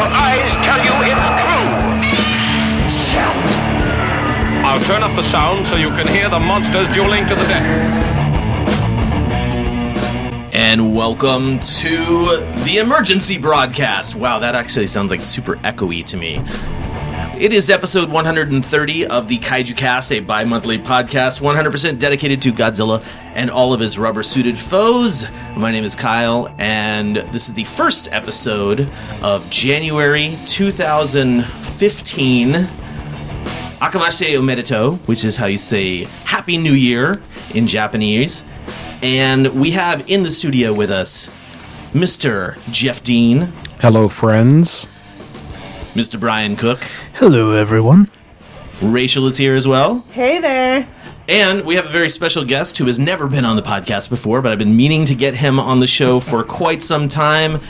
Your eyes tell you it's true. I'll turn up the sound so you can hear the monsters dueling to the death. And welcome to the emergency broadcast. Wow, that actually sounds like super echoey to me. It is episode 130 of the Kaiju Cast, a bi monthly podcast 100% dedicated to Godzilla and all of his rubber suited foes. My name is Kyle, and this is the first episode of January 2015. Akamashite Omedeto, which is how you say Happy New Year in Japanese. And we have in the studio with us Mr. Jeff Dean, Hello, friends. Mr. Brian Cook, Hello, everyone. Rachel is here as well. Hey there. And we have a very special guest who has never been on the podcast before, but I've been meaning to get him on the show for quite some time.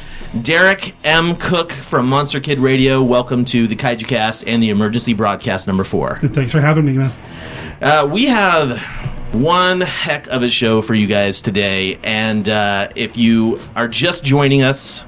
Derek M. Cook from Monster Kid Radio. Welcome to the Kaiju Cast and the emergency broadcast number four. Thanks for having me, man. Uh, we have one heck of a show for you guys today. And uh, if you are just joining us,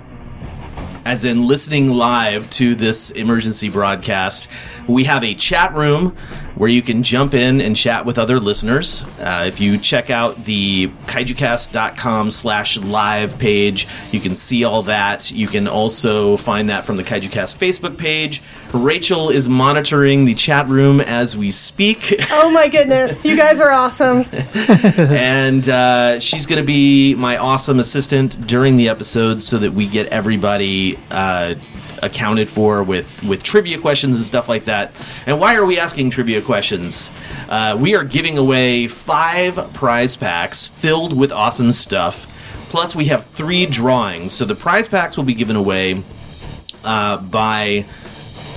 as in listening live to this emergency broadcast, we have a chat room where you can jump in and chat with other listeners. Uh, if you check out the kaijucast.com slash live page, you can see all that. You can also find that from the KaijuCast Facebook page. Rachel is monitoring the chat room as we speak. Oh my goodness, you guys are awesome. and uh, she's going to be my awesome assistant during the episode so that we get everybody uh, accounted for with with trivia questions and stuff like that. And why are we asking trivia questions? Uh, we are giving away five prize packs filled with awesome stuff. Plus, we have three drawings. So the prize packs will be given away uh, by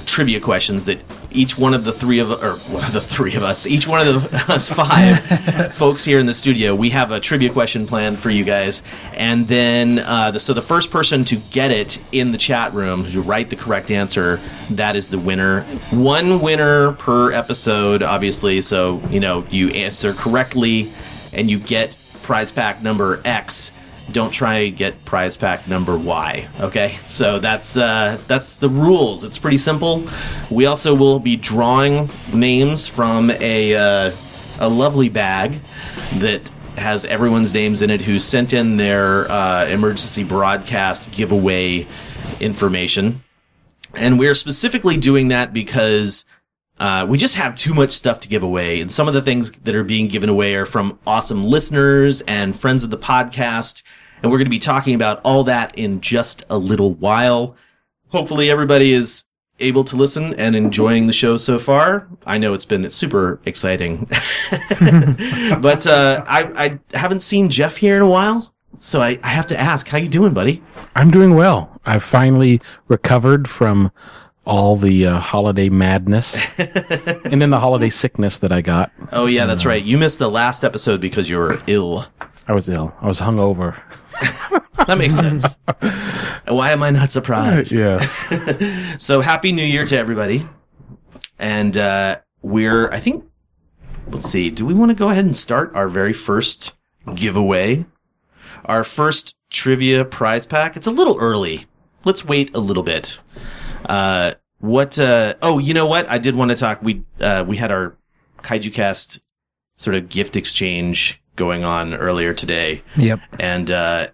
trivia questions that each one of the three of or one of the three of us, each one of the us five folks here in the studio, we have a trivia question planned for you guys, and then uh, the, so the first person to get it in the chat room to write the correct answer, that is the winner. One winner per episode, obviously. So you know if you answer correctly and you get prize pack number X don't try to get prize pack number Y. Okay, so that's uh, that's the rules. It's pretty simple. We also will be drawing names from a uh, a lovely bag that has everyone's names in it who sent in their uh, emergency broadcast giveaway information, and we're specifically doing that because. Uh, we just have too much stuff to give away, and some of the things that are being given away are from awesome listeners and friends of the podcast. And we're going to be talking about all that in just a little while. Hopefully, everybody is able to listen and enjoying the show so far. I know it's been super exciting, but uh, I, I haven't seen Jeff here in a while, so I, I have to ask, how you doing, buddy? I'm doing well. I've finally recovered from all the uh, holiday madness and then the holiday sickness that I got. Oh yeah, that's right. You missed the last episode because you were ill. I was ill. I was hungover. That makes sense. Why am I not surprised? Yeah. So happy New Year to everybody. And uh, we're, I think, let's see, do we want to go ahead and start our very first giveaway? Our first trivia prize pack? It's a little early. Let's wait a little bit. Uh, what, uh, oh, you know what? I did want to talk. We, uh, we had our Kaiju Cast sort of gift exchange going on earlier today. Yep. And, uh,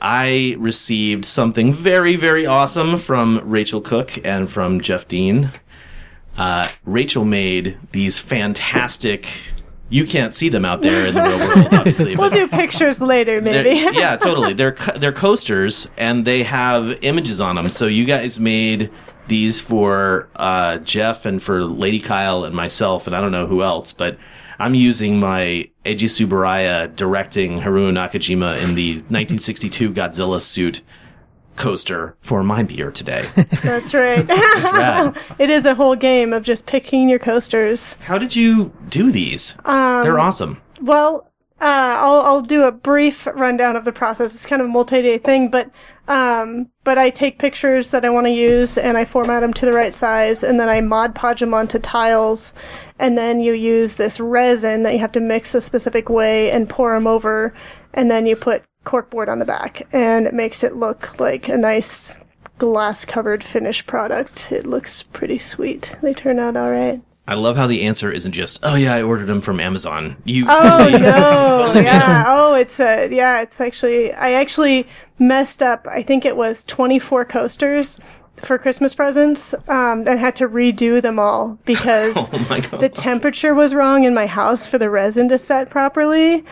I received something very, very awesome from Rachel Cook and from Jeff Dean. Uh, Rachel made these fantastic. You can't see them out there in the real world, obviously. We'll do pictures later, maybe. yeah, totally. They're they're coasters and they have images on them. So you guys made these for uh, Jeff and for Lady Kyle and myself, and I don't know who else, but I'm using my Eiji Tsuburaya directing Haruo Nakajima in the 1962 Godzilla suit coaster for my beer today. That's right. it is a whole game of just picking your coasters. How did you do these? Um, They're awesome. Well, uh, I'll I'll do a brief rundown of the process. It's kind of a multi-day thing, but um, but I take pictures that I want to use and I format them to the right size, and then I Mod Podge them onto tiles, and then you use this resin that you have to mix a specific way and pour them over, and then you put corkboard on the back, and it makes it look like a nice glass-covered finished product. It looks pretty sweet. They turn out all right. I love how the answer isn't just, oh yeah, I ordered them from Amazon. You Oh no! yeah. Oh, it's a yeah. It's actually I actually messed up. I think it was twenty four coasters for Christmas presents, um, and had to redo them all because Oh the temperature was wrong in my house for the resin to set properly,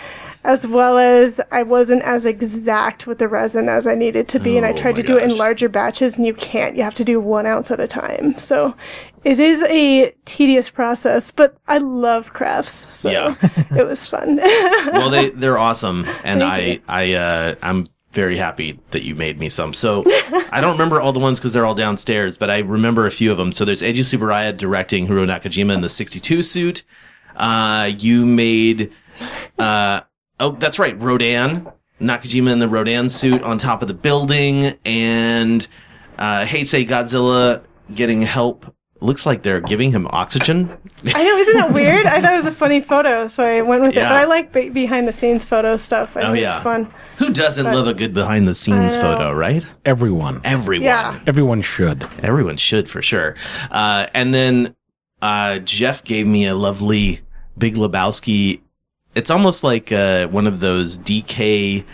as well as I wasn't as exact with the resin as I needed to be, and I Oh tried to do it in larger batches, and you can't. You have to do one ounce at a time. So it is a tedious process, but I love crafts, so Yeah. it was fun. well, they they're awesome, and Thank I you. I uh, I'm very happy that you made me some. So I don't remember all the ones because they're all downstairs, but I remember a few of them. So there's Eiji Tsuburaya directing Haruo Nakajima in the '62 suit. Uh, you made uh oh that's right Rodan Nakajima in the Rodan suit on top of the building, and uh, Heisei Godzilla getting help. Looks like they're giving him oxygen. I know, isn't that weird? I thought it was a funny photo, so I went with it. But I like be- behind the scenes photo stuff. I Oh think yeah, it's fun. Who doesn't love a good behind the scenes photo, right? Everyone. Everyone. Yeah. Everyone should. Everyone should for sure. Uh, and then, uh, Jeff gave me a lovely Big Lebowski. It's almost like, uh, one of those DK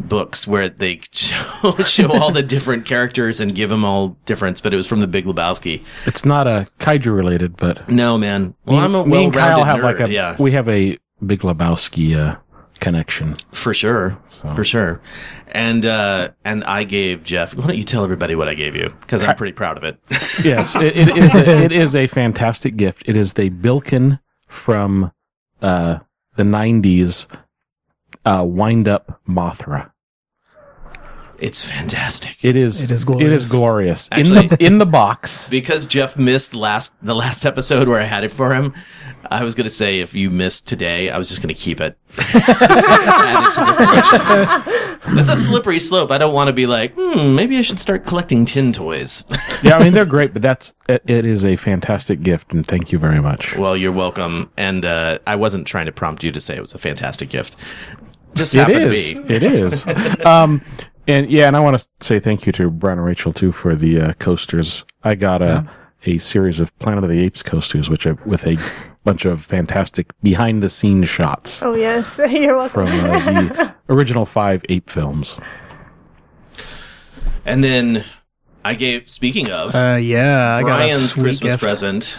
books where they show, show all the different characters and give them all difference, but it was from the Big Lebowski. It's not a kaiju related, but No, man. Well, me, I'm a me and Kyle well-rounded have nerd. like a yeah, we have a Big Lebowski uh, connection. for sure. For sure. And, uh, and I gave Jeff, why don't you tell everybody what I gave you? Cause I'm pretty proud of it. yes, it, it is. A, it is a fantastic gift. It is the Billiken from uh, the '90s uh, wind up Mothra. It's fantastic. It is. is It Glorious. is glorious. in the in the box. because Jeff missed last the last episode where I had it for him. I was gonna say if you missed today, I was just gonna keep it. Add it to the collection. That's a slippery slope. I don't want to be like, hmm, maybe I should start collecting tin toys. yeah, I mean they're great, but that's it, it is a fantastic gift, and thank you very much. well, you're welcome. And uh, I wasn't trying to prompt you to say it was a fantastic gift. Just It happened is. to be. It is. um, and yeah, and I want to say thank you to Brian and Rachel too for the uh, coasters. I got a a series of Planet of the Apes coasters, which I, with a bunch of fantastic behind the scenes shots Oh yes, you're welcome. from uh, the original five ape films. And then I gave. Speaking of Uh, yeah, I got a Brian's sweet Christmas gift. present,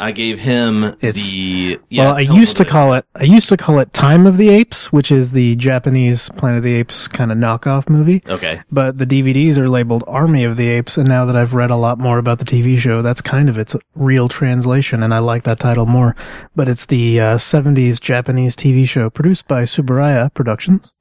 I gave him It's- the. Yeah, well, I used to what it is. call it. I used to call it Time of the Apes, which is the Japanese Planet of the Apes kind of knockoff movie. Okay. But the DVDs are labeled Army of the Apes, and now that I've read a lot more about the TV show, that's kind of its real translation, and I like that title more. But it's the uh, 70s Japanese TV show produced by Tsuburaya Productions,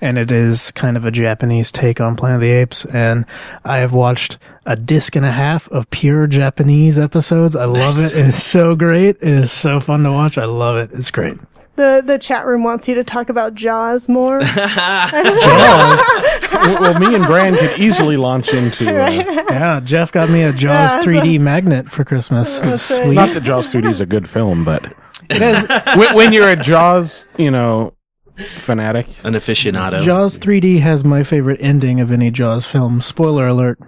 and it is kind of a Japanese take on Planet of the Apes, and I have watched a disc and a half of pure Japanese episodes. I love it. It is so great. It is so fun to watch. I love it. It's great. The the chat room wants you to talk about Jaws more. well, well, me and Brian could easily launch into uh, Yeah, Jeff got me a Jaws Yeah, 3D magnet for Christmas. It was That's right. sweet. not that Jaws 3D is a good film, but It is. when, when you're a Jaws, you know, fanatic, An aficionado. Jaws 3D has my favorite ending of any Jaws film. Spoiler alert.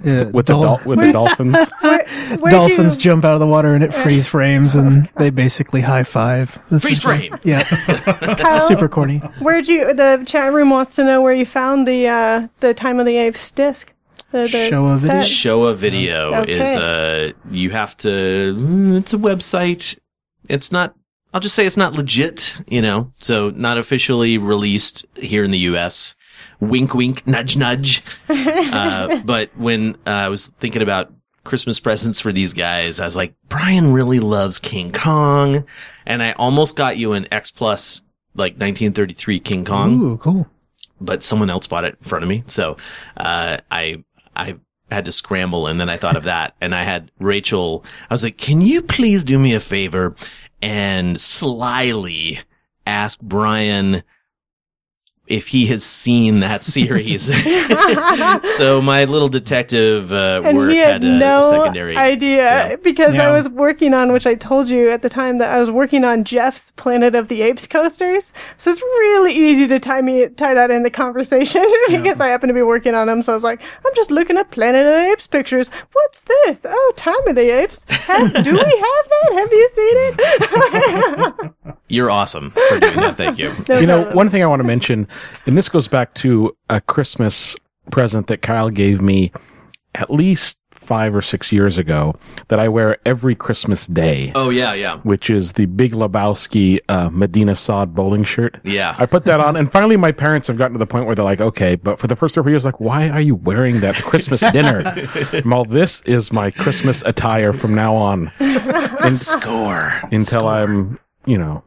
Uh, with the dol- dol- with the dolphins. Where, where'd dolphins you, jump out of the water and it freeze frames and they basically high five. This Freeze frame. Yeah. Kyle, Super corny. Where'd you? The chat room wants to know where you found the uh, the Time of the Apes disc. The, the Show a video? set. show a video Okay. is uh you have to it's a website it's not i'll just say it's not legit you know so not officially released here in the us wink wink nudge nudge uh, but when uh, i was thinking about christmas presents for these guys i was like brian really loves king kong and i almost got you an x plus like 1933 king kong Ooh, cool. but someone else bought it in front of me. So, uh, I, I had to scramble and then I thought of that and I had Rachel, I was like, can you please do me a favor and slyly ask Brian if he has seen that series. so my little detective uh, and work he had, had a no secondary. idea Yeah. because Yeah. I was working on, which I told you at the time that I was working on Jeff's Planet of the Apes coasters. So it's really easy to tie me tie that into conversation because I happen to be working on them. So I was like, I'm just looking at Planet of the Apes pictures. What's this? Oh, Time of the Apes. Have, do we have that? Have you seen it? You're awesome for doing that. Thank you. you know, one thing I want to mention, and this goes back to a Christmas present that Kyle gave me at least five or six years ago that I wear every Christmas day, Oh yeah, yeah, which is the Big Lebowski uh, Medina Sod bowling shirt. yeah. I put that on, and finally, my parents have gotten to the point where they're like, "Okay," but for the first several years, like, "Why are you wearing that Christmas dinner?" well, this is my Christmas attire from now on, and Score until I'm, you know,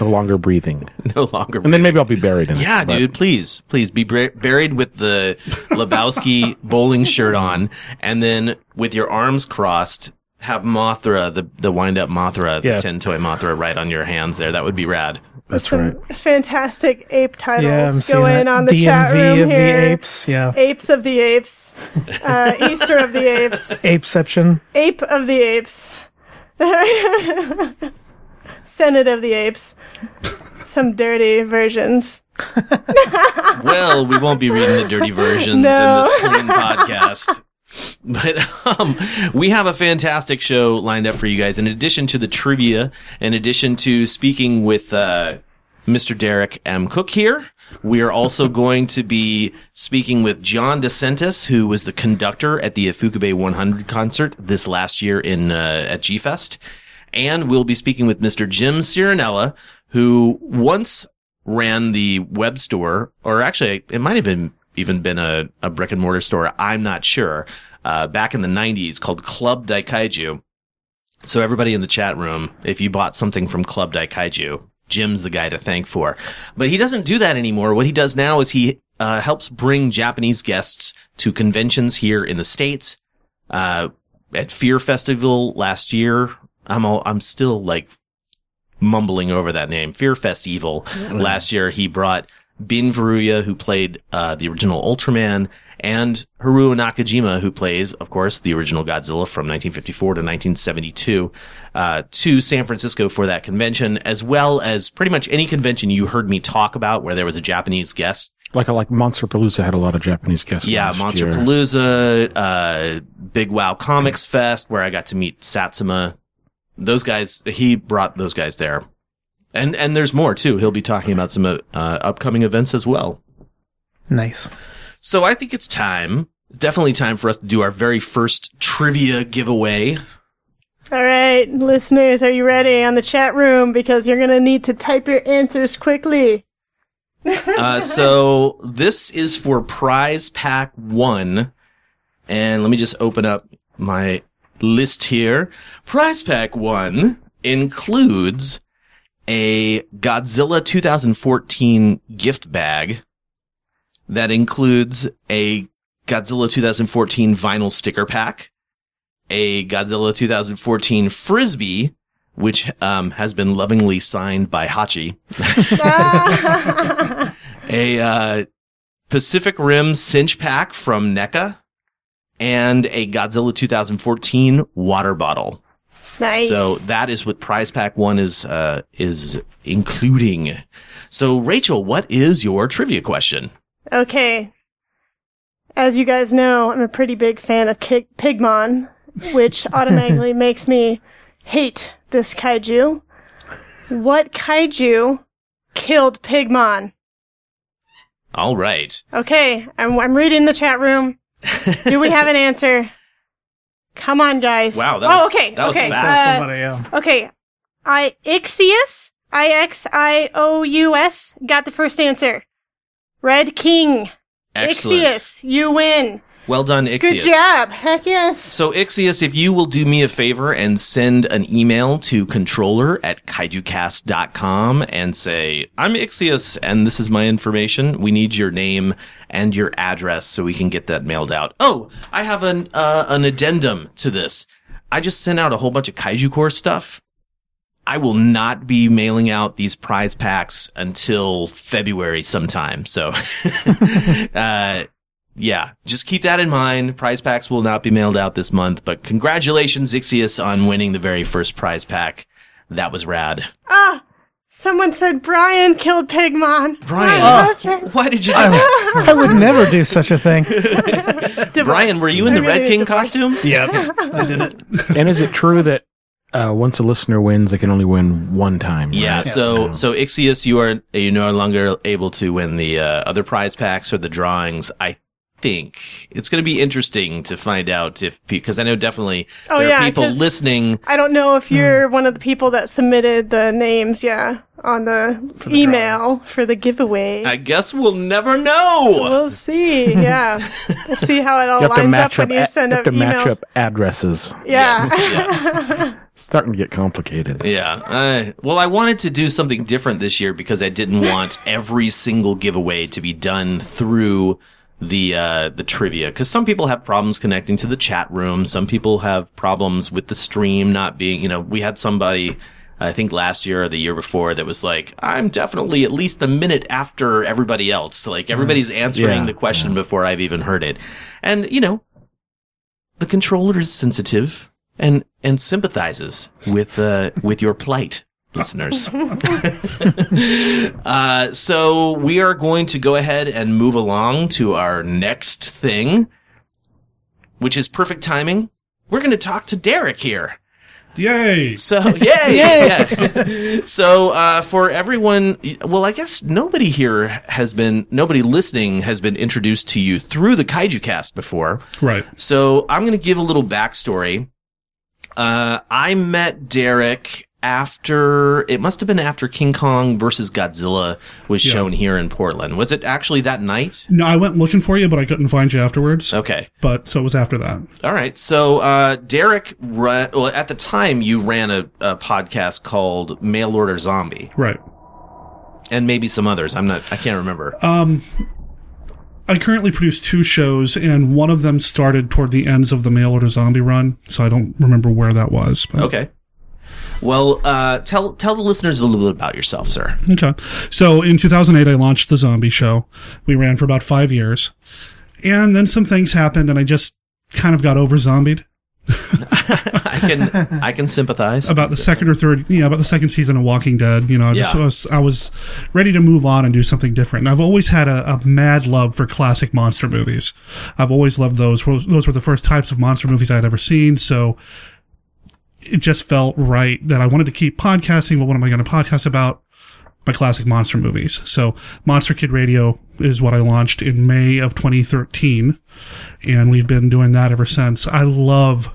no longer breathing, no longer. and then maybe I'll be buried in it. Yeah, but- dude, please, please be bur- buried with the Lebowski bowling shirt on, and then with your arms crossed, have Mothra, the the wind up Mothra, Yes. the ten toy Mothra, right on your hands there. That would be rad. That's Some right. fantastic ape titles Yeah, I'm going on the chat room of here. the apes. Yeah. Apes of the apes, uh, Easter of the apes, Apeception. ape of the apes, Senate of the apes. Some dirty versions. Well, we won't be reading the dirty versions No. in this clean podcast. But um, we have a fantastic show lined up for you guys. In addition to the trivia, in addition to speaking with uh, Mr. Derek M. Cook here, we are also going to be speaking with John DeSantis, who was the conductor at the Ifukube 100 concert this last year in uh, at G Fest, and we'll be speaking with Mr. Jim Cirinella, who once ran the web store, or actually, it might have been even been a, a brick and mortar store. I'm not sure. Uh, back in the 90s called Club Daikaiju. So everybody in the chat room, if you bought something from Club Daikaiju, Jim's the guy to thank for. But he doesn't do that anymore. What he does now is he uh, helps bring Japanese guests to conventions here in the States. Uh, at Fear Festival last year, I'm all, I'm still like mumbling over that name. Fear Festival last year, he brought Bin Furuya, who played uh, the original Ultraman, and Haruo Nakajima, who plays, of course, the original Godzilla from 1954 to 1972, uh, to San Francisco for that convention, as well as pretty much any convention you heard me talk about where there was a Japanese guest. Like like Monster Palooza had a lot of Japanese guests. Yeah, Monster. Palooza, uh, Big Wow Comics Fest, where I got to meet Satsuma. Those guys, he brought those guys there. And, and there's more too. He'll be talking about some, uh, upcoming events as well. Nice. So I think it's time. It's definitely time for us to do our very first trivia giveaway. All right, listeners, are you ready on the chat room? Because you're going to need to type your answers quickly. Uh, so this is for prize pack one. And let me just open up my list here. Prize pack one includes a Godzilla 2014 gift bag that includes a Godzilla 2014 vinyl sticker pack, a Godzilla 2014 frisbee, which um, has been lovingly signed by Hachi, a uh, Pacific Rim cinch pack from NECA, and a Godzilla 2014 water bottle. nice. So that is what prize pack one is uh, is including. So Rachel, what is your trivia question? Okay. As you guys know, I'm a pretty big fan of Pigmon, which automatically makes me hate this kaiju. What kaiju killed Pigmon? All right. Okay, I'm, I'm reading the chat room. Do we have an answer? Come on, guys. Wow, that oh, was- okay, that was okay. fast. uh, Somebody, yeah. okay, I Ixious, I X I O U S, got the first answer. Red King. Excellent. Ixious, you win. Well done, Ixious. Good job. Heck yes. So Ixious, if you will do me a favor and send an email to controller at kaijucast.com and say, I'm Ixious and this is my information. We need your name and your address so we can get that mailed out. Oh, I have an uh, an addendum to this. I just sent out a whole bunch of Kaiju Core stuff. I will not be mailing out these prize packs until February sometime. So, uh, yeah, just keep that in mind. Prize packs will not be mailed out this month, but congratulations, Ixious, on winning the very first prize pack. That was rad. Ah, someone said Brian killed Pigmon. Brian, My husband. why did you do that? I would never do such a thing. Brian, were you in the really Red King divorced. costume? Yep, I did it. And is it true that uh, once a listener wins, they can only win one time? Yeah, right? so so Ixious, you are you no longer able to win the uh, other prize packs or the drawings. I think it's going to be interesting to find out if because I know definitely Oh, there are yeah, people 'cause- listening. I don't know if you're one of the people that submitted the names, yeah, on the, the email for the giveaway. I guess we'll never know. we'll see, yeah. we'll see how it all You have to lines up match when up. you a- send you out have to match up addresses. Yeah. yeah. Starting to get complicated. Yeah. Uh, well, I wanted to do something different this year because I didn't want every single giveaway to be done through the uh, the trivia because some people have problems connecting to the chat room. Some people have problems with the stream not being. You know, we had somebody. I think last year or the year before that was like, I'm definitely at least a minute after everybody else. Like everybody's answering Yeah, the question before I've even heard it. And, you know, the controller is sensitive and and sympathizes with uh with your plight listeners uh so we are going to go ahead and move along to our next thing which is perfect timing we're going to talk to derek here Yay! so yay, yay. yeah. so uh, for everyone, well, I guess nobody here has been, nobody listening has been introduced to you through the Kaiju Cast before. Right. So I'm going to give a little backstory. Uh, I met Derek after, it must have been after King Kong versus Godzilla was Yeah. shown here in Portland. Was it actually that night? No, I went looking for you, but I couldn't find you afterwards. Okay. But so it was after that. All right. So, uh, Derek, well, at the time you ran a, a podcast called Mail Order Zombie Right. and maybe some others. I'm not, I can't remember. I currently produce two shows, and one of them started toward the ends of the mail order zombie run, so I don't remember where that was. but- Okay. Well, uh, tell, tell the listeners a little bit about yourself, sir. Okay. So in 2008, I launched the zombie show. We ran for about five years. And then some things happened, and I just kind of got over zombied. I can, I can sympathize. about the second or third, yeah, about the second season of Walking Dead. You know, I just Yeah. was, I was ready to move on and do something different. And I've always had a, a mad love for classic monster movies. I've always loved those. Those were the first types of monster movies I had ever seen. So it just felt right that I wanted to keep podcasting. Well, what am I going to podcast about? My classic monster movies. So Monster Kid Radio is what I launched in May of 2013. And we've been doing that ever since. I love,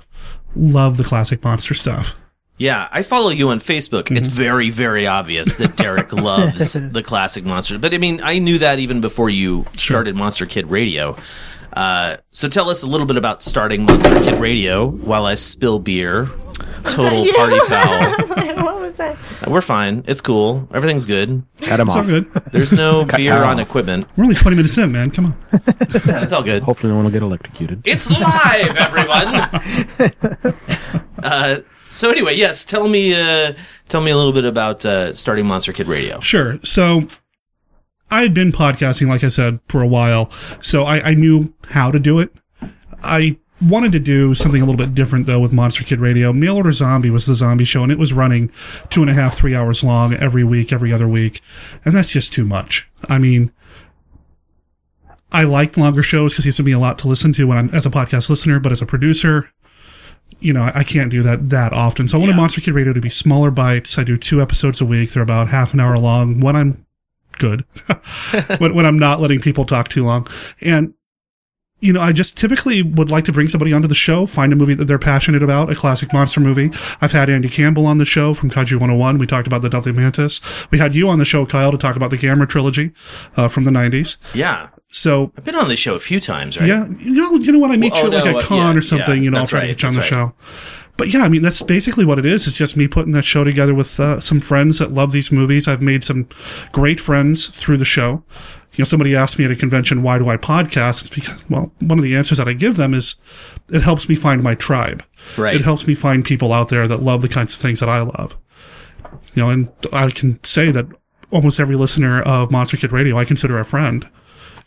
love the classic monster stuff. Yeah, I follow you on Facebook. It's very, very obvious that Derek loves the classic monster. But I mean, I knew that even before you started Monster Kid Radio. Uh, so tell us a little bit about starting Monster Kid Radio while I spill beer. Total party foul. what was that? We're fine. It's cool. Everything's good. Cut him It's all off. good. There's no beer on off. equipment. We're only 20 minutes in, man. Come on. It's all good. Hopefully, no one will get electrocuted. It's live, everyone. uh, so anyway, yes, tell me, uh, tell me a little bit about uh, starting Monster Kid Radio. Sure. So I had been podcasting, like I said, for a while. So I, I knew how to do it. I wanted to do something a little bit different though with Monster Kid Radio. Mail Order Zombie was the zombie show and it was running two and a half, three hours long every week, every other week. And that's just too much. I mean, I like longer shows because it gives me a lot to listen to when I'm as a podcast listener, but as a producer, you know, I can't do that that often. So I wanted Yeah. Monster Kid Radio to be smaller bites. I do two episodes a week. They're about half an hour long when I'm good, when, when I'm not letting people talk too long. And, you know, I just typically would like to bring somebody onto the show, find a movie that they're passionate about, a classic monster movie. I've had Andy Campbell on the show from Kaiju 101. We talked about the Deadly Mantis. We had you on the show, Kyle, to talk about the Gamera trilogy, uh, from the 90s. Yeah, So I've been on the show a few times, right? yeah, you know, you know what? I meet Well, you oh, at like no, a uh, con yeah, or something. yeah, you know, I'll try to get you on the that's show. But yeah, I mean, that's basically what it is. It's just me putting that show together with uh, some friends that love these movies. I've made some great friends through the show. You know, somebody asked me at a convention, why do I podcast? It's because, well, one of the answers that I give them is it helps me find my tribe. Right. It helps me find people out there that love the kinds of things that I love. You know, and I can say that almost every listener of Monster Kid Radio, I consider a friend.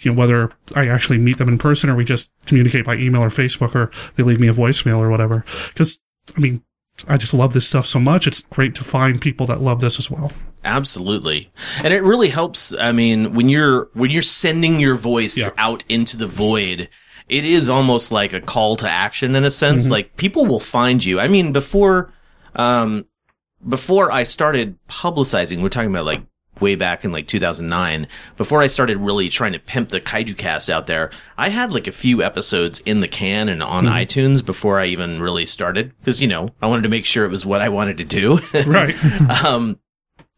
You know, whether I actually meet them in person or we just communicate by email or Facebook or they leave me a voicemail or whatever. Cause, I mean, I just love this stuff so much. It's great to find people that love this as well. Absolutely. And it really helps. I mean, when you're, when you're sending your voice Yeah. out into the void, it is almost like a call to action in a sense. Mm-hmm. Like people will find you. I mean, before, um, before I started publicizing, we're talking about like way back in like 2009, before I started really trying to pimp the Kaiju cast out there, I had like a few episodes in the can and on Mm-hmm. iTunes before I even really started. Cause, you know, I wanted to make sure it was what I wanted to do. Right. um,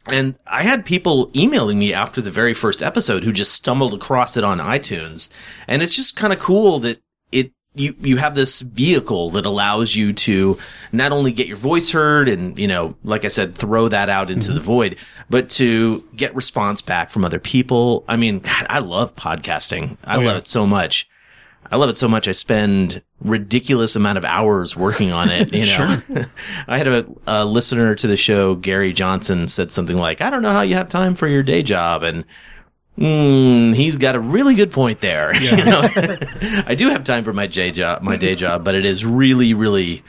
and I had people emailing me after the very first episode who just stumbled across it on iTunes. And it's just kind of cool that it, you, you have this vehicle that allows you to not only get your voice heard and, you know, like I said, throw that out into mm-hmm. the void, but to get response back from other people. I mean, God, I love podcasting. I oh, love yeah. it so much. I love it so much. I spend ridiculous amount of hours working on it. You know, I had a, a listener to the show, Gary Johnson, said something like, "I don't know how you have time for your day job," and mm, he's got a really good point there. You know? I do have time for my day job, my day job, but it is really, really.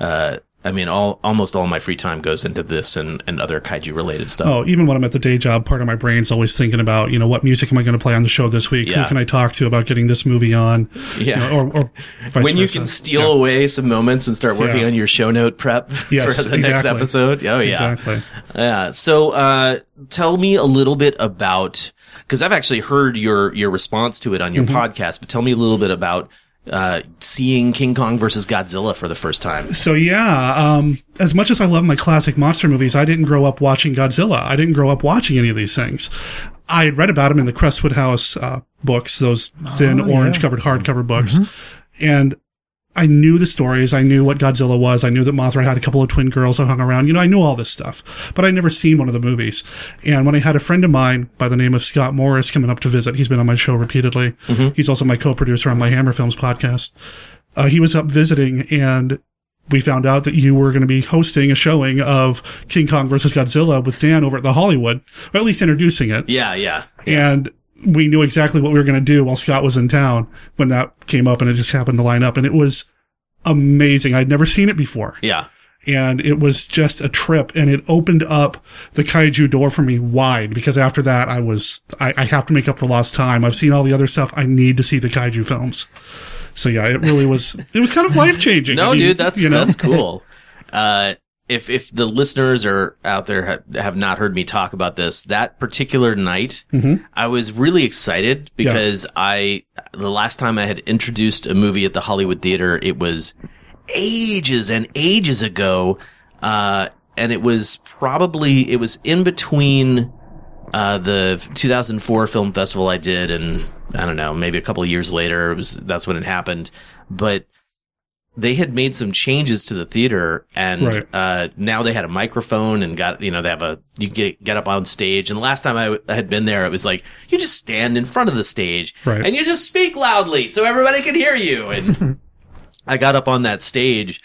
Uh, I mean, all almost all my free time goes into this and, and other kaiju related stuff. Oh, even when I'm at the day job, part of my brain's always thinking about, you know, what music am I going to play on the show this week? Yeah. Who can I talk to about getting this movie on? Yeah. You know, or, or when you versa. can steal Yeah. away some moments and start working Yeah. on your show note prep Yes, for the next episode. Oh yeah. Exactly. Yeah. So, uh, tell me a little bit about, cause I've actually heard your, your response to it on your Mm-hmm. podcast, but tell me a little bit about, uh, seeing King Kong versus Godzilla for the first time. So yeah, um, as much as I love my classic monster movies, I didn't grow up watching Godzilla. I didn't grow up watching any of these things. I had read about them in the Crestwood House uh, books, those thin Oh, orange covered hardcover books, Mm-hmm. and I knew the stories. I knew what Godzilla was. I knew that Mothra had a couple of twin girls that hung around. You know, I knew all this stuff, but I'd never seen one of the movies. And when I had a friend of mine by the name of Scott Morris coming up to visit, he's been on my show repeatedly. He's also my co-producer on my Hammer Films podcast. Uh, he was up visiting and we found out that you were going to be hosting a showing of King Kong versus Godzilla with Dan over at the Hollywood, or at least introducing it. Yeah. Yeah. And we knew exactly what we were going to do while Scott was in town when that came up and it just happened to line up. And it was amazing. I'd never seen it before. Yeah. And it was just a trip and it opened up the kaiju door for me wide because after that I was, I, I have to make up for lost time. I've seen all the other stuff. I need to see the kaiju films. So yeah, it really was, it was kind of life changing. No, dude, that's, you know? that's cool. Uh, if, if the listeners are out there have, have not heard me talk about this, that particular night, Mm-hmm. I was really excited because I, the last time I had introduced a movie at the Hollywood Theater, it was ages and ages ago. Uh, and it was probably, it was in between, uh, the 2004 film festival I did and I don't know, maybe a couple of years later, it was, that's when it happened. But they had made some changes to the theater and, Right. uh, now they had a microphone and got, you know, they have a, you get, get up on stage. And the last time I w- I had been there, it was like, you just stand in front of the stage Right. and you just speak loudly so everybody can hear you. And I got up on that stage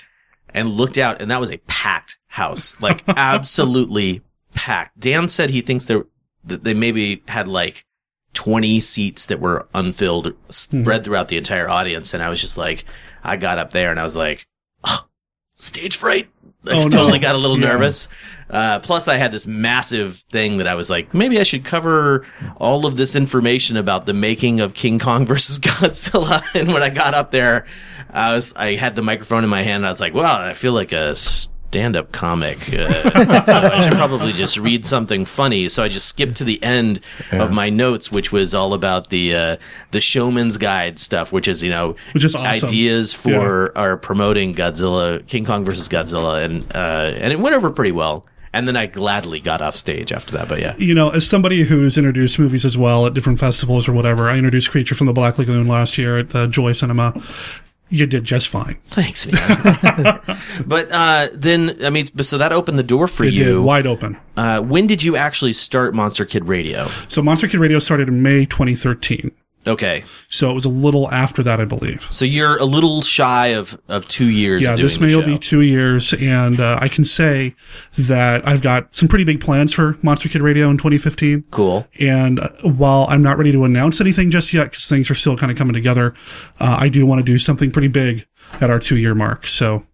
and looked out and that was a packed house, like absolutely packed. Dan said he thinks there, that they maybe had like 20 seats that were unfilled spread throughout the entire audience. And I was just like, I got up there and I was like, oh, stage fright. I Oh, no. totally got a little Yeah. nervous. Uh, plus I had this massive thing that I was like, maybe I should cover all of this information about the making of King Kong versus Godzilla. And when I got up there, I was, I had the microphone in my hand. And I was like, well, I feel like a stand-up comic. Uh, so I should probably just read something funny. So I just skipped to the end of my notes, which was all about the, uh, the showman's guide stuff, which is, you know, Which is awesome. ideas for our promoting Godzilla, King Kong versus Godzilla. And, uh, and it went over pretty well. And then I gladly got off stage after that. But yeah. you know, as somebody who's introduced movies as well at different festivals or whatever, I introduced Creature from the Black Lagoon last year at the Joy Cinema. You did just fine. Thanks, man. but uh, then, I mean, so that opened the door for It did, you. wide open. Uh, when did you actually start Monster Kid Radio? So Monster Kid Radio started in May 2013. Okay, So it was a little after that, I believe. so you're a little shy of of two years. Yeah, this May be two years, and uh, I can say that I've got some pretty big plans for Monster Kid Radio in 2015. cool. And uh, while I'm not ready to announce anything just yet, because things are still kind of coming together, uh, I do want to do something pretty big at our two year mark. So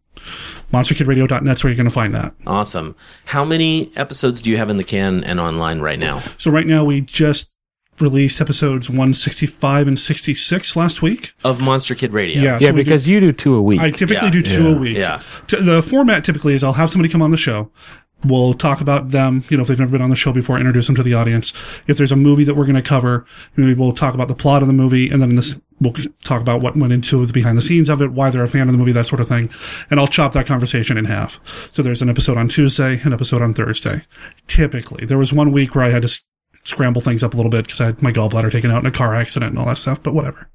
monsterkidradio.net's where you're going to find that. Awesome. How many episodes do you have in the can and online right now? So right now we just released episodes 165 and 66 last week. Of Monster Kid Radio. Yeah, Yeah, so we do- because you do two a week. I typically Yeah. do two Yeah. a week. Yeah. The format typically is I'll have somebody come on the show. We'll talk about them, you know, if they've never been on the show before, introduce them to the audience. If there's a movie that we're going to cover, maybe we'll talk about the plot of the movie, and then this, we'll talk about what went into the behind the scenes of it, why they're a fan of the movie, that sort of thing. And I'll chop that conversation in half. So there's an episode on Tuesday, an episode on Thursday. Typically. There was one week where I had to s- scramble things up a little bit because I had my gallbladder taken out in a car accident and all that stuff, but whatever.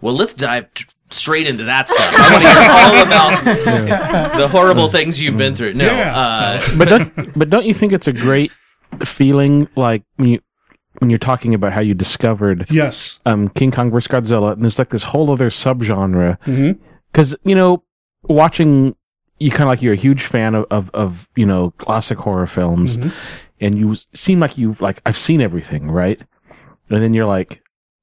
Well, let's dive t- straight into that stuff. I want to hear all about the horrible things you've been through. No, Yeah. uh, but don't, but don't you think it's a great feeling like when you when you're talking about how you discovered Yes. um, King Kong vs Godzilla, and there's like this whole other subgenre Mhm. because you know watching you kind of like you're a huge fan of, of of you know classic horror films, Mm-hmm. And you seem like you've like I've seen everything right, and then you're like.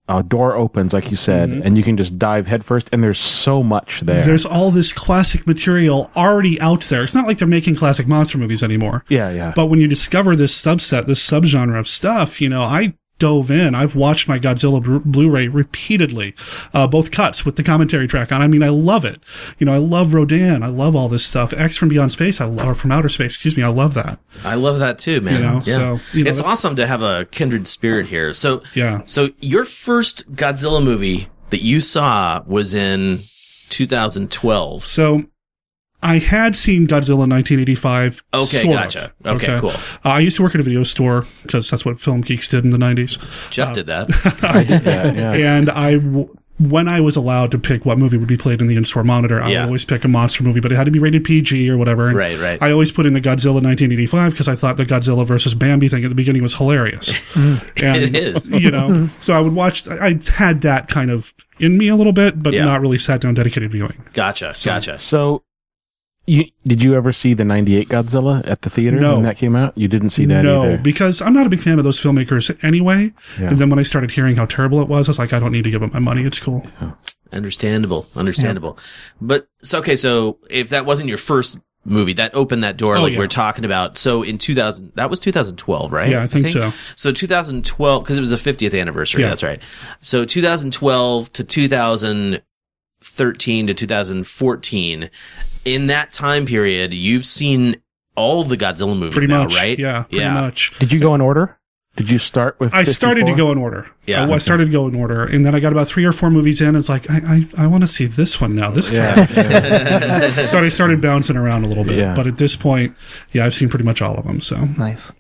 A door opens, like you said, mm-hmm. and you can just dive headfirst, and there's so much there. There's all this classic material already out there. It's not like they're making classic monster movies anymore. yeah, yeah. But when you discover this subset, this subgenre of stuff, you know, I dove in. I've watched my Godzilla Blu- Blu-ray repeatedly, uh, both cuts with the commentary track on. I mean, I love it. You know, I love Rodan. I love all this stuff. X from Beyond Space, I love, or from Outer Space, excuse me. I love that. I love that too, man. You know, yeah. so, you know, it's awesome to have a kindred spirit here. So, Yeah. So your first Godzilla movie that you saw was in 2012. So I had seen Godzilla 1985. Okay, sort of. gotcha. Okay, cool. Uh, I used to work at a video store because that's what film geeks did in the 90s. Jeff did that. yeah, yeah. and I, w- when I was allowed to pick what movie would be played in the in-store monitor, I Yeah. would always pick a monster movie, but it had to be rated PG or whatever. And Right, right. I always put in the Godzilla 1985 because I thought the Godzilla versus Bambi thing at the beginning was hilarious. and, It is. You know, so I would watch, I I had that kind of in me a little bit, but Yeah. not really sat down dedicated viewing. Gotcha. Gotcha. So, you did you ever see the '98 Godzilla at the theater No. when that came out? You didn't see that no, either. because I'm not a big fan of those filmmakers anyway. Yeah. And then when I started hearing how terrible it was, I was like, I don't need to give up my money. It's cool. Understandable. Understandable. But so okay, so if that wasn't your first movie, that opened that door Oh, like yeah. we're talking about. So in 2000, that was 2012, right? Yeah, I think so. So 2012, because it was the 50th anniversary. Yeah. That's right. So 2012 to 2013 to 2014. In that time period, you've seen all the Godzilla movies Pretty now, much. right? Yeah, pretty yeah. much. Did you go in order? Did you start with? I started to go in order. Yeah. I, I started to go in order, and then I got about three or four movies in. It's like I I, I want to see this one now. This Yeah, guy. so I started bouncing around a little bit. Yeah. But at this point, yeah, I've seen pretty much all of them. So Nice.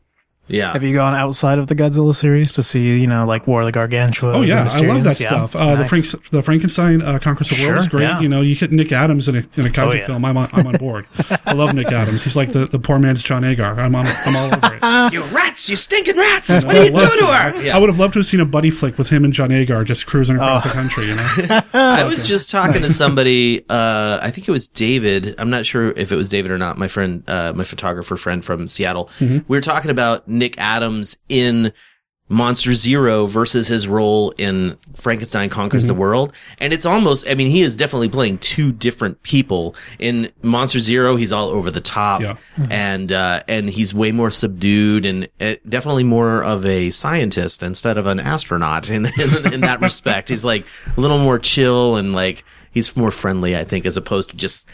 Yeah. Have you gone outside of the Godzilla series to see, you know, like War of the Gargantua? oh yeah, I love that Yeah. stuff. Uh, The Frank the Frankenstein uh, Conquest of the World is great. yeah. You know, you get Nick Adams in a in a kaiju Oh, yeah. film. I'm on, I'm on board. I love Nick Adams. He's like the, the poor man's John Agar. I'm on, I'm all over it. you rats, you stinking rats! What are I you love doing to her? I, I would have loved to have seen a buddy flick with him and John Agar just cruising across Oh. the country. You know, I was just talking to somebody. Uh, I think it was David. I'm not sure if it was David or not. My friend, uh, my photographer friend from Seattle. We were talking about Nick Adams in Monster Zero versus his role in Frankenstein Conquers the World. And it's almost, I mean, he is definitely playing two different people. In Monster Zero, he's all over the top Yeah. and, uh, and he's way more subdued and uh, definitely more of a scientist instead of an astronaut in, in, in that respect. He's like a little more chill and like, he's more friendly, I think, as opposed to just,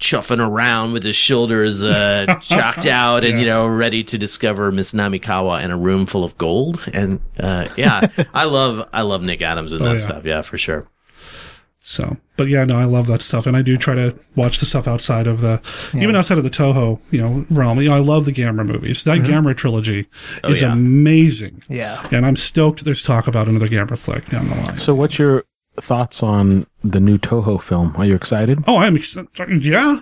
chuffing around with his shoulders uh, chalked out and you know ready to discover Miss Namikawa in a room full of gold and uh, yeah I love I love Nick Adams and that Oh, yeah. stuff yeah for sure So, but yeah, no, I love that stuff, and I do try to watch the stuff outside of the, even outside of the Toho, you know, realm. You know, I love the Gamera movies. That Gamera trilogy Oh, is yeah. amazing, Yeah. and I'm stoked. There's talk about another Gamera flick down the line. So, what's your thoughts on the new Toho film? Are you excited? Oh, I'm excited. Yeah.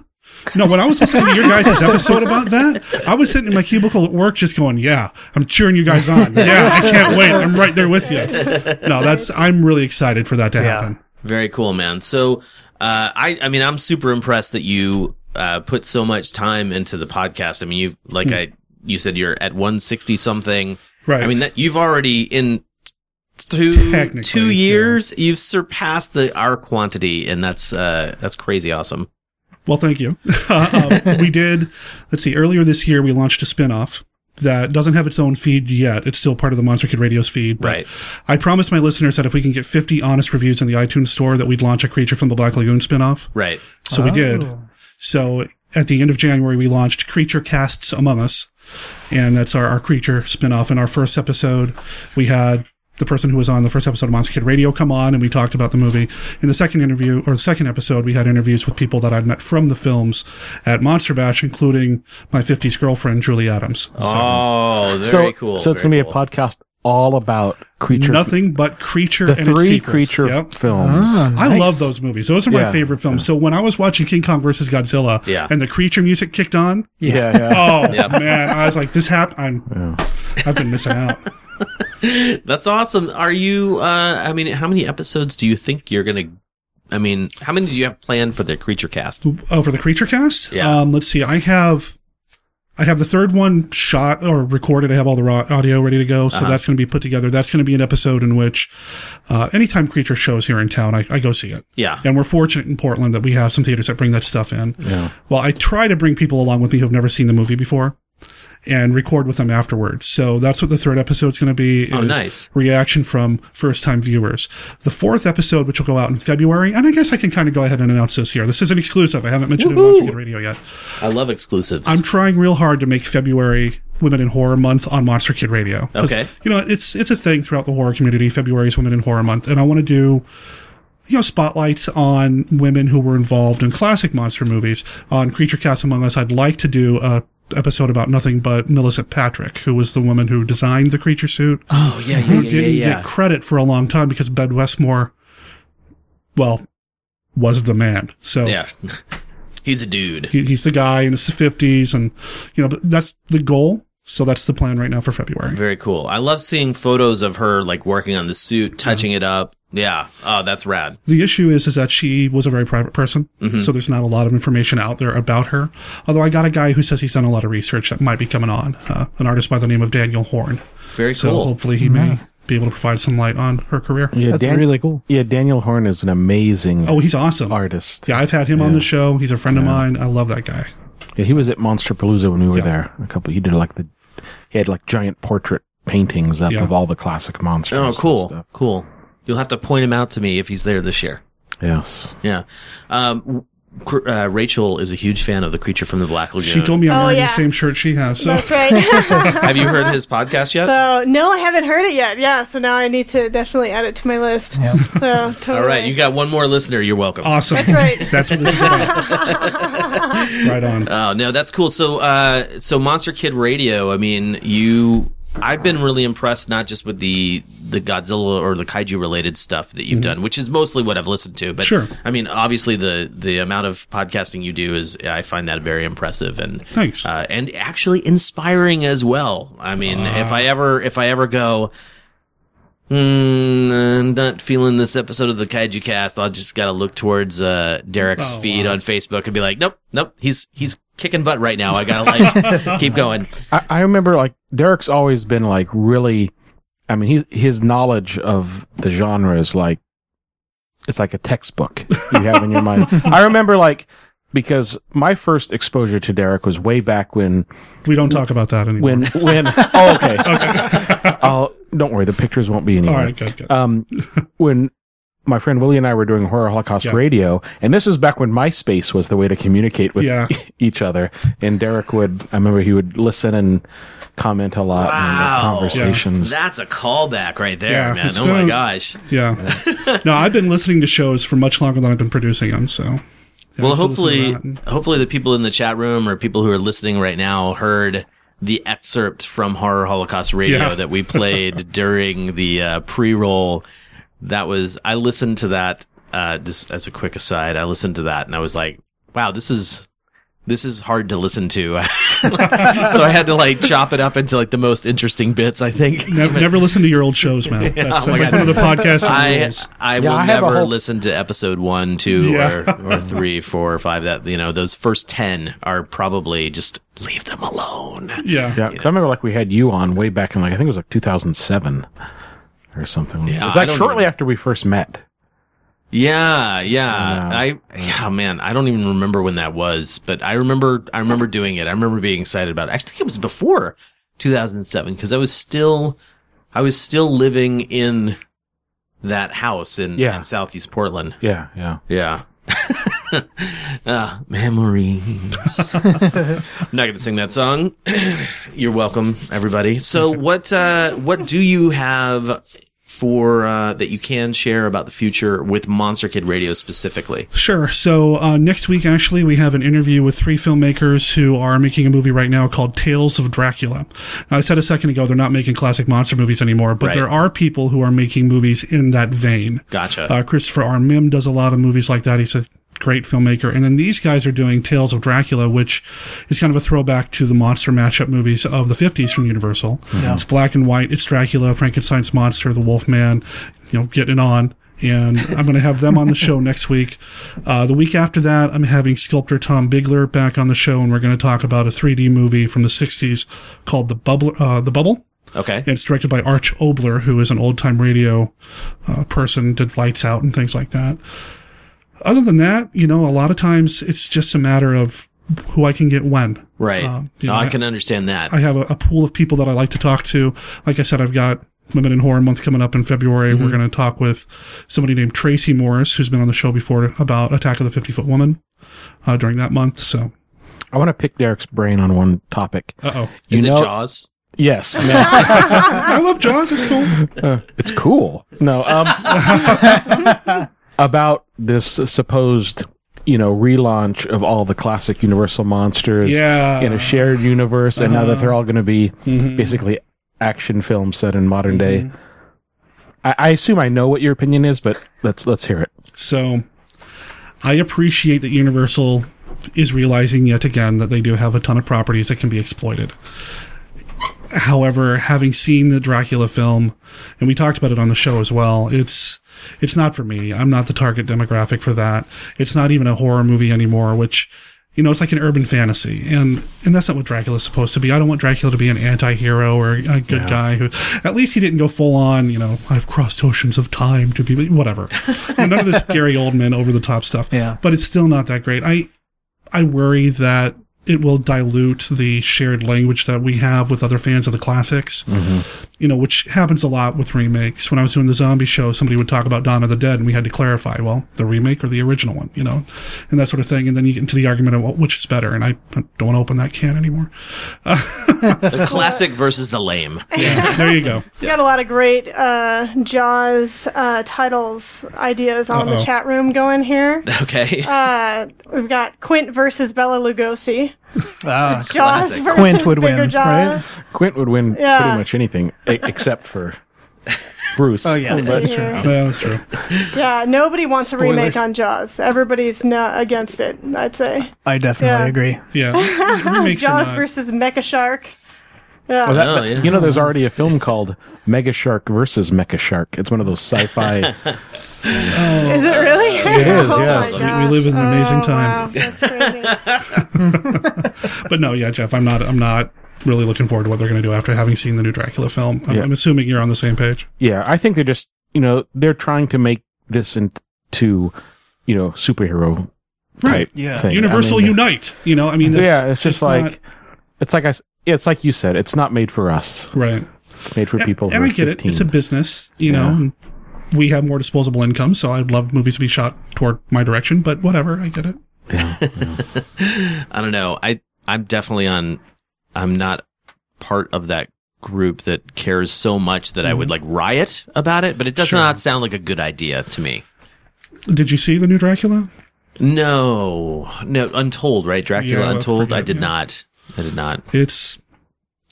No, when I was listening to your guys' episode about that, I was sitting in my cubicle at work just going, yeah, I'm cheering you guys on. Yeah, I can't wait. I'm right there with you. No, that's, I'm really excited for that to happen. Very cool, man. So, uh, I, I mean, I'm super impressed that you, uh, put so much time into the podcast. I mean, you've, like I, you said you're at 160 something. Right. I mean, that you've already in two, Technically, two yeah. years, you've surpassed the, our quantity. And that's, uh, that's crazy awesome. Well, thank you. uh, um, we did, let's see, earlier this year, we launched a spinoff that doesn't have its own feed yet. It's still part of the Monster Kid Radio's feed. But Right. I promised my listeners that if we can get 50 honest reviews in the iTunes store, that we'd launch a Creature from the Black Lagoon spinoff. Right. So we did. So at the end of January, we launched Creature Casts Among Us. And that's our, our creature spinoff. In our first episode, we had the person who was on the first episode of Monster Kid Radio come on and we talked about the movie. In the second interview, or the second episode, we had interviews with people that I'd met from the films at Monster Bash, including my 50s girlfriend, Julie Adams. So Oh, so, very cool. So it's going to be cool. a podcast all about creature. nothing but creature the and its three sequels. creature Yep. films. Ah, I love those movies. Those are my Yeah. favorite films. So when I was watching King Kong versus Godzilla Yeah. and the creature music kicked on, Yeah, yeah. oh Yep. man, I was like, this happened. I'm, I've been missing out. That's awesome. Are you, uh, I mean, how many episodes do you think you're going to, I mean, how many do you have planned for the creature cast? Oh, for the creature cast? Yeah. Um, let's see. I have, I have the third one shot or recorded. I have all the raw audio ready to go. So Uh-huh. that's going to be put together. That's going to be an episode in which, uh, anytime creature shows here in town, I, I go see it. Yeah. And we're fortunate in Portland that we have some theaters that bring that stuff in. Yeah. Well, I try to bring people along with me who've never seen the movie before and record with them afterwards. So that's what the third episode is going to be. Oh, nice. Reaction from first time viewers. The fourth episode, which will go out in February, and I guess I can kind of go ahead and announce this here. This is an exclusive. I haven't mentioned it on Monster Kid Radio yet. I love exclusives. I'm trying real hard to make February Women in Horror Month on Monster Kid Radio. Okay. You know, it's, it's a thing throughout the horror community. February is Women in Horror Month. And I want to do, you know, spotlights on women who were involved in classic monster movies. On Creature Cast Among Us, I'd like to do a episode about nothing but Millicent Patrick, who was the woman who designed the creature suit oh, yeah, yeah, who yeah, yeah, didn't yeah. get credit for a long time because Bud Westmore, well, was the man. So Yeah. He's a dude. he, he's the guy in the 50s and, you know, but that's the goal. So that's the plan right now for February. Very cool. I love seeing photos of her like working on the suit, touching mm-hmm. it up. Yeah. Oh, that's rad. The issue is, is that she was a very private person. Mm-hmm. So there's not a lot of information out there about her. Although I got a guy who says he's done a lot of research that might be coming on, uh, an artist by the name of Daniel Horn. Very So cool. hopefully he may be able to provide some light on her career. Yeah, That's really cool. Yeah, Daniel Horn is an amazing Oh, he's awesome. artist. Yeah, I've had him on the show. He's a friend of mine. I love that guy. Yeah, he was at Monster Palooza when we were Yeah. there. A couple. He did like the. He had like giant portrait paintings up Yeah. of all the classic monsters. Oh, cool. Cool. You'll have to point him out to me if he's there this year. Yes. Yeah. Um, uh, Rachel is a huge fan of the creature from the Black Lagoon. She told me I'm Oh, wearing yeah. the same shirt she has. So That's right. Have you heard his podcast yet? so no, I haven't heard it yet. Yeah, so now I need to definitely add it to my list. Yeah. So totally. All right, you got one more listener. You're welcome. awesome. That's right. That's what this is about. right on. Oh no, that's cool. So, uh, so Monster Kid Radio. I mean, you. I've been really impressed, not just with the the Godzilla or the kaiju related stuff that you've done, which is mostly what I've listened to. But Sure. I mean, obviously the the amount of podcasting you do is I find that very impressive and Thanks. uh, and actually inspiring as well. I mean, if I ever if I ever go. Hmm, I'm not feeling this episode of the Kaiju Cast. I'll just gotta look towards uh, Derek's Oh, feed wow. on Facebook and be like, nope, nope, he's he's kicking butt right now. I gotta like keep going. I, I remember like Derek's always been like really. I mean, he, his knowledge of the genre is like it's like a textbook you have in your mind. I remember like because my first exposure to Derek was way back when We don't talk about that anymore. when when oh okay. okay oh don't worry the pictures won't be All anymore good, good. um when my friend Willie and I were doing Horror Holocaust Yeah. Radio, and this was back when MySpace was the way to communicate with Yeah. each other. And Derek would, I remember he would listen and comment a lot in Wow. the conversations. That's a callback right there, Yeah, man. Oh my gonna- gosh. yeah. no, I've been listening to shows for much longer than I've been producing them. So, yeah, Well, I'm still listening hopefully, hopefully the people in the chat room or people who are listening right now heard the excerpt from Horror Holocaust Radio Yeah. that we played during the uh, pre-roll that was I listened to that uh just as a quick aside. I listened to that and I was like, wow, this is this is hard to listen to. so I had to like chop it up into like the most interesting bits, I think. Never, never listen to your old shows, man. That's, Yeah, that's oh like God. one of the podcast I rules. I Yeah, will I never whole- listen to episode one, two, Yeah. or or three, four, or five. That you know, those first ten are probably just leave them alone. Yeah. Yeah, 'cause I remember like we had you on way back in like I think it was like 2007 or something. Yeah, it was like shortly even- after we first met. Yeah, yeah. I yeah, man, I don't even remember when that was, but I remember I remember doing it. I remember being excited about it. I think it was before 2007 because I was still I was still living in that house in, Yeah. in Southeast Portland. Yeah, yeah. Yeah. Ah, memories. I'm not going to sing that song. You're welcome, everybody. So, what uh, what do you have for uh, that you can share about the future with Monster Kid Radio specifically? Sure. So uh, next week, actually, we have an interview with three filmmakers who are making a movie right now called Tales of Dracula. Now, I said a second ago they're not making classic monster movies anymore, but Right. there are people who are making movies in that vein. Gotcha. Uh, Christopher R. Mihm does a lot of movies like that. He's a great filmmaker. And then these guys are doing Tales of Dracula, which is kind of a throwback to the monster mashup movies of the 50s from Universal. It's black and white. It's Dracula, Frankenstein's monster, the Wolfman, you know, getting on. And I'm going to have them on the show next week. Uh, the week after that, I'm having sculptor Tom Bigler back on the show, and we're going to talk about a 3D movie from the 60s called The Bubble. Uh, the Bubble. okay. And it's directed by Arch Oboler, who is an old time radio uh, person, did Lights Out and things like that. Other than that, you know, a lot of times it's just a matter of who I can get when. Right. Um, you No, know, I I- can understand that. I have a, a pool of people that I like to talk to. Like I said, I've got Women in Horror Month coming up in February. Mm-hmm. We're going to talk with somebody named Tracy Morris, who's been on the show before about Attack of the 50 Foot Woman uh, during that month. So, I want to pick Derek's brain on one topic. uh oh. Is you it know- Jaws? Yes. No, I love Jaws. It's cool. it's cool. No, um, about this supposed, you know, relaunch of all the classic Universal monsters Yeah. in a shared universe, and now that they're all going to be Mhm. basically action films set in modern day. Mm-hmm. I, I assume I know what your opinion is, but let's let's hear it. So I appreciate that Universal is realizing yet again that they do have a ton of properties that can be exploited. However, having seen the Dracula film, and we talked about it on the show as well, it's it's not for me. I'm not the target demographic for that. It's not even a horror movie anymore, which you know, it's like an urban fantasy, and and that's not what Dracula's supposed to be. I don't want Dracula to be an anti-hero or a good guy who, at least he didn't go full on. You know, I've crossed oceans of time to be whatever. None of this Gary Oldman over the top stuff. Yeah. but it's still not that great. I I worry that it will dilute the shared language that we have with other fans of the classics. You know, which happens a lot with remakes. When I was doing the zombie show, somebody would talk about Dawn of the Dead, and we had to clarify, well, the remake or the original one, you know, and that sort of thing. And then you get into the argument of well, which is better, and I don't want to open that can anymore. The classic versus the lame. Yeah, there you go. You got a lot of great uh, Jaws uh, titles ideas on the Uh-oh. chat room going here. Okay. Uh, we've got Quint versus Bela Lugosi. Ah, Jaws Classic. versus Quint would Bigger win, Jaws. Quint would win Yeah. pretty much anything e- except for Bruce. Oh, yeah, that's true. Yeah. Yeah, that's true. Yeah, nobody wants a remake on Jaws. Everybody's not against it. I'd say I definitely Yeah. agree. Yeah, Jaws versus Mecha Shark. Yeah, Well, that, Oh, that- yeah. You know, there's already a film called Mega Shark versus Mecha Shark. It's one of those sci-fi. is it really? It is, Oh yes. We- we live in an amazing Oh, time. Wow, that's crazy. But no, yeah, Jeff, I'm not. I'm not really looking forward to what they're going to do after having seen the new Dracula film. I'm, Yeah. I'm assuming you're on the same page. yeah, I think they're just, you know, they're trying to make this into, you know, superhero type Yeah. thing. Universal I mean, Unite. You know, I mean, that's- Yeah, it's just like, not- it's like I it's like you said, it's not made for us. right. It's made for people. and, who and I get 15. it. It's a business. You Yeah. know, and we have more disposable income, so I'd love movies to be shot toward my direction. But whatever, I get it. I don't know. I I'm definitely on. I'm not part of that group that cares so much that I would mm-hmm. like riot about it. But it does Sure. not sound like a good idea to me. Did you see the new Dracula? No, no, Untold, right? Dracula Yeah, well, Untold. I did yeah. not. I did not. It's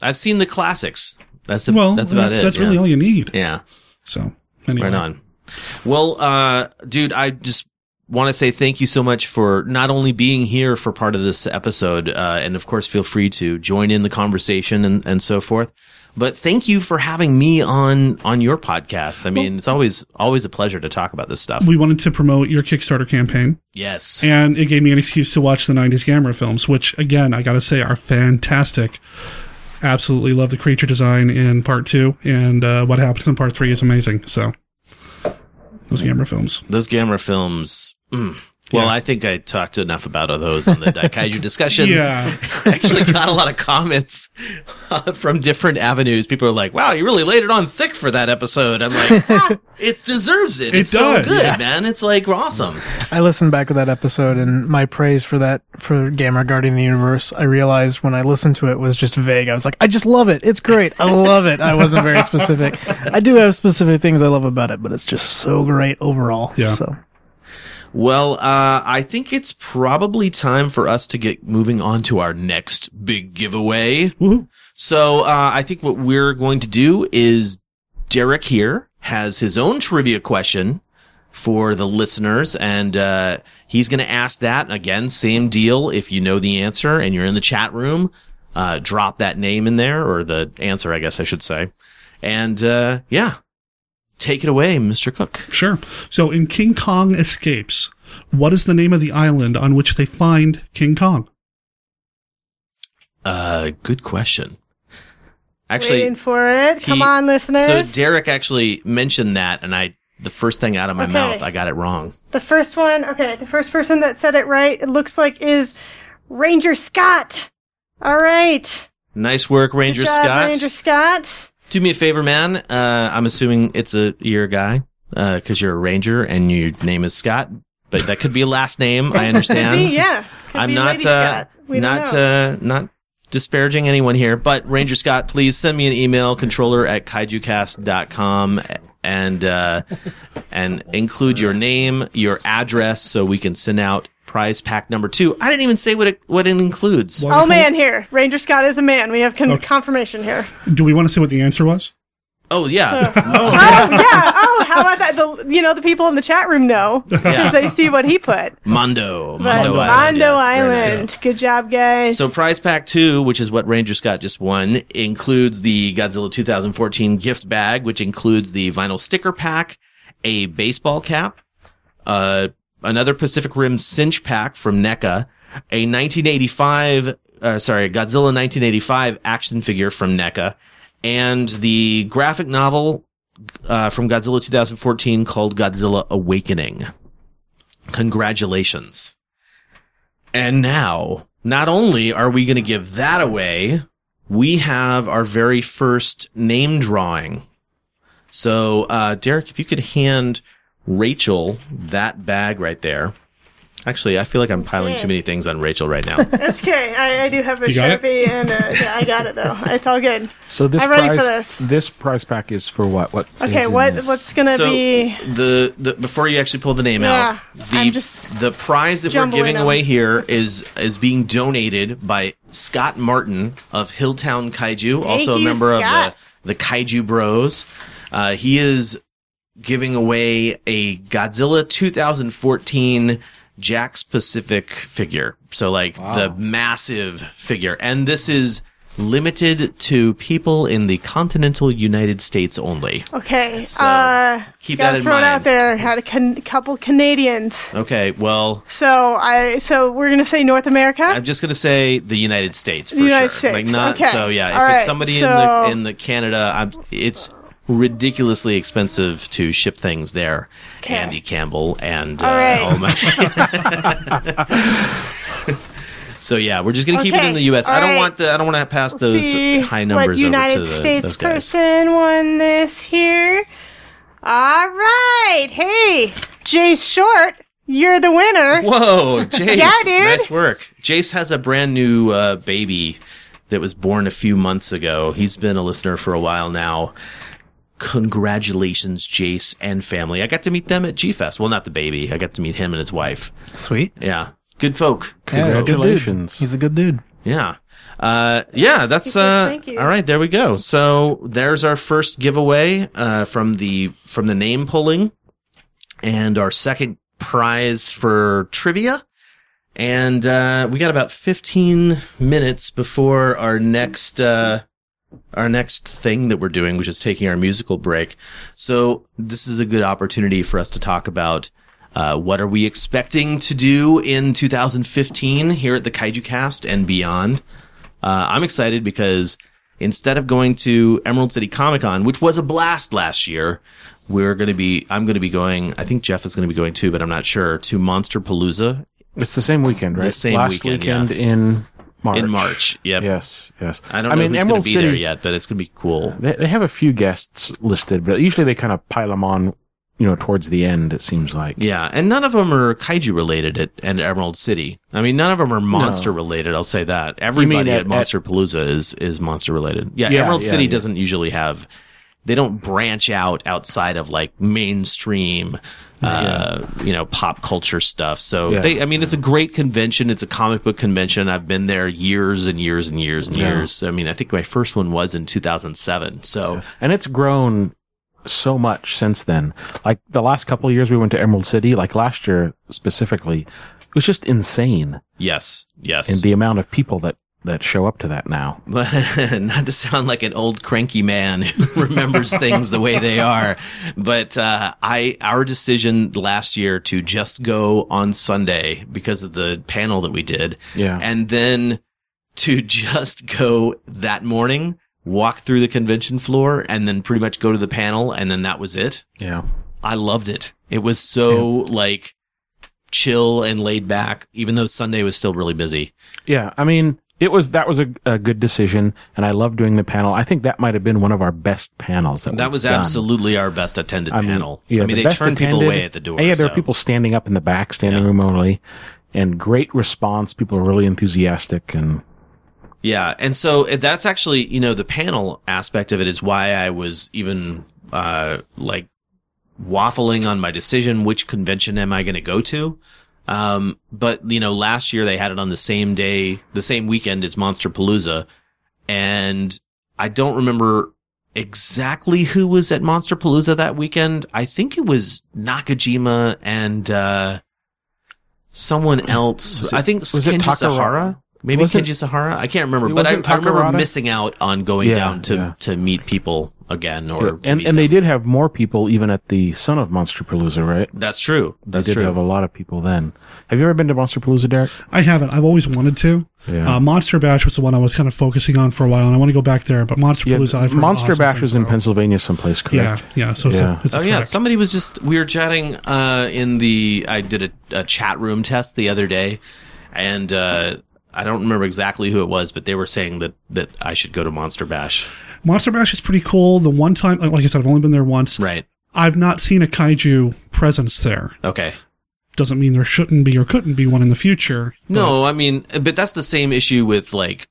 I've seen the classics. That's the, well, that's that's about that's, it. really yeah. all you need. Yeah, So anyway, right on. Well, uh, dude, I just want to say thank you so much for not only being here for part of this episode, uh, and of course, feel free to join in the conversation and, and so forth. But thank you for having me on on your podcast. I mean, it's always always a pleasure to talk about this stuff. We wanted to promote your Kickstarter campaign, Yes. and it gave me an excuse to watch the 90s Gamera films, which, again, I gotta say are fantastic. Absolutely love the creature design in part two, and uh, what happens in part three is amazing. So, those Gamera films. Those Gamera films. Mm. Well, Yeah. I think I talked enough about those in the Daikaiju discussion. Yeah. I actually got a lot of comments uh, from different avenues. People are like, "Wow, you really laid it on thick for that episode." I'm like, "It deserves it. It it's so good, Yeah. man. It's like awesome." I listened back to that episode and my praise for that, for Gamera Guarding the Universe, I realized when I listened to it was just vague. I was like, I just love it. It's great. I love it. I wasn't very specific. I do have specific things I love about it, but it's just so great overall. Yeah. So Well, uh, I think it's probably time for us to get moving on to our next big giveaway. Woohoo. So, uh, I think what we're going to do is Derek here has his own trivia question for the listeners and, uh, he's going to ask that again, same deal. If you know the answer and you're in the chat room, uh, drop that name in there or the answer, I guess I should say. And, uh, yeah, take it away, Mr. Cook. Sure. So, in King Kong Escapes, what is the name of the island on which they find King Kong? Uh, good question. Actually, Waiting for it. Come he- on, listeners. So Derek actually mentioned that, and I the first thing out of my Okay. mouth, I got it wrong. the first one, okay, the first person that said it right, it looks like is Ranger Scott. All right. Nice work, Ranger Good job, Scott. Ranger Scott. Do me a favor, man. Uh, I'm assuming it's a you're a guy because you're a ranger and your name is Scott, but that could be a last name. I understand. Be- yeah. Could I'm not uh, Scott. We don't not uh, not disparaging anyone here, but Ranger Scott, please send me an email, controller at kaijucast.com and uh, and include your name, your address, so we can send out prize pack number two. I didn't even say what it what it includes. Wonderful. Oh man, here Ranger Scott is a man. We have con- Okay. confirmation here. Do we want to say what the answer was? Oh yeah, Oh yeah. Oh, how about that? The you know the people in the chat room know because Yeah. they see what he put. Mondo, But Mondo, Mondo Island. yes, very nice. Island. Good job, guys. So prize pack two, which is what Ranger Scott just won, includes the Godzilla 2014 gift bag, which includes the vinyl sticker pack, a baseball cap, uh, another Pacific Rim cinch pack from NECA, a 1985, uh, sorry, Godzilla 1985 action figure from NECA, and the graphic novel, uh, from Godzilla 2014 called Godzilla Awakening. Congratulations. And now, not only are we going to give that away, we have our very first name drawing. So, uh, Derek, if you could hand Rachel that bag right there. Actually, I feel like I'm piling too many things on Rachel right now. That's okay. I, I do have a You got it? sharpie and a, yeah, I got it though. It's all good. So this I'm ready for prize, this. prize pack is for what? What? Okay, is in what this? what's gonna so be? the, the before you actually pull the name Yeah, out, the I'm just the prize that we're jumbling giving them. away here is is being donated by Scott Martin of Hilltown Kaiju, also a you, member Scott. of the the Kaiju Bros. Uh, he is giving away a Godzilla 2014 Jakks Pacific figure. So like the massive figure. And this is limited to people in the continental United States only. Okay. So, uh, keep that in throw it out there. Had a con- couple Canadians. Okay, well, So I so we're gonna say North America. I'm just gonna say the United States for United sure. States, Like not okay. so yeah. If All it's right, somebody in so- the in the Canada, I'm, it's ridiculously expensive to ship things there. Okay. Andy Campbell and All uh, right. my. so yeah, we're just gonna keep it in the U.S. I don't right. want the, I don't want to pass We'll those high numbers over United to the, States those guys. person won this here. All right. Hey, Jace Short, you're the winner. Whoa, Jace! Yeah, dude. Nice work. Jace has a brand new uh, baby that was born a few months ago. He's been a listener for a while now. Congratulations, Jace and family. I got to meet them at G Fest. Well, not the baby. I got to meet him and his wife. sweet. Yeah, good folk. Good Yeah, folk. good dude. Congratulations. He's a good dude. Yeah. Uh, yeah, that's, uh, all right, there we go. So there's our first giveaway, uh, from the, from the name pulling. and our second prize for trivia. And uh, we got about 15 minutes before our next uh, our next thing that we're doing, which is taking our musical break. So this is a good opportunity for us to talk about uh, what are we expecting to do in 2015 here at the Kaiju Cast and beyond. Uh, I'm excited because instead of going to Emerald City Comic Con, which was a blast last year, we're going to be, I'm going to be going, I think Jeff is going to be going too, but I'm not sure, to Monster Palooza It's the same weekend, right? The same Last weekend, weekend yeah. in March. in March. Yep. Yes, yes. I don't know mean, who's going to be City, there yet, but it's going to be cool. They, they have a few guests listed, but usually they kind of pile them on, you know, towards the end. It seems like. Yeah, and none of them are kaiju related at, at Emerald City. I mean, none of them are monster related. I'll say that. Everybody at- at, Monster Palooza is is monster related. Yeah, Yeah, Emerald yeah, City yeah. doesn't usually have. They don't branch out outside of like mainstream, uh, you know, pop culture stuff. So Yeah. they, I mean, it's a great convention. It's a comic book convention. I've been there years and years and years and Yeah. years. I mean, I think my first one was in 2007. So and it's grown so much since then. Like the last couple of years we went to Emerald City, like last year specifically, it was just insane. yes, yes. And the amount of people that, that show up to that now. Not to sound like an old cranky man who remembers things the way they are, but uh, I our decision last year to just go on Sunday because of the panel that we did, Yeah. and then to just go that morning, walk through the convention floor, and then pretty much go to the panel, and then that was it. Yeah. I loved it. It was so like chill and laid back, even though Sunday was still really busy. Yeah. I mean, it was, that was a, a good decision. And I love doing the panel. I think that might have been one of our best panels. That, That was done. absolutely our best attended I mean, panel. yeah, I mean, the they turned people away at the door. Yeah, there so. were people standing up in the back, standing Yeah. room only, and great response. People are really enthusiastic, and Yeah, and so uh, that's actually, you know, the panel aspect of it is why I was even uh like waffling on my decision which convention am I going to go to. Um but you know, last year they had it on the same day, the same weekend as Monster Palooza, and I don't remember exactly who was at Monster Palooza that weekend. I think it was Nakajima and uh someone else. It- I think was it Kenji Sahara. Maybe Wasn't- Kenji Sahara. I can't remember, but I, I remember missing out on going Yeah, down to yeah. to meet people again, or to and and they did have more people even at the Son of Monster Palooza, right? That's true. That's they did true. have a lot of people then. Have you ever been to Monster Palooza, Derek? I haven't. I've always wanted to. Yeah. Uh, Monster Bash was the one I was kind of focusing on for a while, and I want to go back there. But Monster Yeah, Palooza, I've heard Monster awesome Bash things was in. Pennsylvania someplace, Yeah, correct? yeah. So it's Yeah. a, it's a Oh yeah, somebody was just we were chatting uh in the I did a, a chat room test the other day, and uh I don't remember exactly who it was, but they were saying that that I should go to Monster Bash. Monster Bash is pretty cool. The one time, like I said, I've only been there once. Right. I've not seen a kaiju presence there. Okay. Doesn't mean there shouldn't be or couldn't be one in the future. No, I mean, but that's the same issue with like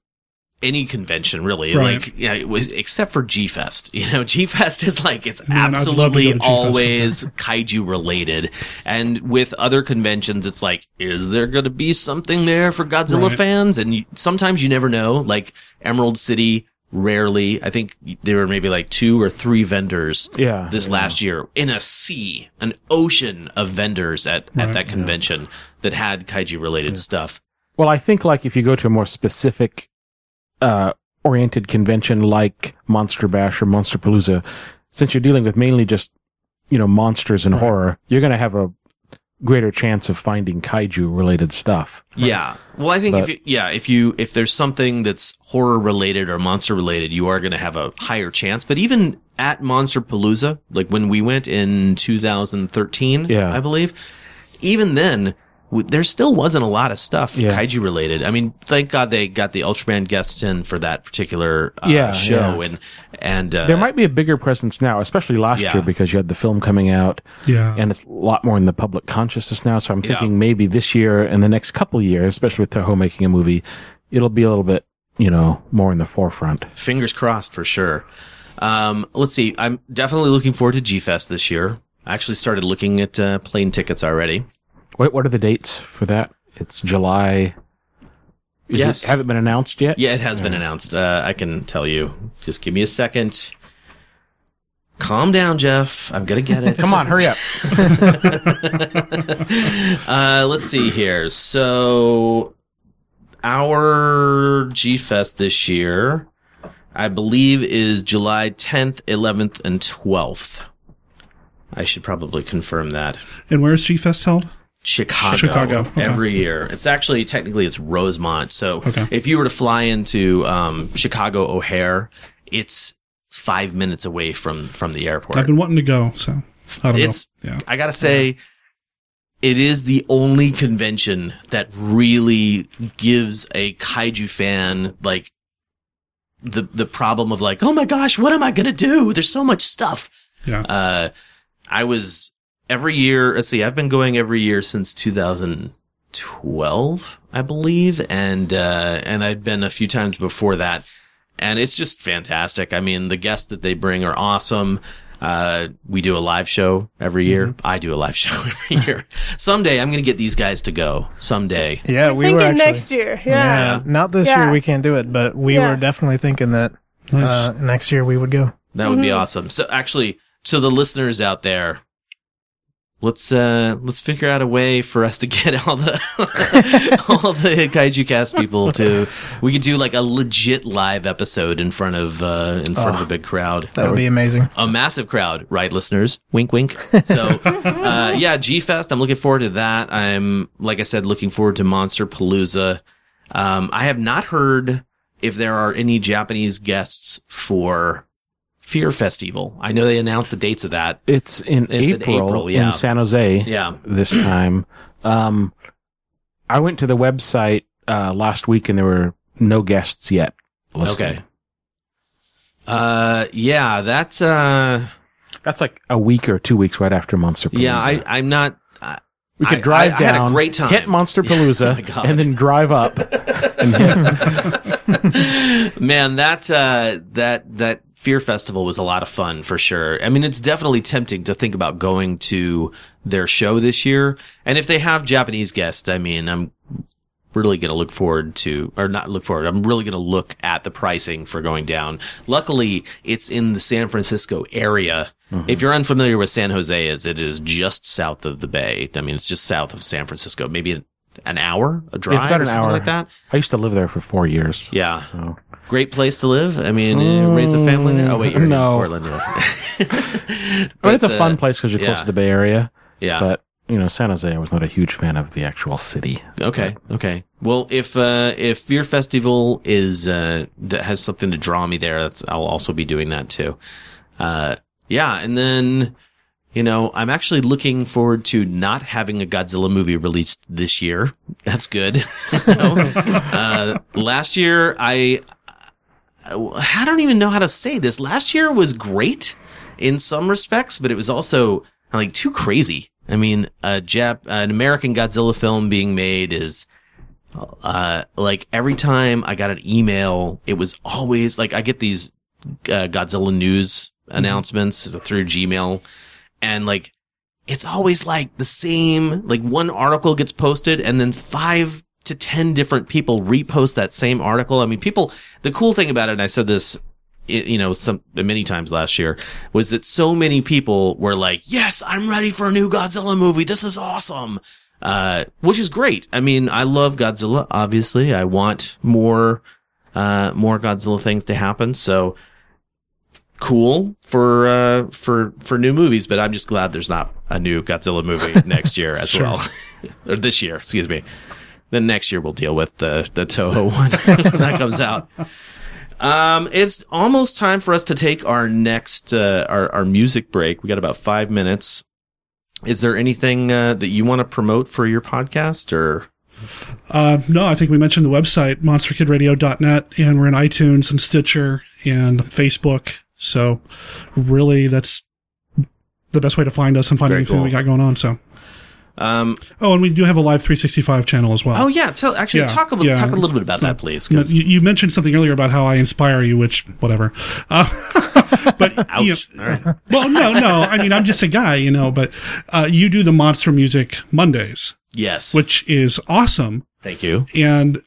any convention, really. Right. Like, yeah, it was except for G Fest. You know, G Fest is like it's Man, I'd love to absolutely go to G-Fest always kaiju related, and with other conventions, it's like, is there going to be something there for Godzilla Right. fans? And you, sometimes you never know. Like Emerald City. Rarely, I think there were maybe like two or three vendors Yeah, this yeah. last year in a sea, an ocean of vendors at, at that convention that had kaiju related stuff. Well, I think like if you go to a more specific, uh, oriented convention like Monster Bash or Monster Palooza, since you're dealing with mainly just, you know, monsters and horror, you're going to have a greater chance of finding kaiju related stuff. Yeah. Well, I think if you, yeah, if you if there's something that's horror related or monster related, you are going to have a higher chance. But even at Monster Palooza, like when we went in 2013, Yeah. I believe, even then. W- There still wasn't a lot of stuff Yeah. kaiju related. I mean, thank God they got the Ultraman guests in for that particular uh, Yeah, show, yeah. and and uh, There might be a bigger presence now, especially last Yeah. year because you had the film coming out Yeah. and it's a lot more in the public consciousness now. So I'm Yeah. thinking maybe this year and the next couple of years, especially with Toho making a movie, it'll be a little bit, you know, more in the forefront. fingers crossed for sure. Um, let's see. I'm definitely looking forward to G Fest this year. I actually started looking at uh, plane tickets already. Wait, what are the dates for that? It's July. Is Yes. It, haven't been announced yet? Yeah, it has been announced. Uh, I can tell you. Just give me a second. Calm down, Jeff. I'm gonna get it. Come on, hurry up. Uh, let's see here. So, our G Fest this year, I believe, is July 10th, 11th, and 12th. I should probably confirm that. And where's G Fest held? Chicago, Chicago, okay. every year. It's actually technically it's Rosemont. So Okay. if you were to fly into um, Chicago O'Hare, it's five minutes away from from the airport. I've been wanting to go, so I don't It's know. Yeah. I gotta say, it is the only convention that really gives a kaiju fan like the the problem of like, oh my gosh, what am I gonna do? There's so much stuff. Yeah. Uh, I was every year. Let's see, I've been going every year since 2012, I believe, and uh, and I'd been a few times before that, and it's just fantastic. I mean, the guests that they bring are awesome. Uh, we do a live show every year. Mm-hmm. I do a live show every year. Someday I'm going to get these guys to go. Someday. Yeah, we Thinking were actually. next year. Yeah. Not this Yeah. year. We can't do it, but we Yeah. were definitely thinking that uh, next year we would go. That would be awesome. So actually, to the listeners out there, let's uh let's figure out a way for us to get all the all the kaiju cast people to we could do like a legit live episode in front of uh in front of a big crowd. That would be amazing. a massive crowd, right, listeners? Wink, wink. So, uh, yeah, G Fest. I'm looking forward to that. I'm, like I said, looking forward to Monster Palooza. Um, I have not heard if there are any Japanese guests for Fear Festival. I know they announced the dates of that. It's in It's in April, April, yeah. in San Jose. Yeah. This time, um, I went to the website uh, last week and there were no guests yet. listed. Okay. Uh, yeah, that's, uh, That's like a week or two weeks right after Monster yeah, I, I'm not, we could I- drive I- I had a down, great time. hit Monster Oh my Palooza, and then drive up. Man, that uh, that that Fear Festival was a lot of fun for sure. I mean, it's definitely tempting to think about going to their show this year. And if they have Japanese guests, I mean, I'm really going to look forward to, or not look forward. I'm really going to look at the pricing for going down. Luckily, it's in the San Francisco area. Mm-hmm. If you're unfamiliar with San Jose, is it is just south of the Bay. I mean, it's just south of San Francisco. Maybe an, hour, a drive, it's about or an something hour like that. I used to live there for four years. Yeah. So Great place to live. I mean, uh, raise a family there. Oh wait, you're No. in Portland. but it's a uh, fun place because you're yeah. close to the Bay Area. Yeah. But you know, San Jose, I was not a huge fan of the actual city. okay. Okay. Well, if uh, if Fear Festival is uh, has something to draw me there, that's I'll also be doing that too. Uh, yeah, and then you know I'm actually looking forward to not having a Godzilla movie released this year. That's good. Uh, last year I I don't even know how to say this. Last year was great in some respects, but it was also like too crazy. I mean, a Jap, an American Godzilla film being made is, uh, like every time I got an email, it was always like I get these uh, Godzilla news announcements through Gmail and like it's always like the same, like one article gets posted and then five to 10 different people repost that same article. I mean, people, the cool thing about it, and I said this, you know, some, many times last year was that so many people were like, yes, I'm ready for a new Godzilla movie. This is awesome. Uh, which is great. I mean, I love Godzilla, obviously. I want more, uh, more Godzilla things to happen. So, cool for uh for for new movies but i'm just glad there's not a new godzilla movie next year as well. Or this year excuse me. Then next year we'll deal with the the toho one when that comes out. Um it's almost time for us to take our next uh our, our music break. We got about five minutes. Is there anything uh, that you want to promote for your podcast or? Uh, no, I think we mentioned the website, monsterkidradio.net, and we're in iTunes and Stitcher and Facebook. So really, that's the best way to find us and find Very anything cool. we got going on. So, um oh, and we do have a live 365 channel as well. oh yeah tell actually Yeah, talk a little yeah. talk a little bit about that please You, you, mentioned something earlier about how I inspire you, which whatever. Uh, but you know- right well, no, no. I mean, I'm just a guy, you know. But uh, you do the monster music Mondays, yes which is awesome. thank you And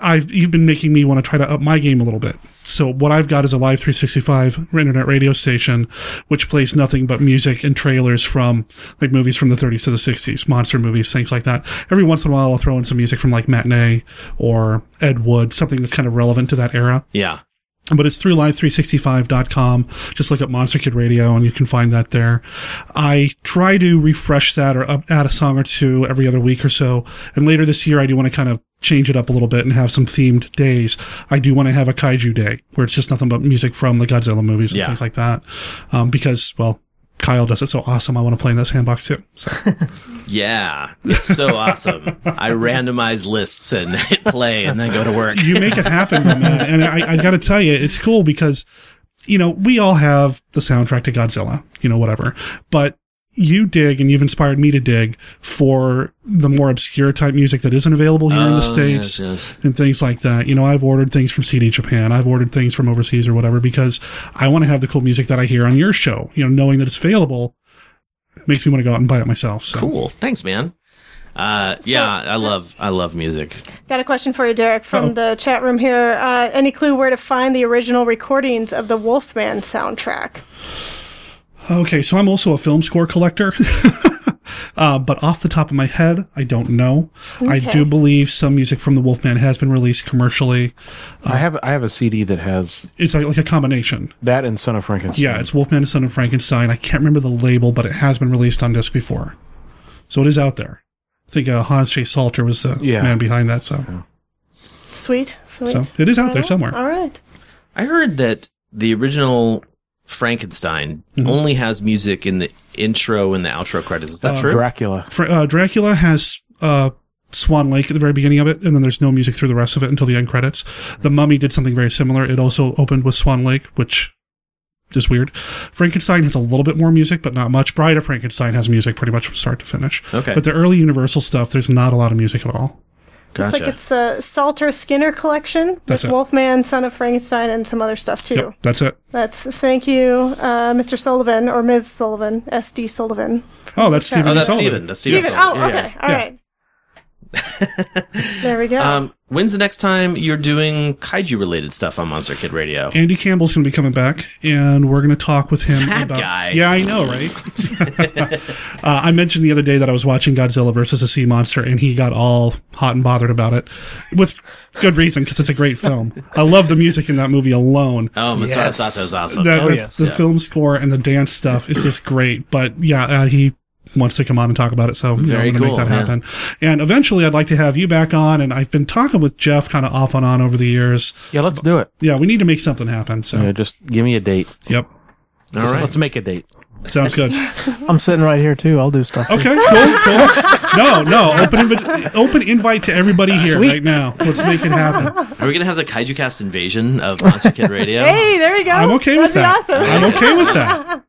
I've you've been making me want to try to up my game a little bit. So what I've got is a live 365 internet radio station, which plays nothing but music and trailers from like movies from the 30s to the 60s, monster movies, things like that. Every once in a while, I'll throw in some music from like Matinee or Ed Wood, something that's kind of relevant to that era Yeah. But it's through live365.com. Just look up Monster Kid Radio and you can find that there. I try to refresh that or up, add a song or two every other week or so. And later this year, I do want to kind of change it up a little bit and have some themed days. I do want to have a kaiju day where it's just nothing but music from the Godzilla movies and Yeah. things like that. Um, because, well, Kyle does it so awesome. I want to play in that sandbox too. So Yeah. It's so awesome. I randomize lists and hit play and then go to work. you make it happen, man. And I, I got to tell you, it's cool because, you know, we all have the soundtrack to Godzilla, you know, whatever. But you dig and you've inspired me to dig for the more obscure type music that isn't available here in the Oh, States yes, yes. and things like that. You know, I've ordered things from CD Japan. I've ordered things from overseas or whatever because I want to have the cool music that I hear on your show. You know, knowing that it's available makes me want to go out and buy it myself. So. Cool. Thanks, man. Uh, yeah, I love I love music. Got a question for you, Derek, from Oh. the chat room here. Uh, any clue where to find the original recordings of the Wolfman soundtrack? Okay, so I'm also a film score collector. uh, but off the top of my head, I don't know. I do believe some music from the Wolfman has been released commercially. I have I have a CD that has It's like, like a combination. that and Son of Frankenstein. Yeah, it's Wolfman and Son of Frankenstein. I can't remember the label, but it has been released on disc before. So it is out there. I think uh, Hans J. Salter was the Yeah. man behind that. So, Sweet, sweet. so it is out there somewhere. All right. I heard that the original Frankenstein Mm-hmm. only has music in the intro and the outro credits. Is that Uh, true? Dracula. Fra- uh, Dracula has uh, Swan Lake at the very beginning of it, and then there's no music through the rest of it until the end credits. The Mummy did something very similar. It also opened with Swan Lake, which is weird. Frankenstein has a little bit more music, but not much. Bride of Frankenstein has music pretty much from start to finish. Okay. But the early Universal stuff, there's not a lot of music at all. Looks like it's the Salter Skinner collection That's it. Wolfman, Son of Frankenstein, and some other stuff too. Yep, that's it. That's thank you, uh, Mr. Sullivan or Ms. Sullivan, S.D. Sullivan. Oh, that's Stephen oh, that's Sullivan. Steven. That's Steven. Steven. Oh, okay. yeah. All Yeah. right. there we go. Um, when's the next time you're doing kaiju related stuff on Monster Kid Radio? Andy Campbell's going to be coming back, and we're going to talk with him That about. guy. Yeah, I know, right? uh, I mentioned the other day that I was watching Godzilla versus a Sea Monster, and he got all hot and bothered about it, with good reason because it's a great film. I love the music in that movie alone. Oh, Masaru Yes. Sato's awesome. That, Oh, that's, yes. the Yeah. film score and the dance stuff is just great. But yeah, uh, he wants to come on and talk about it, so you know, I'm gonna cool, make that yeah. happen. And eventually, I'd like to have you back on. And I've been talking with Jeff kind of off and on over the years. Yeah, let's do it. Yeah, we need to make something happen. So, Yeah, just give me a date. yep, All right. Let's make a date. sounds good. I'm sitting right here too. I'll do stuff. Okay, cool, cool. No, no, open invi- open invite to everybody here Sweet. right now. Let's make it happen. Are we gonna have the Kaiju Cast invasion of Monster Kid Radio? hey, there we go. I'm okay with That'd that. Be awesome. I'm okay with that.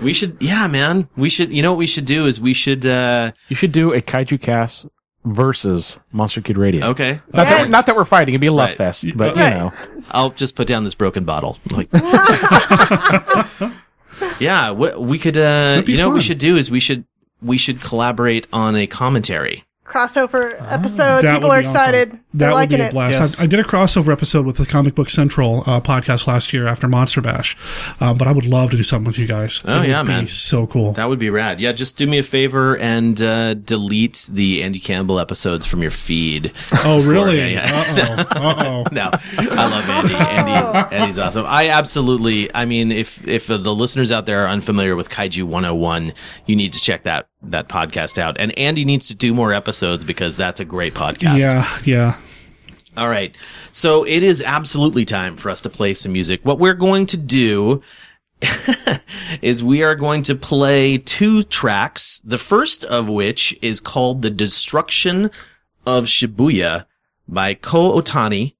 We should, yeah, man. We should. You know what we should do is we should. uh You should do a kaiju cast versus Monster Kid Radio. Okay, Not, that, Yes. not that we're fighting. It'd be a love Right. fest, but Right. you know. I'll just put down this broken bottle. Like, yeah, we, we could. uh be You know what we fun. should do is we should we should collaborate on a commentary. Crossover episode. That People are be awesome. excited. They're That would be a blast. Yes. I, I did a crossover episode with the Comic Book Central uh, podcast last year after Monster Bash, uh, but I would love to do something with you guys. Oh, It would yeah, be man. so cool. That would be rad. Yeah, just do me a favor and uh, delete the Andy Campbell episodes from your feed. oh, really? yeah, yeah. Uh oh. Uh oh. no, I love Andy. Andy's, Andy's awesome. I absolutely. I mean, if if the listeners out there are unfamiliar with Kaiju 101, you need to check that that podcast out. And Andy needs to do more episodes because that's a great podcast. Yeah, yeah. All right. So it is absolutely time for us to play some music. What we're going to do is we are going to play two tracks. The first of which is called The Destruction of Shibuya by Kow Otani.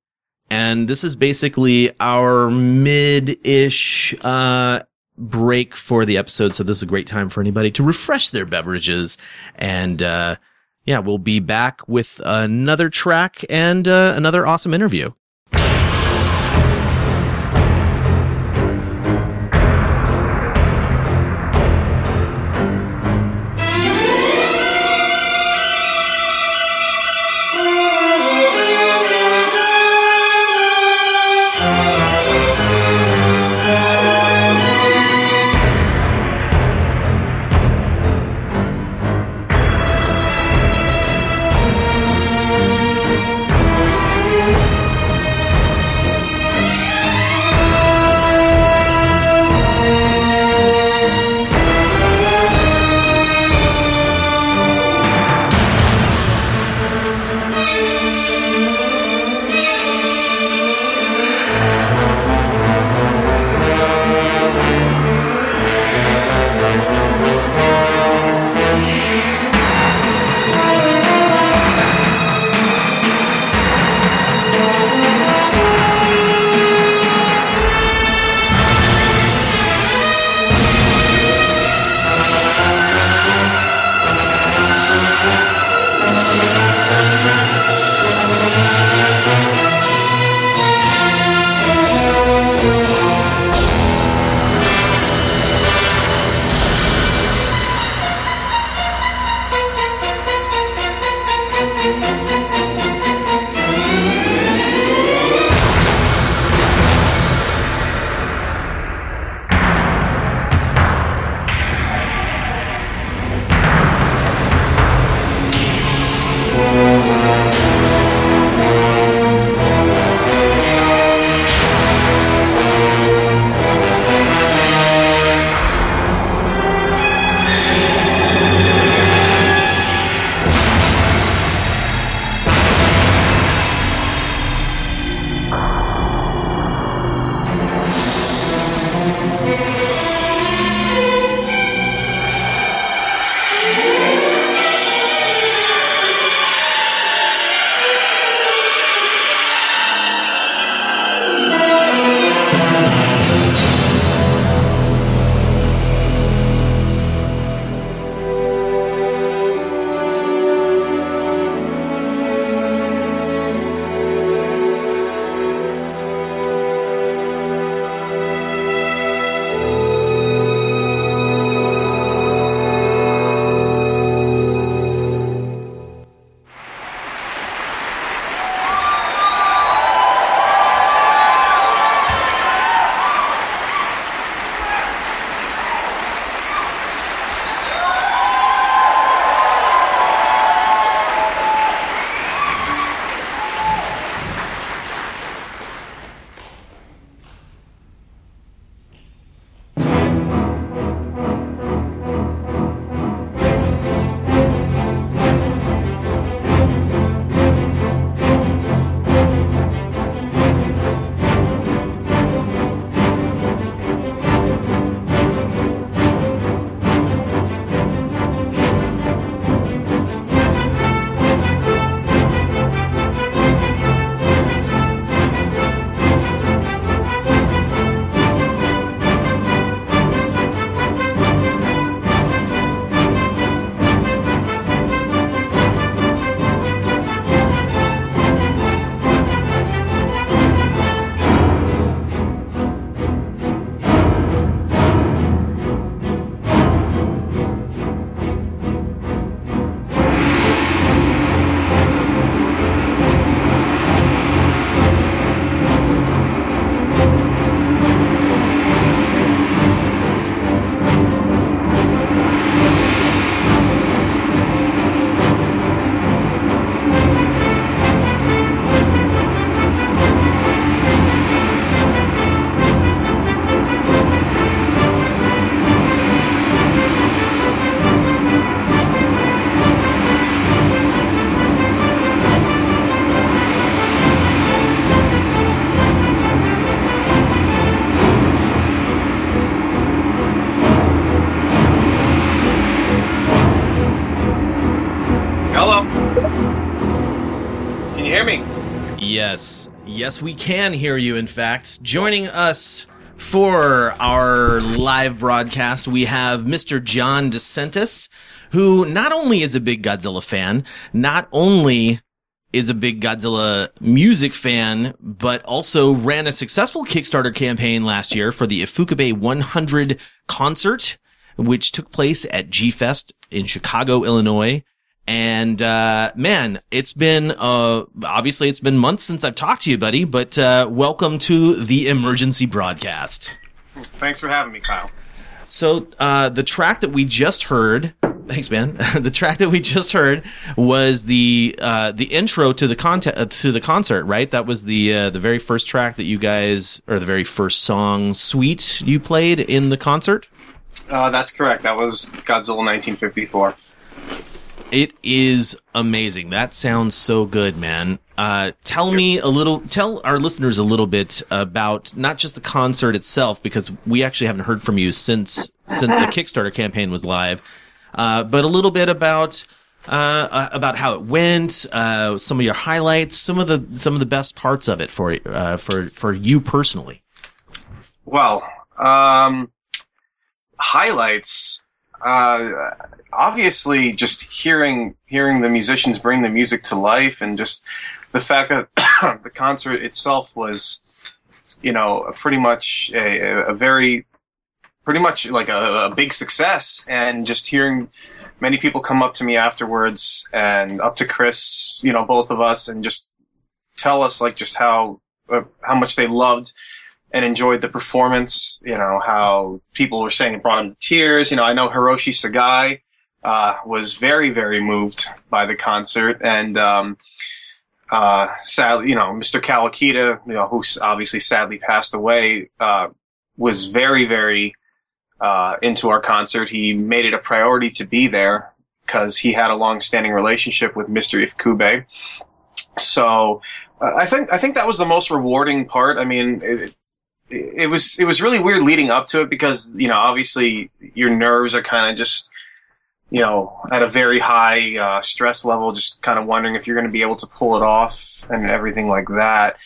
And this is basically our mid-ish, uh, break for the episode. So this is a great time for anybody to refresh their beverages and, uh, yeah, we'll be back with another track and uh, another awesome interview. Yes, we can hear you. In fact, joining us for our live broadcast, we have Mr. John DeSantis, who not only is a big Godzilla fan, not only is a big Godzilla music fan, but also ran a successful Kickstarter campaign last year for the Ifukube 100 concert, which took place at G Fest in Chicago, Illinois. And, uh, man, it's been, uh, obviously it's been months since I've talked to you, buddy, but, uh, welcome to the emergency broadcast. Thanks for having me, Kyle. So, uh, the track that we just heard, thanks, man. the track that we just heard was the, uh, the intro to the content, uh, to the concert, right? That was the, uh, the very first track that you guys, or the very first song suite you played in the concert? Uh, that's correct. That was Godzilla 1954. It is amazing. That sounds so good, man. Uh, tell me a little, tell our listeners a little bit about not just the concert itself, because we actually haven't heard from you since, since the Kickstarter campaign was live, uh, but a little bit about, uh, uh, about how it went, uh, some of your highlights, some of the, some of the best parts of it for, uh, for, for you personally. Well, um, highlights, uh, obviously just hearing hearing the musicians bring the music to life and just the fact that the concert itself was you know pretty much a, a very pretty much like a, a, big success. And just hearing many people come up to me afterwards and up to chris you know both of us and just tell us like just how uh, how much they loved and enjoyed the performance. You know how people were saying it brought them to tears. You know I know Hiroshi Sagai uh, was very, very moved by the concert. And, um, uh, sadly, you know, Mr. Kawakita, you know, who obviously sadly passed away, uh, was very, very, uh, into our concert. He made it a priority to be there because he had a long-standing relationship with Mr. Ifukube. So, uh, I think, I think that was the most rewarding part. I mean, it, it was, it was really weird leading up to it because, you know, obviously your nerves are kind of just, you know, at a very high uh, stress level, just kind of wondering if you're going to be able to pull it off and everything like that.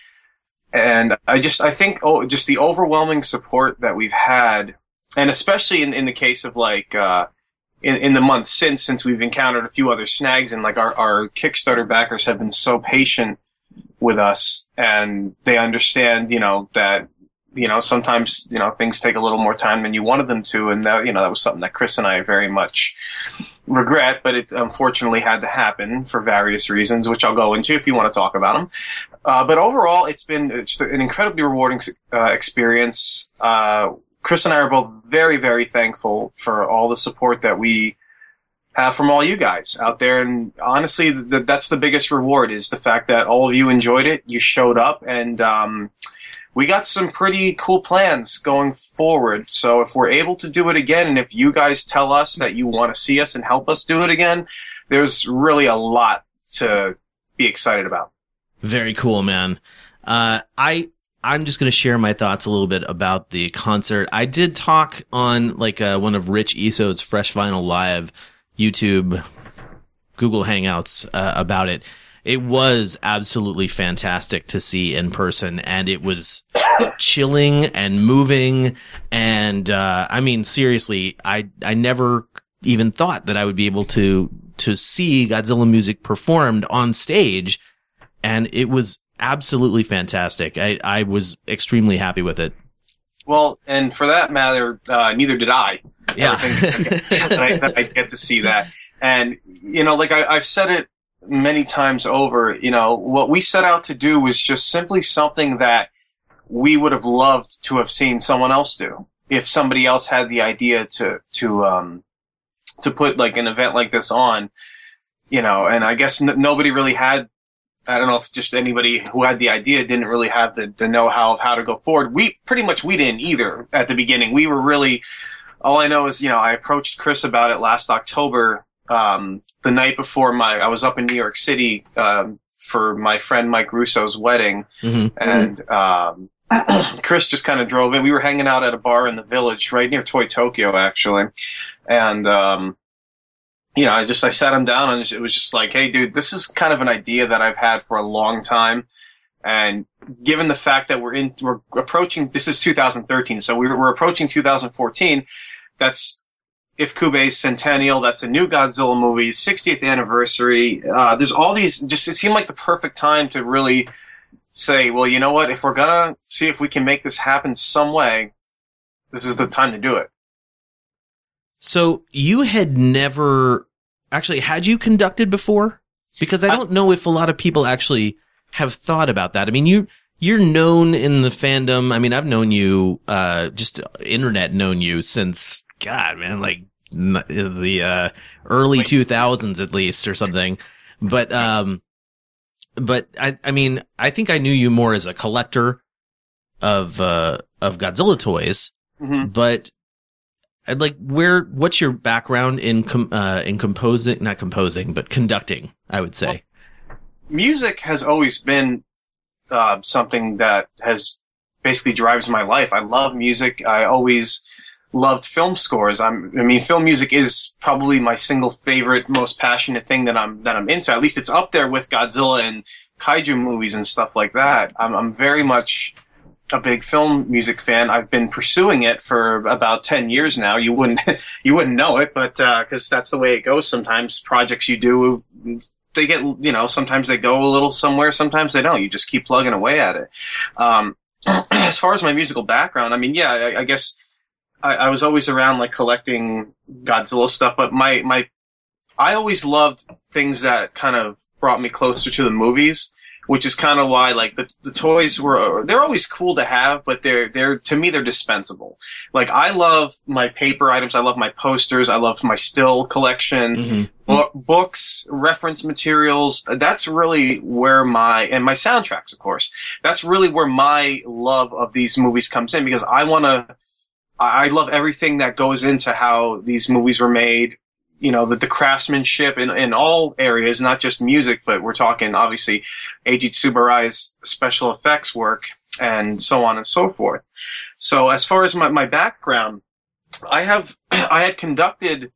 And I just, I think, oh, just the overwhelming support that we've had, and especially in, in the case of like, uh, in, in the months since, since we've encountered a few other snags and like our, our Kickstarter backers have been so patient with us and they understand, you know, that you know, sometimes, you know, things take a little more time than you wanted them to. And that, you know, that was something that Chris and I very much regret, but it unfortunately had to happen for various reasons, which I'll go into if you want to talk about them. Uh, but overall, it's been just an incredibly rewarding uh, experience. Uh, Chris and I are both very, very thankful for all the support that we have from all you guys out there. And honestly, that's the biggest reward is the fact that all of you enjoyed it. You showed up and, um, we got some pretty cool plans going forward. So if we're able to do it again, and if you guys tell us that you want to see us and help us do it again, there's really a lot to be excited about. Very cool, man. Uh, I, I'm just going to share my thoughts a little bit about the concert. I did talk on like uh, one of Rich Iso's Fresh Vinyl Live YouTube, Google Hangouts uh, about it it was absolutely fantastic to see in person and it was chilling and moving and uh, I mean seriously I I never even thought that I would be able to to see Godzilla music performed on stage and it was absolutely fantastic. I I was extremely happy with it. Well, and for that matter, uh, neither did I. Yeah, that I, that I get to see that, and you know, like I, I've said it many times over, you know, what we set out to do was just simply something that we would have loved to have seen someone else do. If somebody else had the idea to, to, um, to put like an event like this on, you know, and I guess n- nobody really had, I don't know if just anybody who had the idea didn't really have the, the know-how of how to go forward. We pretty much, we didn't either at the beginning. We were really, all I know is, you know, I approached Chris about it last October, um, the night before my, I was up in New York City, um, for my friend Mike Russo's wedding. Mm-hmm. And, um, Chris just kind of drove in. We were hanging out at a bar in the village right near Toy Tokyo, actually. And, um, you know, I just, I sat him down and it was just like, Hey, dude, this is kind of an idea that I've had for a long time. And given the fact that we're in, we're approaching, this is 2013, so we're, we're approaching 2014. That's Ifukube's centennial, that's a new Godzilla movie, 60th anniversary. Uh, there's all these, just, it seemed like the perfect time to really say, well, you know what? If we're gonna see if we can make this happen some way, this is the time to do it. So you had never actually had you conducted before? Because I don't know if a lot of people actually have thought about that. I mean, you you're known in the fandom. I mean, I've known you uh just internet known you since God, man, like the uh early 2000s at least or something. But um but I I mean, I think I knew you more as a collector of uh of Godzilla toys, Mhm. but I'd like where what's your background in com- uh in composing not composing but conducting I would say music has always been uh, something that has basically drives my life. I love music. I always loved film scores. I'm, I mean, film music is probably my single favorite, most passionate thing that I'm that I'm into. At least it's up there with Godzilla and kaiju movies and stuff like that. I'm, I'm very much a big film music fan. I've been pursuing it for about 10 years now. You wouldn't, you wouldn't know it, but, uh, cause that's the way it goes sometimes. Projects you do, they get, you know, sometimes they go a little somewhere, sometimes they don't. You just keep plugging away at it. Um, as far as my musical background, I mean, yeah, I, I guess I, I was always around like collecting Godzilla stuff, but my, my, I always loved things that kind of brought me closer to the movies which is kind of why like the the toys were they're always cool to have, but they're they're to me they're dispensable. Like I love my paper items, I love my posters, I love my still collection, mm-hmm. bo- books, reference materials. That's really where my and my soundtracks, of course. That's really where my love of these movies comes in because I want to. I I love everything that goes into how these movies were made, you know, the, the craftsmanship in, in all areas, not just music, but we're talking obviously Eiji Tsuburaya's special effects work and so on and so forth. So as far as my, my background, I have, I had conducted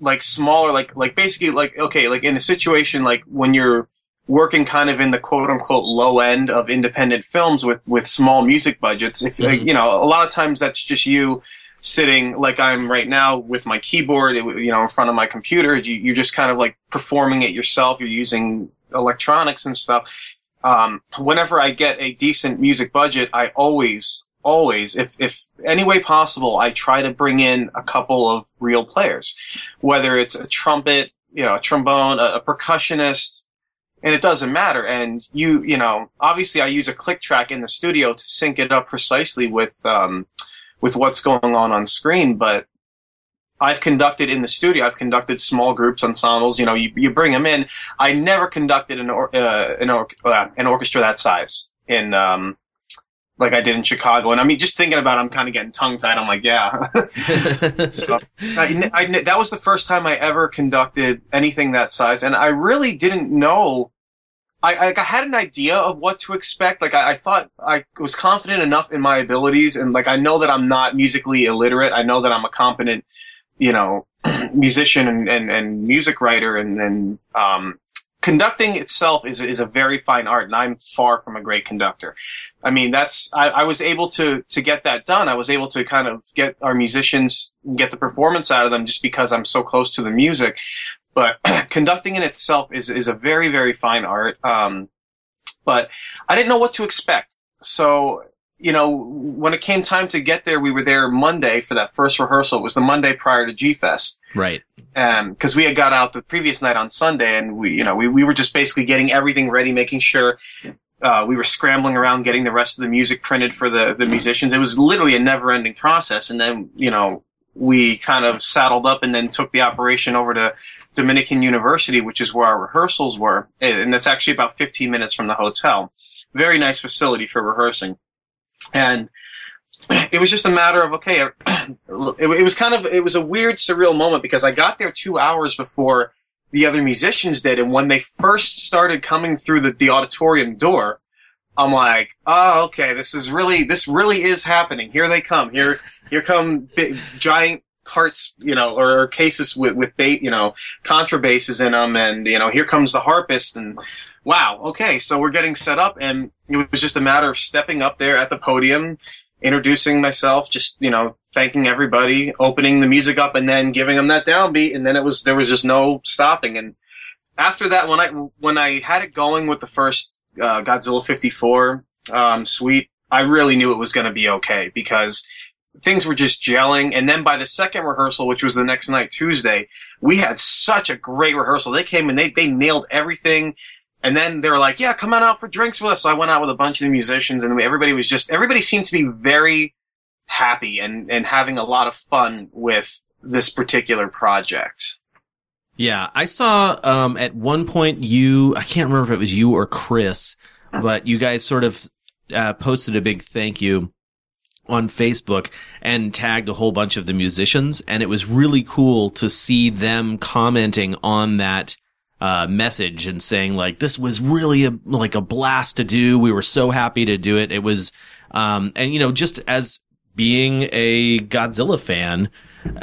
like smaller, like, like basically like, okay, like in a situation like when you're working kind of in the quote unquote low end of independent films with, with small music budgets, if, Mhm. you know, a lot of times that's just you sitting like I'm right now with my keyboard, you know, in front of my computer. You, you're just kind of like performing it yourself. You're using electronics and stuff. Um, whenever I get a decent music budget, I always, always, if, if any way possible, I try to bring in a couple of real players, whether it's a trumpet, you know, a trombone, a, a percussionist, and it doesn't matter. And you, you know, obviously I use a click track in the studio to sync it up precisely with, um, with what's going on on screen, but I've conducted in the studio. I've conducted small groups, ensembles. You know, you, you bring them in. I never conducted an or, uh, an, or, uh, an orchestra that size in um, like I did in Chicago. And I mean, just thinking about, it, I'm kind of getting tongue tied. I'm like, yeah. so I, I- that was the first time I ever conducted anything that size, and I really didn't know. I, I, I had an idea of what to expect. Like I, I thought I was confident enough in my abilities, and like I know that I'm not musically illiterate. I know that I'm a competent, you know, musician and, and, and music writer, and, and um, conducting itself is is a very fine art, and I'm far from a great conductor. I mean, that's I, I was able to to get that done. I was able to kind of get our musicians get the performance out of them just because I'm so close to the music. But conducting in itself is is a very very fine art. Um, but I didn't know what to expect. So you know, when it came time to get there, we were there Monday for that first rehearsal. It was the Monday prior to G Fest right because we had got out the previous night on Sunday, and we, you know, we, we were just basically getting everything ready, making sure uh, we were scrambling around getting the rest of the music printed for the the musicians. It was literally a never ending process, and then you know we kind of saddled up and then took the operation over to Dominican University, which is where our rehearsals were, and that's actually about 15 minutes from the hotel. Very nice facility for rehearsing, and it was just a matter of okay uh, it, it was kind of it was a weird surreal moment because i got there two hours before the other musicians did. And when they first started coming through the, the auditorium door i'm like oh okay this is really this really is happening. Here they come. Here here come big, giant parts, you know, or, or cases with with ba- you know contrabasses in them, and you know here comes the harpist, and wow, okay, so we're getting set up, and it was just a matter of stepping up there at the podium, introducing myself, just you know thanking everybody, opening the music up, and then giving them that downbeat, and then it was there was just no stopping, and after that, when I when I had it going with the first uh, Godzilla 54 um, suite, I really knew it was going to be okay because things were just gelling. And then by the second rehearsal, which was the next night, Tuesday, we had such a great rehearsal. They came and they, they nailed everything. And then they were like, yeah, come on out for drinks with us. So I went out with a bunch of the musicians and everybody was just, everybody seemed to be very happy and, and having a lot of fun with this particular project. Yeah, I saw um, at one point you, I can't remember if it was you or Chris, but you guys sort of uh, posted a big thank you on Facebook and tagged a whole bunch of the musicians. And it was really cool to see them commenting on that uh, message and saying like, this was really a, like a blast to do. We were so happy to do it. It was, um, and you know, just as being a Godzilla fan,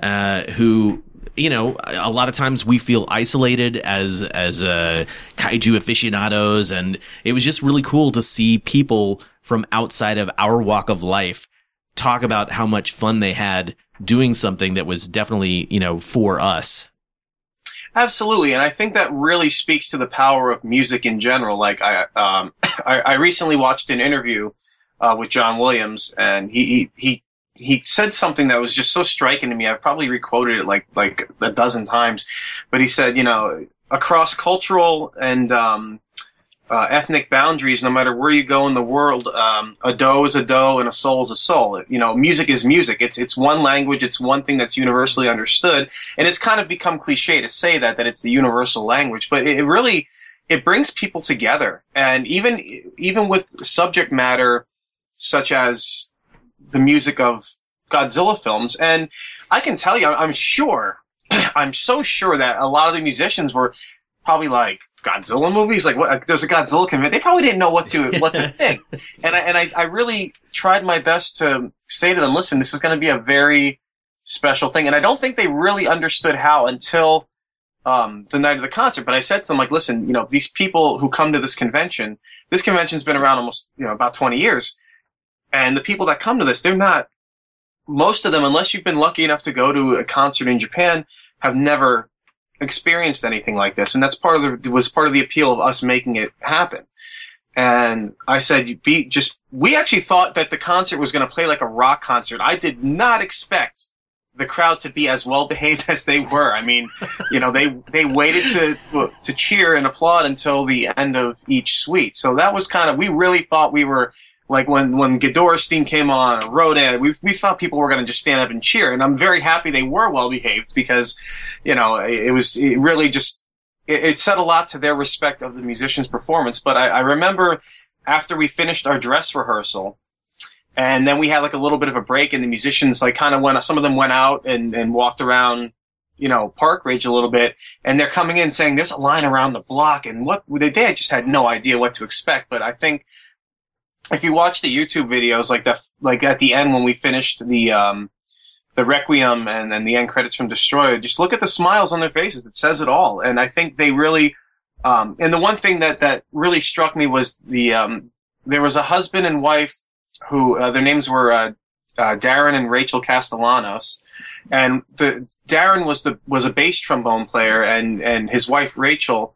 uh, who, you know, a lot of times we feel isolated as as uh, kaiju aficionados, and it was just really cool to see people from outside of our walk of life talk about how much fun they had doing something that was definitely, you know, for us. Absolutely, and I think that really speaks to the power of music in general. Like I, um, I, I recently watched an interview uh, with John Williams, and he, he he he said something that was just so striking to me. I've probably requoted it like like a dozen times, but he said, you know, across cultural and um, uh, ethnic boundaries, no matter where you go in the world, um, a dough is a dough and a soul is a soul. You know, music is music. It's it's one language. It's one thing that's universally understood, and it's kind of become cliche to say that that it's the universal language, but it, it really it brings people together, and even even with subject matter such as the music of Godzilla films, and I can tell you, I'm sure, I'm so sure that a lot of the musicians were probably like Godzilla movies. Like, what? There's a Godzilla convention. They probably didn't know what to what to think. And I and I, I really tried my best to say to them, listen, this is going to be a very special thing. And I don't think they really understood how until um, the night of the concert. But I said to them, like, listen, you know, these people who come to this convention, this convention's been around almost, you know, about 20 years. And the people that come to this, they're not, most of them, unless you've been lucky enough to go to a concert in Japan, have never experienced anything like this. And that's part of the, was part of the appeal of us making it happen. And I said, be just, we actually thought that the concert was going to play like a rock concert. I did not expect the crowd to be as well behaved as they were. I mean, you know, they, they waited to, to cheer and applaud until the end of each suite. So that was kind of, we really thought we were like when when Ghidorah's theme came on, Rodan, we we thought people were going to just stand up and cheer, and I'm very happy they were well behaved because, you know, it, it was it really just it, it, said a lot to their respect of the musician's performance. But I, I remember after we finished our dress rehearsal, and then we had like a little bit of a break, and the musicians like kind of went. Some of them went out and and walked around you know, Park Ridge a little bit, and they're coming in saying there's a line around the block, and what they, they just had no idea what to expect. But I think if you watch the YouTube videos, like the like at the end when we finished the um, the Requiem and then the end credits from Destroyer, just look at the smiles on their faces. It says it all. And I think they really. Um, and the one thing that that really struck me was the um, there was a husband and wife who uh, their names were uh, uh, Darren and Rachel Castellanos, and the Darren was the was a bass trombone player, and and his wife Rachel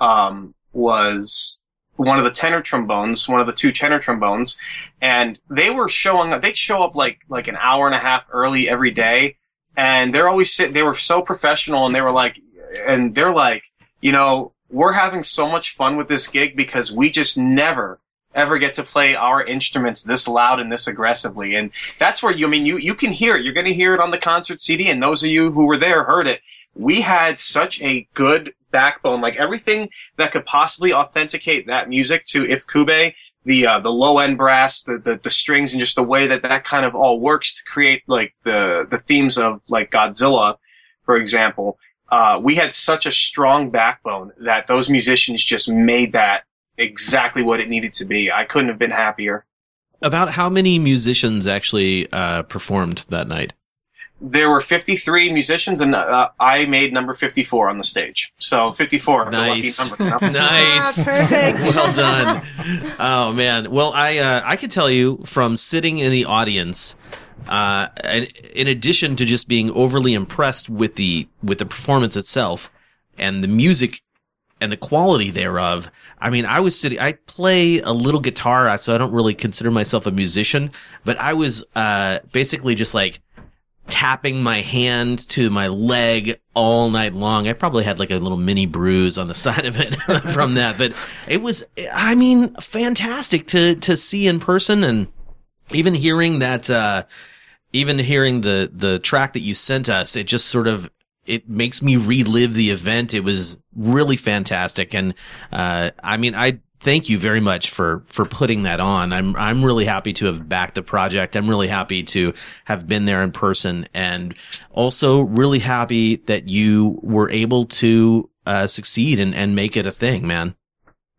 um, was one of the tenor trombones, one of the two tenor trombones, and they were showing up. They'd show up like like an hour and a half early every day, and they're always sit. They were so professional, and they were like, and they're like, you know, we're having so much fun with this gig because we just never ever get to play our instruments this loud and this aggressively. And that's where you, I mean, you, you can hear it. You're going to hear it on the concert CD. And those of you who were there heard it. We had such a good backbone, like everything that could possibly authenticate that music to Ifukube, the uh, the low end brass, the, the the strings, and just the way that that kind of all works to create like the the themes of like Godzilla, for example. Uh, we had such a strong backbone that those musicians just made that exactly what it needed to be. I couldn't have been happier. About how many musicians actually uh, performed that night? There were 53 musicians, and uh, I made number 54 on the stage. So 54, Nice. the lucky number. nice. Ah, perfect. well done. Oh man. Well, I uh, I could tell you from sitting in the audience, uh, in, in addition to just being overly impressed with the with the performance itself and the music and the quality thereof. I mean, I was sitting. I play a little guitar, so I don't really consider myself a musician. But I was uh, basically just like tapping my hand to my leg all night long. I probably had like a little mini bruise on the side of it from that, but it was, I mean, fantastic to, to see in person and even hearing that, uh, even hearing the, the track that you sent us, it just sort of, it makes me relive the event. It was really fantastic. And, uh, I mean, I, thank you very much for for putting that on. I'm I'm really happy to have backed the project. I'm really happy to have been there in person, and also really happy that you were able to uh, succeed and and make it a thing, man.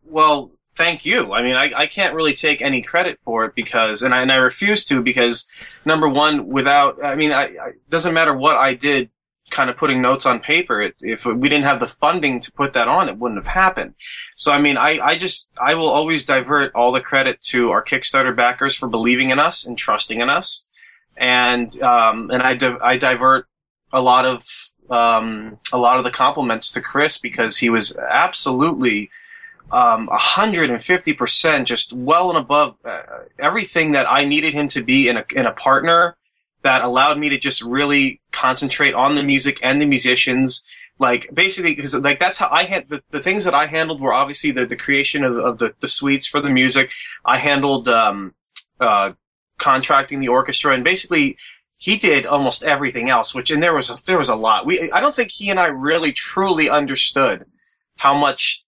Well, thank you. I mean, I, I can't really take any credit for it because, and I, and I refuse to because, number one, without, I mean, I, I doesn't matter what I did, kind of putting notes on paper. It, if we didn't have the funding to put that on, it wouldn't have happened. So, I mean, I, I just, I will always divert all the credit to our Kickstarter backers for believing in us and trusting in us. And, um, and I, di- I divert a lot of, um, a lot of the compliments to Chris because he was absolutely, um, 150% just well and above uh, everything that I needed him to be in a, in a partner that allowed me to just really concentrate on the music and the musicians. Like basically, because like that's how I had the, the things that I handled were obviously the, the creation of, of the, the suites for the music. I handled, um, uh, contracting the orchestra and basically he did almost everything else, which, and there was, a, there was a lot. We, I don't think he and I really truly understood how much,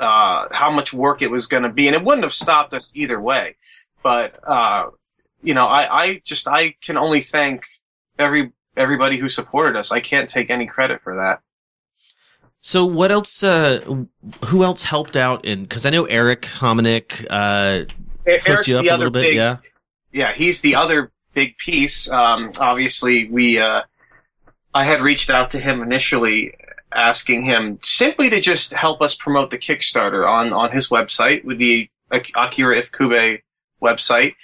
uh, how much work it was going to be. And it wouldn't have stopped us either way. But, uh, you know, I, I just, I can only thank every, everybody who supported us. I can't take any credit for that. So what else, uh, who else helped out in, cause I know Eric Homenick, uh, hooked Eric's you up the a other little bit, big, yeah? yeah, he's the other big piece. Um, obviously, we, uh, I had reached out to him initially asking him simply to just help us promote the Kickstarter on, on his website with the Ak- Akira Ifukube website.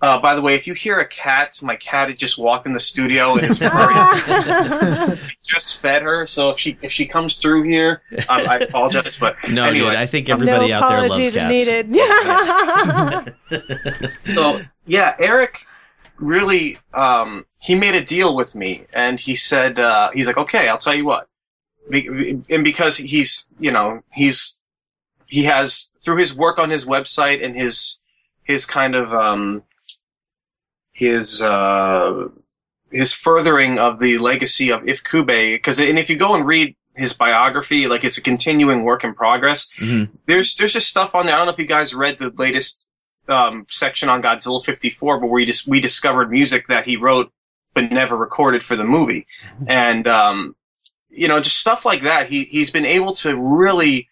Uh, by the way, if you hear a cat, my cat had just walked in the studio and is purring. just fed her, so if she if she comes through here, um, I apologize. But No, anyway, dude, I think everybody no out there loves apologies cats. needed. Yeah. so yeah, Eric really um, he made a deal with me, and he said uh, he's like, okay, I'll tell you what, Be- and because he's you know he's he has through his work on his website and his his kind of um, his uh, his furthering of the legacy of Ifukube, because and if you go and read his biography, like it's a continuing work in progress. Mhm. There's there's just stuff on there. I don't know if you guys read the latest um, section on Godzilla 54, but we just we discovered music that he wrote but never recorded for the movie, and um, you know just stuff like that. He he's been able to really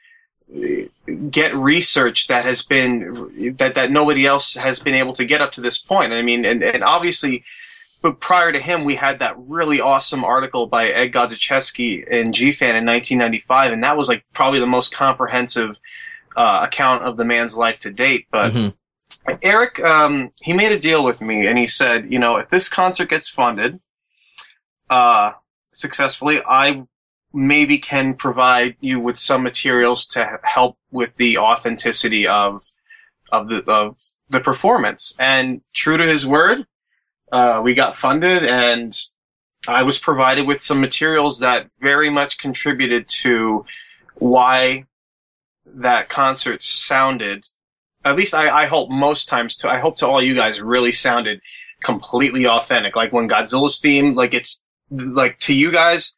get research that has been that that nobody else has been able to get up to this point. I mean, and and obviously. But prior to him, we had that really awesome article by Ed Godziszewski in GFan in 1995, and that was like probably the most comprehensive uh, account of the man's life to date. But Mhm. Eric, um, he made a deal with me, and he said, you know, if this concert gets funded uh, successfully, I maybe can provide you with some materials to help with the authenticity of of the of the performance. And true to his word, uh, we got funded, and I was provided with some materials that very much contributed to why that concert sounded at least I, I hope most times to I hope to all you guys really sounded completely authentic. Like when Godzilla's theme, like it's like to you guys,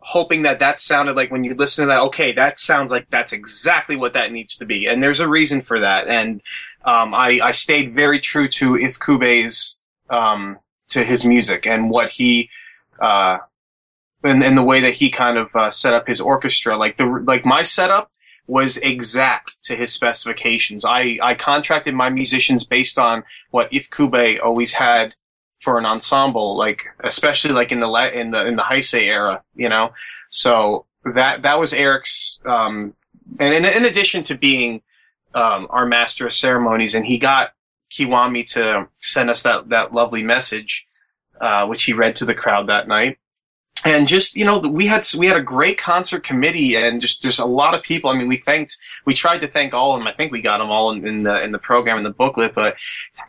hoping that that sounded like when you listen to that, okay, that sounds like that's exactly what that needs to be. And there's a reason for that. And um, I, I stayed very true to Ifukube's um, to his music and what he uh, and, and the way that he kind of uh, set up his orchestra. Like the like my setup was exact to his specifications. I, I contracted my musicians based on what Ifkube always had for an ensemble, like especially like in the le- in the in the Heisei era, you know. So that that was Eric's, um, and in, in addition to being um, our master of ceremonies, and he got Kiwami to send us that that lovely message, uh, which he read to the crowd that night and just you know we had we had a great concert committee and just there's a lot of people. I mean we thanked we tried to thank all of them i think we got them all in, in the in the program in the booklet but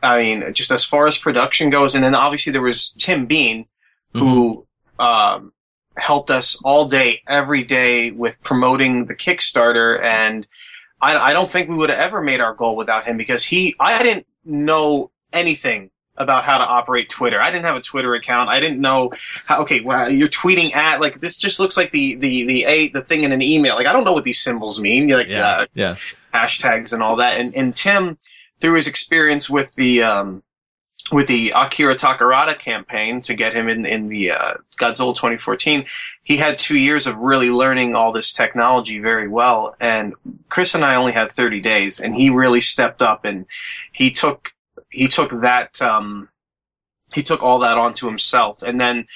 i mean just as far as production goes and then obviously there was tim bean who um, helped us all day every day with promoting the kickstarter. And I, I don't think we would have ever made our goal without him because he i didn't know anything about how to operate Twitter. I didn't have a Twitter account. I didn't know how. Okay, well, you're tweeting at like this. Just looks like the the the a the thing in an email. Like I don't know what these symbols mean. You're like Yeah, uh, yeah. hashtags and all that. And and Tim, through his experience with the um with the Akira Takarada campaign to get him in in the uh, Godzilla 2014, he had two years of really learning all this technology very well. And Chris and I only had 30 days, and he really stepped up and he took he took that um, he took all that onto himself. And then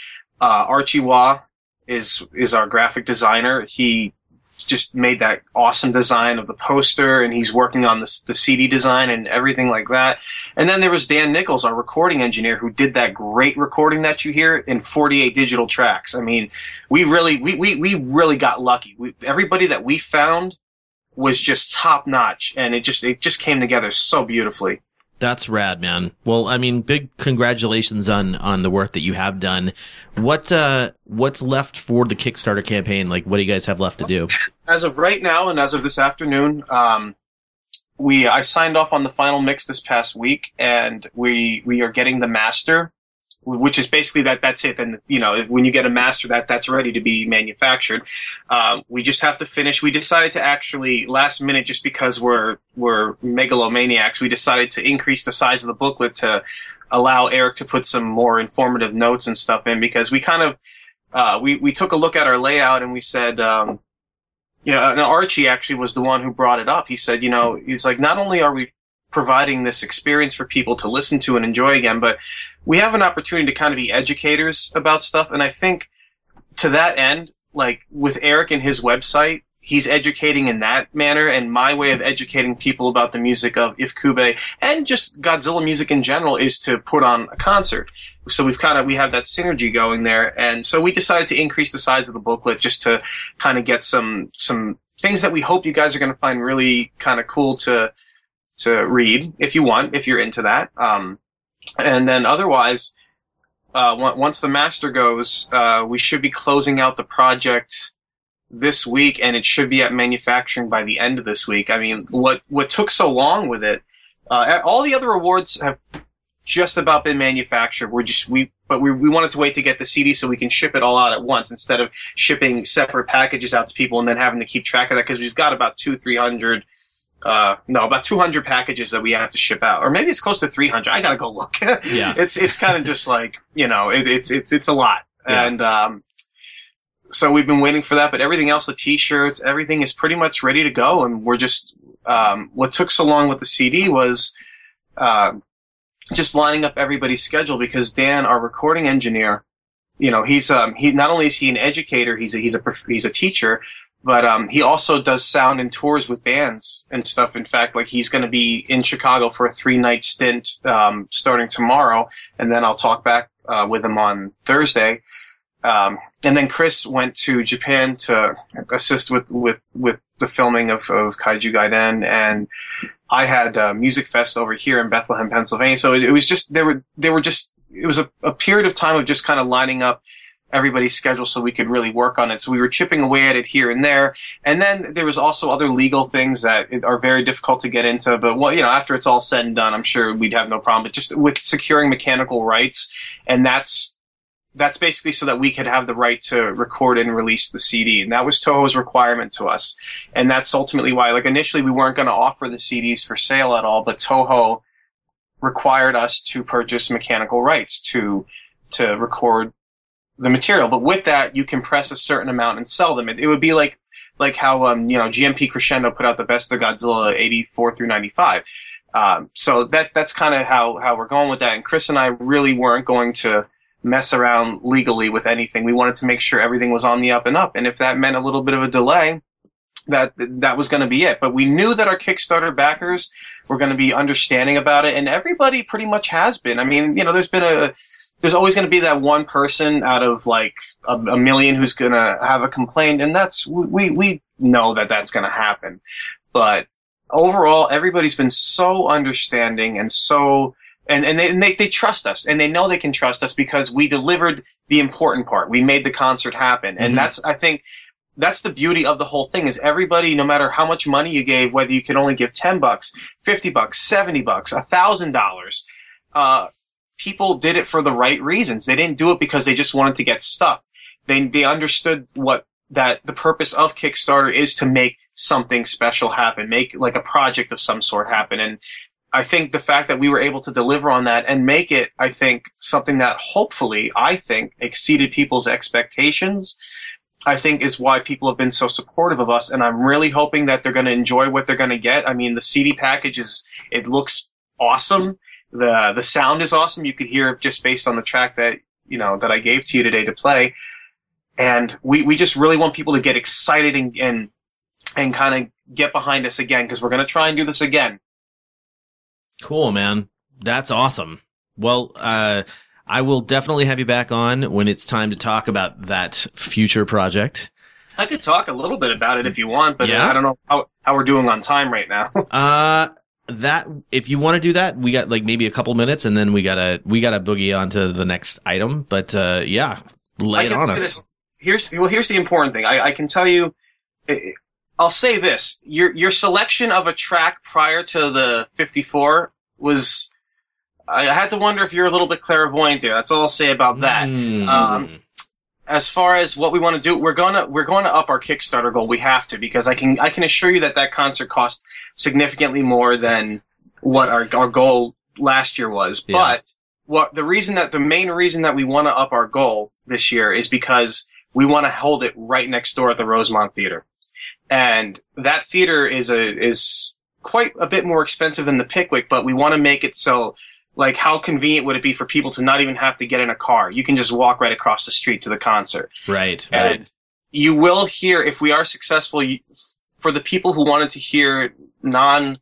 uh, Archie Wah is is our graphic designer. He just made that awesome design of the poster, and he's working on the the CD design and everything like that. And then there was Dan Nichols, our recording engineer, who did that great recording that you hear in 48 digital tracks. I mean, we really we we, we really got lucky. We, everybody that we found was just top notch, and it just it just came together so beautifully. That's rad, man. Well, I mean, big congratulations on on the work that you have done. What uh what's left for the Kickstarter campaign? Like what do you guys have left to do? as of right now and as of this afternoon, um, we I signed off on the final mix this past week, and we we are getting the master, which is basically that that's it. And you know, when you get a master, that that's ready to be manufactured. Um, we just have to finish. We decided to actually last minute, just because we're we're megalomaniacs, we decided to increase the size of the booklet to allow Eric to put some more informative notes and stuff in because we kind of uh, we we took a look at our layout and we said. Um, you know, and Archie actually was the one who brought it up. He said, you know, he's like, not only are we providing this experience for people to listen to and enjoy again, but we have an opportunity to kind of be educators about stuff. And I think to that end, like with Eric and his website, he's educating in that manner. And my way of educating people about the music of Ifukube and just Godzilla music in general is to put on a concert. So we've kind of, we have that synergy going there. And so we decided to increase the size of the booklet just to kind of get some, some things that we hope you guys are going to find really kind of cool to, to read if you want, if you're into that. Um, and then otherwise, uh, on- once the master goes, uh, we should be closing out the project this week, and it should be at manufacturing by the end of this week. I mean, what what took so long with it? Uh, all the other awards have just about been manufactured. We're just we, but we we wanted to wait to get the CD so we can ship it all out at once instead of shipping separate packages out to people and then having to keep track of that because we've got about two three hundred. Uh, no, about 200 packages that we have to ship out, or maybe it's close to 300. I gotta go look. Yeah. it's it's kind of just like you know, it, it's it's it's a lot, Yeah. and um, so we've been waiting for that. But everything else, the T-shirts, everything is pretty much ready to go, and we're just um, what took so long with the CD was uh, just lining up everybody's schedule because Dan, our recording engineer, you know, he's um, he not only is he an educator, he's a, he's a he's a teacher, but um, he also does sound and tours with bands and stuff. In fact, like he's going to be in Chicago for a three night stint um, starting tomorrow, and then I'll talk back uh, with him on Thursday. Um, and then Chris went to Japan to assist with with with the filming of, of Kaiju Gaiden, and I had Musikfest over here in Bethlehem, Pennsylvania. So it, it was just there were there were just it was a, a period of time of just kind of lining up everybody's schedule so we could really work on it. So we were chipping away at it here and there. And then there was also other legal things that are very difficult to get into. But well, you know, after it's all said and done, I'm sure we'd have no problem. But just with securing mechanical rights, and that's that's basically so that we could have the right to record and release the CD. And that was Toho's requirement to us. And that's ultimately why, like initially we weren't going to offer the CDs for sale at all, but Toho required us to purchase mechanical rights to, to record the material. But with that, you can press a certain amount and sell them. It, it would be like, like how, um, you know, GMP Crescendo put out the best of Godzilla 84 through 95. Um, so that that's kind of how how we're going with that. And Chris and I really weren't going to mess around legally with anything. We wanted to make sure everything was on the up and up. And if that meant a little bit of a delay, that that was going to be it. But we knew that our Kickstarter backers were going to be understanding about it, and everybody pretty much has been. I mean, you know, there's been a there's always going to be that one person out of like a, a million who's going to have a complaint, and that's we we know that that's going to happen. But overall, everybody's been so understanding and so and and they, and they they trust us and they know they can trust us because we delivered the important part. We made the concert happen, and Mhm. that's I think that's the beauty of the whole thing is everybody, no matter how much money you gave, whether you could only give 10 bucks, 50 bucks, 70 bucks, a thousand dollars, uh, people did it for the right reasons. They didn't do it because they just wanted to get stuff. They, they understood what that the purpose of Kickstarter is to make something special happen, make like a project of some sort happen. And I think the fact that we were able to deliver on that and make it, I think, something that hopefully, I think, exceeded people's expectations, I think is why people have been so supportive of us. And I'm really hoping that they're going to enjoy what they're going to get. I mean, the CD package is, it looks awesome. The, the sound is awesome. You could hear just based on the track that, you know, that I gave to you today to play. And we, we just really want people to get excited and, and, and kind of get behind us again because we're going to try and do this again. Cool, man. That's awesome. Well, uh, I will definitely have you back on when it's time to talk about that future project. I could talk a little bit about it if you want, but Yeah? I don't know how, how we're doing on time right now. Uh, that if you want to do that, we got like maybe a couple minutes, and then we gotta we gotta boogie on to the next item. But uh, yeah, lay it on us. this. Here's well, here's the important thing. I, I can tell you. I'll say this: your your selection of a track prior to the 54 was. I had to wonder if you're a little bit clairvoyant there. That's all I'll say about that. Hmm. Um, as far as what we want to do, we're gonna we're going to up our Kickstarter goal. We have to because I can I can assure you that that concert cost significantly more than what our our goal last year was. Yeah. But what the reason that the main reason that we want to up our goal this year is because we want to hold it right next door at the Rosemont Theater, and that theater is a is quite a bit more expensive than the Pickwick, but we want to make it so like how convenient would it be for people to not even have to get in a car? You can just walk right across the street to the concert. right, And right. you will hear if we are successful you, for the people who wanted to hear non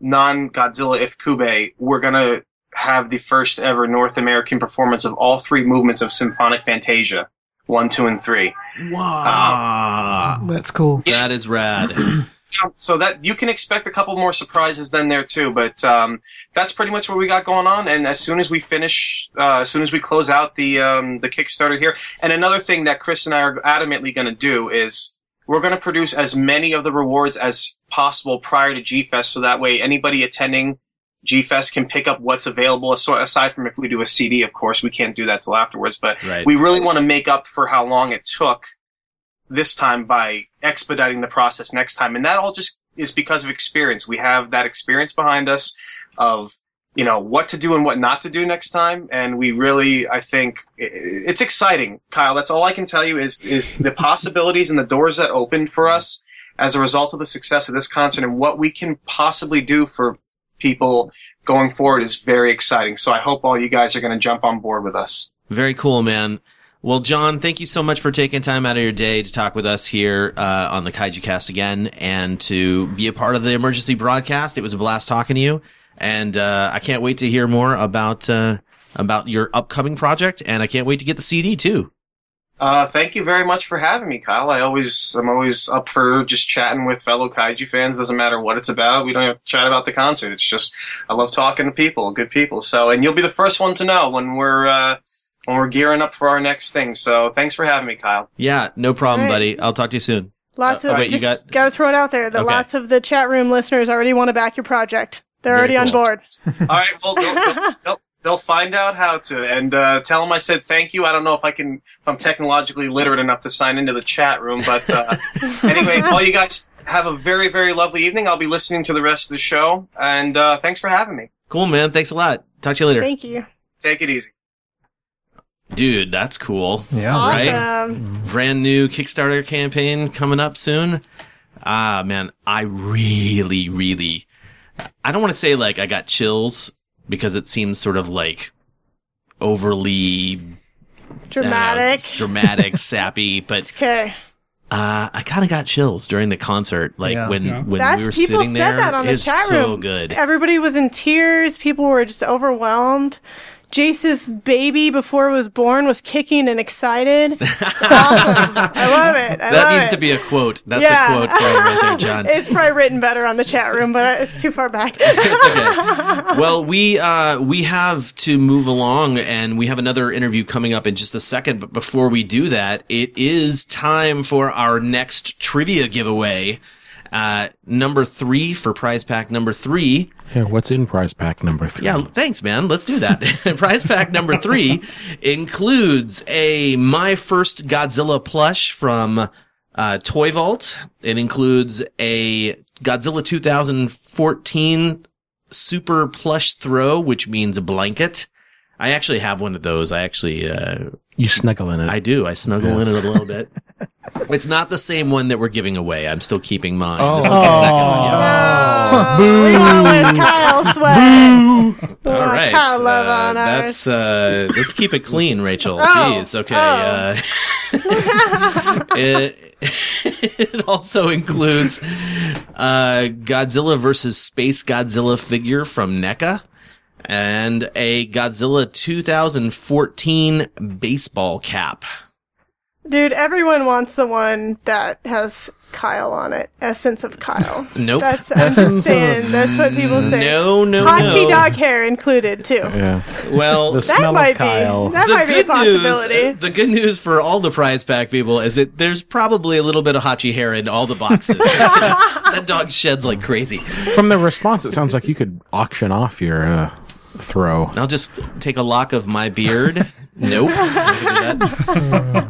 non Godzilla Ifukube, we're gonna have the first ever North American performance of all three movements of Symphonic Fantasia, one, two, and three. Wow, um, That's cool. that is rad. So that you can expect a couple more surprises then there too, but um, that's pretty much what we got going on. And as soon as we finish, uh, as soon as we close out the um, the Kickstarter here, and another thing that Chris and I are adamantly going to do is we're going to produce as many of the rewards as possible prior to G Fest, so that way anybody attending G Fest can pick up what's available. Aside from if we do a CD, of course, we can't do that till afterwards. But Right. we really want to make up for how long it took this time by expediting the process next time. And that all just is because of experience. We have that experience behind us of, you know, what to do and what not to do next time. And we really, I think it's exciting, Kyle. That's all I can tell you is, is the possibilities and the doors that opened for us as a result of the success of this concert and what we can possibly do for people going forward is very exciting. So I hope all you guys are going to jump on board with us. Very cool, man. Well, John, thank you so much for taking time out of your day to talk with us here uh, on the Kaiju Cast again and to be a part of the emergency broadcast. It was a blast talking to you, and uh, I can't wait to hear more about uh, about your upcoming project, and I can't wait to get the CD too. Uh, thank you very much for having me, Kyle. I always, I'm always up for just chatting with fellow kaiju fans. Doesn't matter what it's about. We don't have to chat about the concert. It's just, I love talking to people, good people. So, and you'll be the first one to know when we're, when we're gearing up for our next thing. So thanks for having me, Kyle. Yeah, no problem, All right. buddy. I'll talk to you soon. Lots Uh, of wait, you just got- gotta throw it out there. The Okay. lots of the chat room listeners already want to back your project. They're Very already on board. All right. Well, they'll, they'll, they'll, they'll find out how to and, uh, tell them I said thank you. I don't know if I can, if I'm technologically literate enough to sign into the chat room, but, uh, anyway, all you guys have a very, very lovely evening. I'll be listening to the rest of the show and, uh, thanks for having me. Cool, man. Thanks a lot. Talk to you later, Thank you. Take it easy. Dude. That's cool. Yeah. Right? Brand new Kickstarter campaign coming up soon. Ah, man, I really, really I don't want to say like I got chills because it seems sort of like overly I don't know, Dramatic. it's dramatic, sappy, but Okay. uh, I kind of got chills during the concert, like Yeah. when Yeah. when That's we were people sitting said there. that on the it's chat so good. Everybody was in tears. People were just overwhelmed. Jace's baby before it was born was kicking and excited. awesome. I love it. I that love needs it. to be a quote. That's Yeah. a quote for you right there, John. it's probably written better on the chat room, but it's too far back. It's okay. Well, we uh, we have to move along, and we have another interview coming up in just a second. But before we do that, it is time for our next trivia giveaway. Uh, number three for prize pack number three. Yeah, what's in prize pack number three? Yeah, thanks, man. Let's do that. prize pack number three includes a My First Godzilla plush from uh, Toy Vault. It includes a Godzilla 2014 Super Plush Throw, which means a blanket. I actually have one of those. I actually, uh, You snuggle in it. I do. I snuggle in it a little bit. It's not the same one that we're giving away. I'm still keeping mine. Oh. This one's the second one. Yeah. Oh, we went with Kyle Sweat. All right. Kyle love uh, on that's uh let's keep it clean, Rachel. Oh, Jeez. Okay. oh. Uh, it, it also includes uh Godzilla versus Space Godzilla figure from NECA and a Godzilla 2014 baseball cap. Dude, everyone wants the one that has Kyle on it. Essence of Kyle. Nope. That's I'm just saying. That's what people say. No, no, Hachi no. dog hair included too. yeah. Well, The That smell might of Kyle. be. That the might be a good possibility. news, the good news for all the prize pack people is that there's probably a little bit of Hachi hair in all the boxes. that dog sheds like crazy. From the response, it sounds like you could auction off your uh, throw. I'll just take a lock of my beard. nope. I'm not gonna do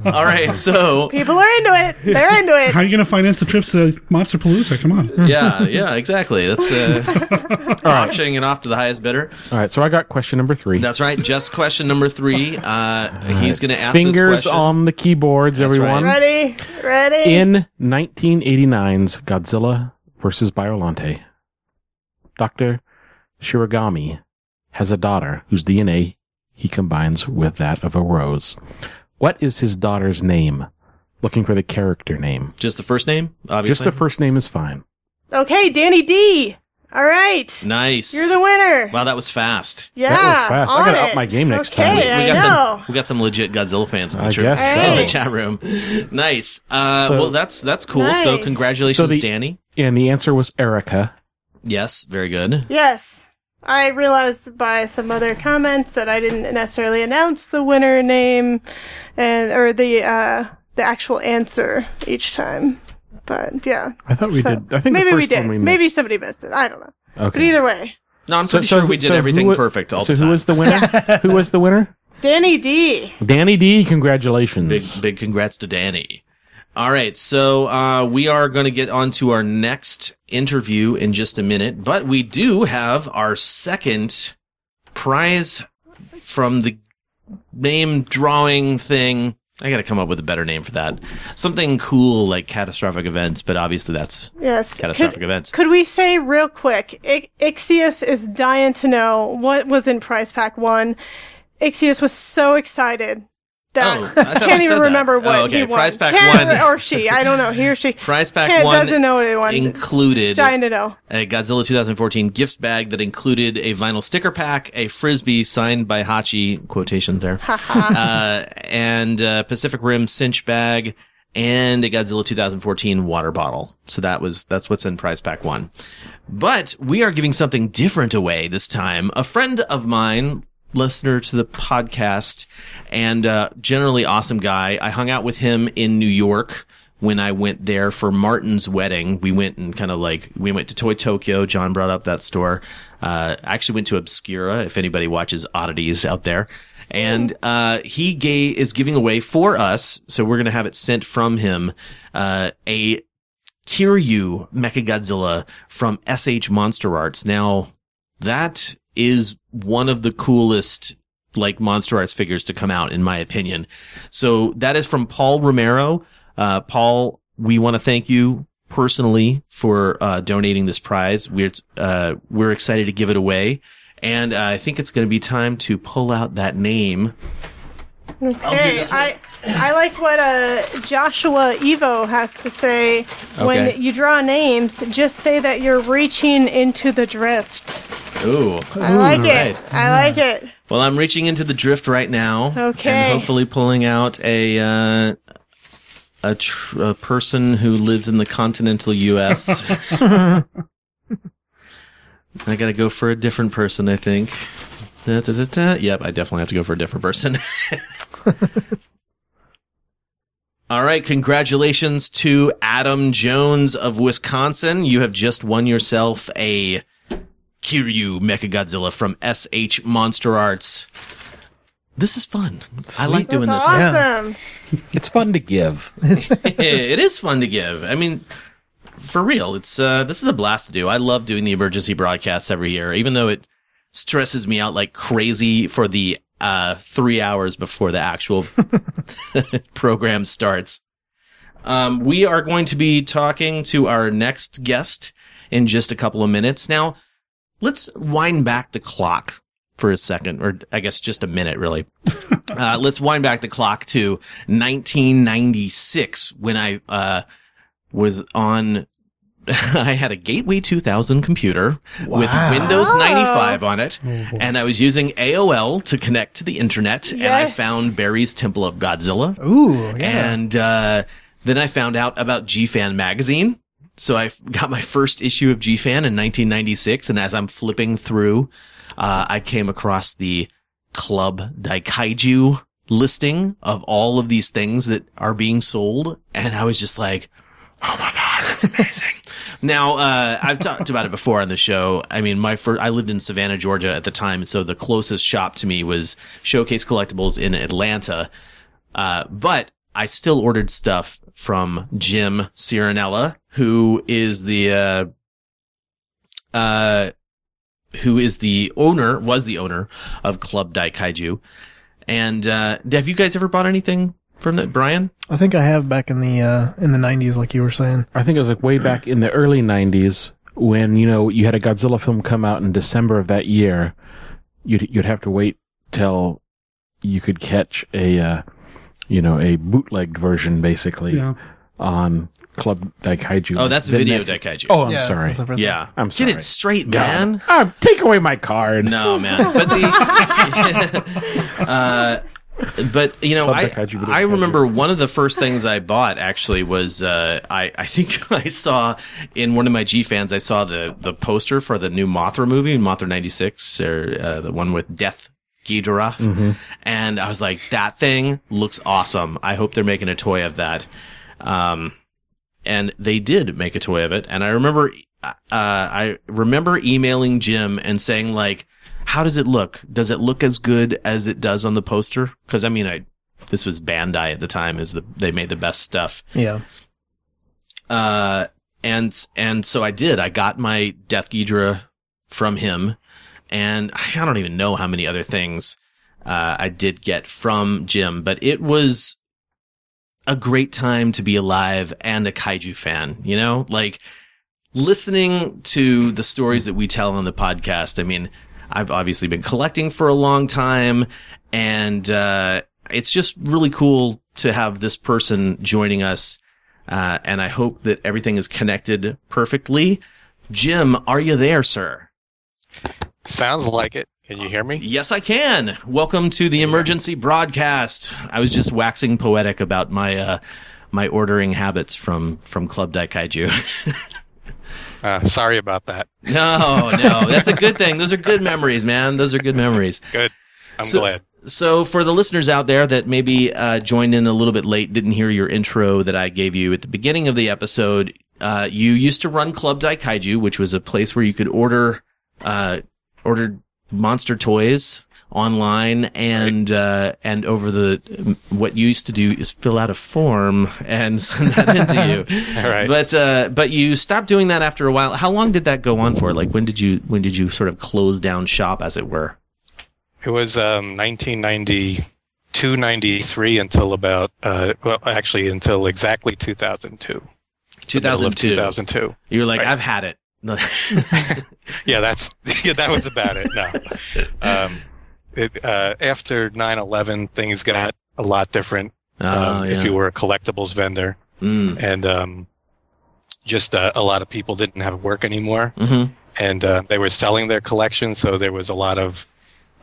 that. all right, so People are into it. They're into it. How are you going to finance the trips to Monster Palooza? Come on. yeah, yeah, exactly. That's uh, auctioning it off to the highest bidder. All right, so I got question number three. That's right. Just question number three. Uh, he's going to ask this Fingers question. on the keyboards, That's right. everyone. Ready? Ready? In 1989's Godzilla versus Biolante, Dr. Shiragami has a daughter whose DNA he combines with that of a rose. What is his daughter's name? Looking for the character name. Just the first name, obviously. Just the first name is fine. Okay, Danny D. All right. Nice. You're the winner. Wow, that was fast. Yeah. That was fast. I on gotta it. up my game next okay, time. We, we I got know. some. We got some legit Godzilla fans in the, I chat- guess in the chat room. nice. Uh, So- well, that's that's cool. So congratulations, So the- Danny. And the answer was Erica. Yes, very good. Yes. I realized by some other comments that I didn't necessarily announce the winner name and or the uh the actual answer each time. But yeah. I thought we So, did. I think maybe the we did. one we maybe somebody missed it. I don't know. Okay. But either way, No, I'm pretty sure we did so everything who perfect all so the time. who was the winner? who was the winner? Danny D. Danny D. Congratulations. Big big congrats to Danny. All right, so uh, we are going to get on to our next interview in just a minute, but we do have our second prize from the name drawing thing. I got to come up with a better name for that. Something cool like catastrophic events, but obviously that's Yes. catastrophic could, events. Could we say real quick? I- Ixious is dying to know what was in Prize Pack One. Ixious was so excited that Oh, I can't said even that. remember Oh, what okay. he won. Prize Pack Can't- One. or she. I don't know. He or she. Prize pack Can't- one doesn't know what he won. included Dying to know. a Godzilla 2014 gift bag that included a vinyl sticker pack, a frisbee signed by Hachi quotation there, uh, and a Pacific Rim cinch bag, and a Godzilla 2014 water bottle. So that was that's what's in prize pack one. But we are giving something different away this time. A friend of mine, listener to the podcast, and uh, generally awesome guy. I hung out with him in New York when I went there for Martin's wedding. We went and kind of like we went to Toy Tokyo. John brought up that store. Uh, I actually went to Obscura. If anybody watches oddities out there. And uh, he gay is giving away for us, so we're gonna have it sent from him. Uh, a Kiryu Mechagodzilla from SH Monster Arts. Now, that is one of the coolest like Monster Arts figures to come out, in my opinion. So that is from Paul Romero. Uh, Paul, we want to thank you personally for uh, donating this prize. We're uh, we're excited to give it away, and uh, I think it's going to be time to pull out that name. Okay, I I like what uh, Joshua Evo has to say. Okay. When you draw names, just say that you're reaching into the drift. Ooh, I like Right. it. I like it. Well, I'm reaching into the drift right now. Okay. And hopefully pulling out a uh, a, tr- a person who lives in the continental U.S. I got to go for a different person, I think. Da, da, da, da. Yep, I definitely have to go for a different person. All right, congratulations to Adam Jones of Wisconsin. You have just won yourself a Kiryu Mechagodzilla from SH Monster Arts. This is fun. I like doing That's this. awesome. It's fun to give. it is fun to give. I mean, for real, it's uh, this is a blast to do. I love doing the emergency broadcasts every year, even though it stresses me out like crazy for the uh, three hours before the actual program starts. Um, we are going to be talking to our next guest in just a couple of minutes. Now, let's wind back the clock for a second, or I guess just a minute, really. uh, let's wind back the clock to 1996 when I uh, was on. I had a Gateway 2000 computer with Windows 95 on it, and I was using AOL to connect to the internet, and I found Barry's Temple of Godzilla. Ooh, yeah. And uh, then I found out about GFan magazine. So I got my first issue of GFan in 1996. And as I'm flipping through, uh, I came across the Club Daikaiju listing of all of these things that are being sold. And I was just like, Oh my God, that's amazing. now, uh, I've talked about it before on the show. I mean, my first, I lived in Savannah, Georgia at the time. So the closest shop to me was Showcase Collectibles in Atlanta. Uh, but I still ordered stuff from Jim Cirinella, who is the, uh, uh, who is the owner, was the owner of Club Daikaiju. And, uh, have you guys ever bought anything from that, Brian? I think I have back in the uh, in the '90s, like you were saying. I think it was like way back in the early 90s when, you know, you had a Godzilla film come out in December of that year. You'd, you'd have to wait till you could catch a, uh, you know, a bootlegged version basically Yeah. on Club Daikaiju. Oh, that's Then video next- Daikaiju. Oh, I'm Yeah, sorry. a thing. yeah. I'm sorry. Get it straight, man. Ah, take away my card. No, man. But the, uh, but you know, I, I remember one of the first things I bought actually was, uh, I, I think I saw in one of my G fans, I saw the, the poster for the new Mothra movie, Mothra 96, or, uh, the one with Death Ghidorah. Mm-hmm. And I was like, that thing looks awesome. I hope they're making a toy of that. Um, and they did make a toy of it. And I remember, uh, I remember emailing Jim and saying like, how does it look? Does it look as good as it does on the poster? Cause I mean, I, this was Bandai at the time is the, they made the best stuff. Yeah. Uh, and, and so I did. I got my Death Ghidorah from him and I don't even know how many other things, uh, I did get from Jim, but it was a great time to be alive and a kaiju fan, you know, like listening to the stories that we tell on the podcast. I mean, I've obviously been collecting for a long time and, uh, it's just really cool to have this person joining us. Uh, and I hope that everything is connected perfectly. Jim, are you there, sir? Sounds like it. Can you hear me? Yes, I can. Welcome to the emergency broadcast. I was just waxing poetic about my, uh, my ordering habits from, from Club Daikaiju. Uh, sorry about that. no, no, that's a good thing. Those are good memories, man. Those are good memories. Good. I'm So- glad. So, for the listeners out there that maybe uh, joined in a little bit late, didn't hear your intro that I gave you at the beginning of the episode, uh, you used to run Club Daikaiju, which was a place where you could order uh, order monster toys online and uh, and over the what you used to do is fill out a form and send that into you. All right. But uh, but you stopped doing that after a while. How long did that go on for? Like when did you when did you sort of close down shop, as it were? It was um, 1992, 93 until about, uh, well, actually until exactly 2002. the middle of 2002. 2002. You were like, Right. I've had it. yeah, that's yeah, that was about it. No, um, it, uh, after 9/11, things got a lot different. Oh, um, yeah. If you were a collectibles vendor, Mm. and um, just uh, a lot of people didn't have work anymore, Mhm. and uh, they were selling their collections, so there was a lot of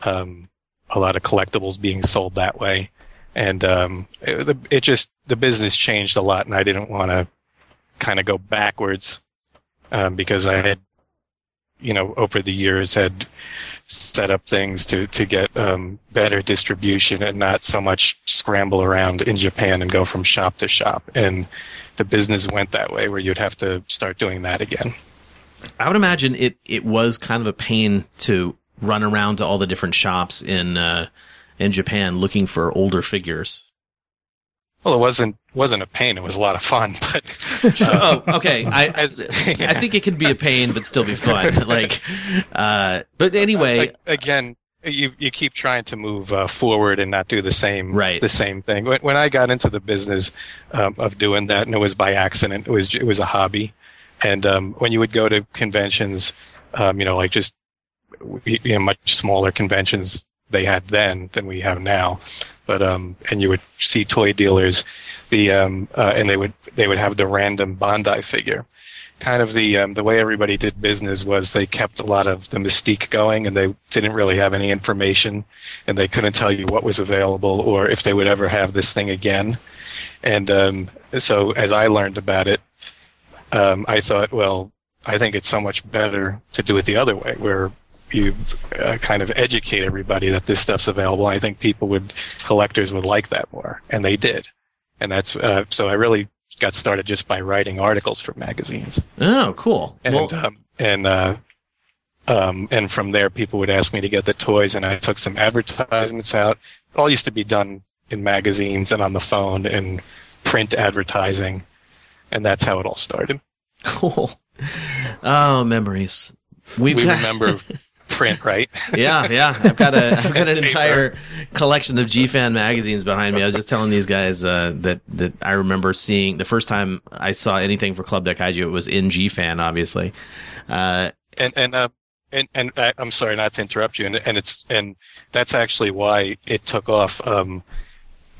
um, a lot of collectibles being sold that way, and um, it, it just the business changed a lot, and I didn't want to kind of go backwards um, because I had, you know, over the years had set up things to to get um, better distribution and not so much scramble around in Japan and go from shop to shop. And the business went that way, where you'd have to start doing that again. I would imagine it, it was kind of a pain to run around to all the different shops in, uh, in Japan looking for older figures. Well, it wasn't wasn't a pain; it was a lot of fun. But oh, okay. I, As- I think it can be a pain, but still be fun. Like, uh, but anyway, A- again, you you keep trying to move uh, forward and not do the same Right. the same thing. When, when I got into the business um, of doing that, and it was by accident, it was it was a hobby. And um, when you would go to conventions, um, you know, like just you know, much smaller conventions they had then than we have now, but um, and you would see toy dealers, the um, uh, and they would they would have the random Bandai figure kind of the um, the way everybody did business was they kept a lot of the mystique going, and they didn't really have any information, and they couldn't tell you what was available or if they would ever have this thing again. And um, so, as I learned about it, um, I thought, well, I think it's so much better to do it the other way, where you uh, kind of educate everybody that this stuff's available. I think people would, collectors would like that more, and they did. And that's uh, so. I really got started just by writing articles for magazines, oh, cool. and Well, um, and uh, um, and from there, people would ask me to get the toys, and I took some advertisements out. It all used to be done in magazines and on the phone and print advertising, and that's how it all started. cool. Oh, memories. We've we got, remember print, right? yeah, yeah. I've got a I've got an entire collection of G-Fan magazines behind me. I was just telling these guys uh, that that I remember seeing the first time I saw anything for Club Daikaiju. It was in G-Fan, obviously. Uh, and and uh, and and I, I'm sorry not to interrupt you, and and it's and that's actually why it took off, um,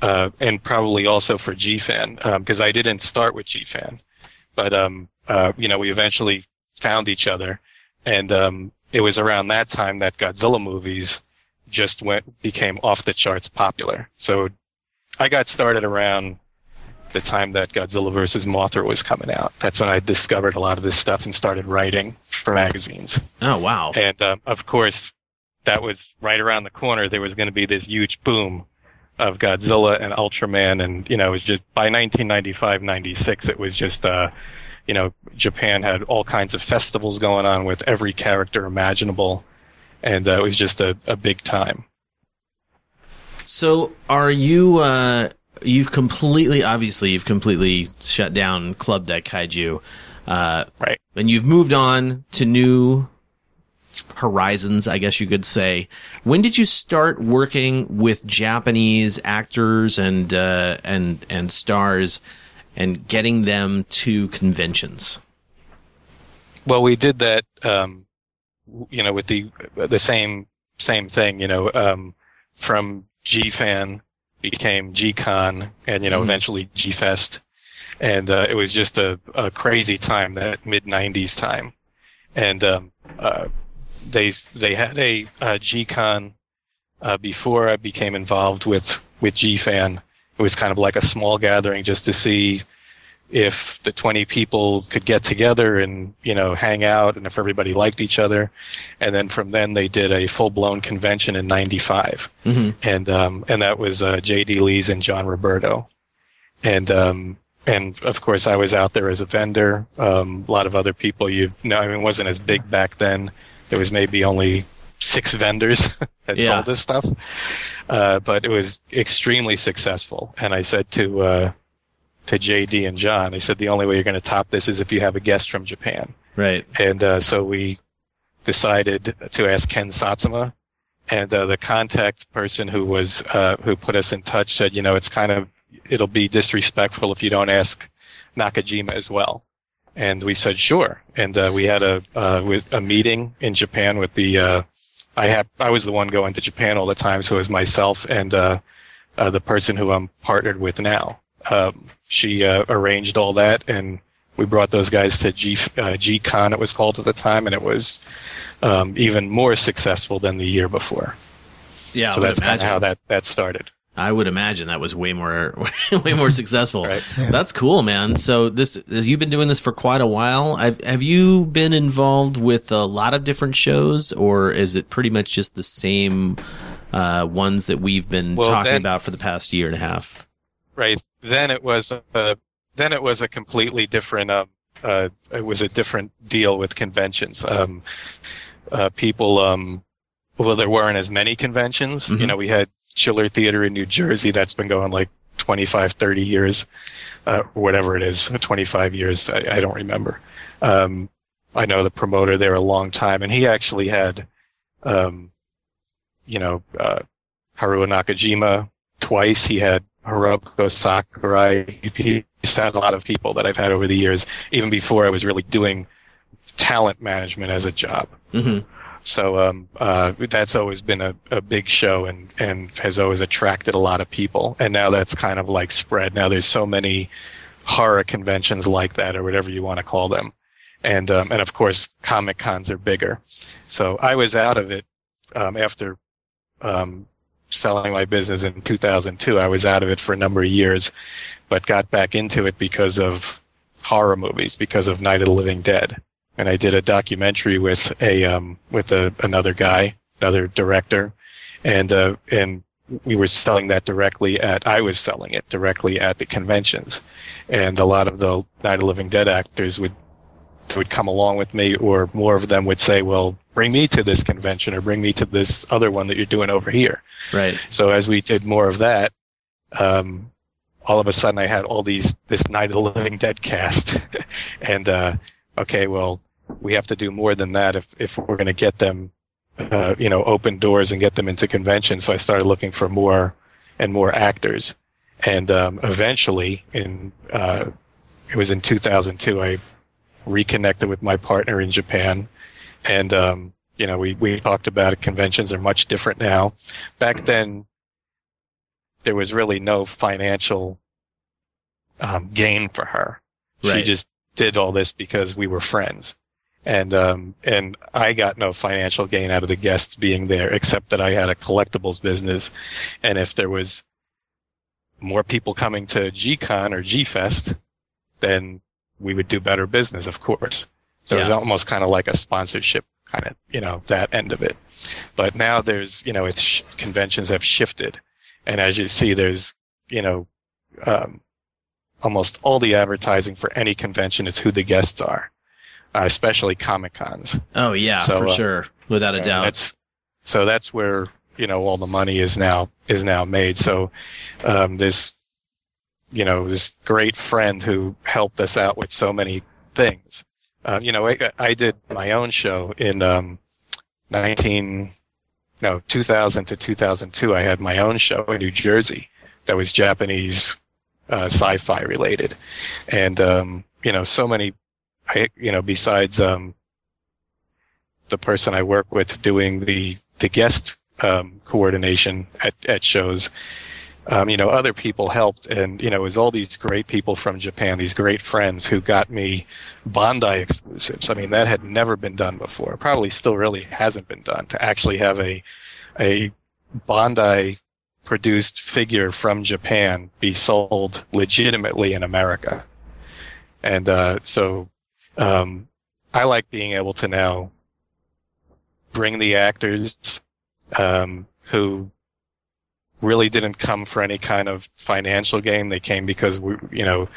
uh, and probably also for GFan, because I didn't start with GFan, but um, uh, you know, we eventually found each other, and um, it was around that time that Godzilla movies just went became off the charts popular. So I got started around the time that Godzilla vs. Mothra was coming out. That's when I discovered a lot of this stuff and started writing for magazines. oh wow. And um, of course, that was right around the corner. There was going to be this huge boom of Godzilla and Ultraman, and you know, it was just by 1995, 96, it was just, uh, you know, Japan had all kinds of festivals going on with every character imaginable, and uh, it was just a, a big time. So are you uh you've completely obviously you've completely shut down Club Daikaiju. Uh Right. and you've moved on to new horizons, I guess you could say. When did you start working with Japanese actors and uh and and stars and getting them to conventions? Well, we did that, um, you know, with the the same same thing, you know, um, from GFan became GCon, and you know, Mhm. eventually GFest, and uh, it was just a, a crazy time, that mid '90s time, and um, uh, they they had a uh, GCon uh, before I became involved with with GFan. It was kind of like a small gathering just to see if the 20 people could get together and you know hang out and if everybody liked each other. And then from then they did a full blown convention in 95 Mhm. and um and that was uh JD Lees and John Roberto. And um and of course I was out there as a vendor. Um a lot of other people you know I mean it wasn't as big back then. There was maybe only six vendors that Yeah. sold this stuff uh but it was extremely successful and I said to uh to JD and John. They said the only way you're going to top this is if you have a guest from Japan. Right. And uh, so we decided to ask Ken Satsuma, and uh, the contact person who was uh, who put us in touch said, you know, it's kind of it'll be disrespectful if you don't ask Nakajima as well. And we said sure. And uh, we had a uh, with a meeting in Japan with the. Uh, I had I was the one going to Japan all the time, so it was myself and uh, uh, the person who I'm partnered with now. Um, she uh, arranged all that, and we brought those guys to G uh, G-Con, it was called at the time, and it was um, even more successful than the year before. Yeah, so that's kind of imagine. how that that started. I would imagine that was way more way more successful. That's cool, man. So this is you've been doing this for quite a while. I've, have you been involved with a lot of different shows, or is it pretty much just the same uh, ones that we've been Well, talking then- about for the past year and a half? Right. Then it was a then it was a completely different um uh it was a different deal with conventions. Um uh people um well there weren't as many conventions. You Mhm. know, we had Chiller Theater in New Jersey that's been going like 25 30 years uh whatever it is, 25 years, I, I don't remember. Um I know the promoter there a long time and he actually had um you know uh Haruo Nakajima twice. He had Hiroko Sakurai. He- He's had a lot of people that I've had over the years, even before I was really doing talent management as a job. hmm So um, uh, that's always been a, a big show and, and has always attracted a lot of people. And now that's kind of like spread. Now there's so many horror conventions like that, or whatever you want to call them. And um, and of course, comic cons are bigger. So I was out of it um, after um, selling my business in 2002. I was out of it for a number of years, but got back into it because of horror movies, because of Night of the Living Dead. And I did a documentary with a um, with a, another guy, another director, and uh, and we were selling that directly at I was selling it directly at the conventions, and a lot of the Night of the Living Dead actors would would come along with me, or more of them would say, "Well, bring me to this convention, or bring me to this other one that you're doing over here." Right. So as we did more of that, um, all of a sudden I had all these this Night of the Living Dead cast, and uh, okay, well, we have to do more than that if if we're going to get them, uh, you know, open doors and get them into conventions. So I started looking for more and more actors, and um, eventually, in uh, it was in 2002, I reconnected with my partner in Japan, and um, you know, we we talked about it. Conventions are much different now. Back then, there was really no financial um, gain for her. She just did all this because we were friends, and um, and I got no financial gain out of the guests being there, except that I had a collectibles business, and if there was more people coming to G-Con or G-Fest, then we would do better business, of course. So it was almost kind of like a sponsorship kind of, you know, that end of it. But now there's, you know, it's sh- conventions have shifted, and as you see, there's, you know, um, almost all the advertising for any convention is who the guests are, especially comic cons. Oh yeah, So, for uh, sure, without a doubt. That's so that's where you know all the money is now is now made. So um, this you know this great friend who helped us out with so many things. Um, you know, I, I did my own show in um, 19 no 2000 to 2002. I had my own show in New Jersey that was Japanese uh, sci-fi related, and um, you know so many. I, you know, besides um, the person I work with doing the the guest um, coordination at, at shows. Um, you know, other people helped, and you know, it was all these great people from Japan, these great friends who got me Bandai exclusives. I mean, that had never been done before. Probably still really hasn't been done to actually have a a Bandai produced figure from Japan be sold legitimately in America. And uh, so um, I like being able to now bring the actors um, who really didn't come for any kind of financial gain. They came because we, you know,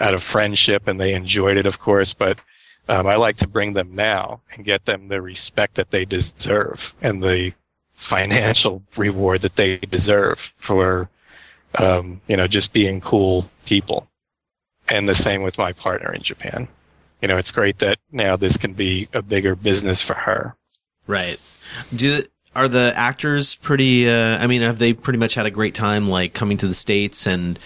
out of friendship, and they enjoyed it, of course. But um, I like to bring them now and get them the respect that they deserve and the financial reward that they deserve for, um, you know, just being cool people. And the same with my partner in Japan. You know, it's great that now this can be a bigger business for her. Right. Do are the actors pretty? Uh, I mean, have they pretty much had a great time, like coming to the states and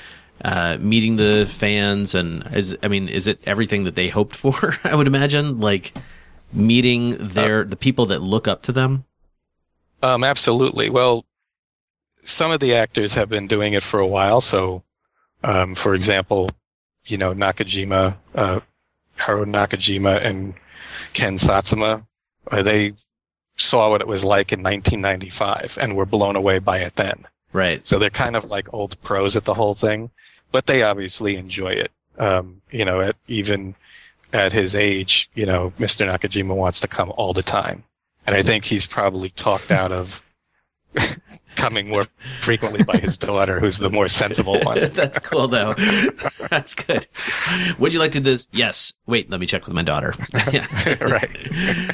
uh, meeting the fans and is I mean, is it everything that they hoped for? I would imagine, like meeting their the people that look up to them. Um, absolutely. Well, some of the actors have been doing it for a while. So, um, for example, you know Nakajima, uh, Haruo Nakajima, and Ken Satsuma, uh, they saw what it was like in 1995 and were blown away by it then. Right. So they're kind of like old pros at the whole thing, but they obviously enjoy it. Um, you know, at even at his age, you know, Mr. Nakajima wants to come all the time. And I think he's probably talked out of coming more frequently by his daughter, who's the more sensible one. That's cool though. That's good. Would you like to do this? Yes. Wait, let me check with my daughter. right.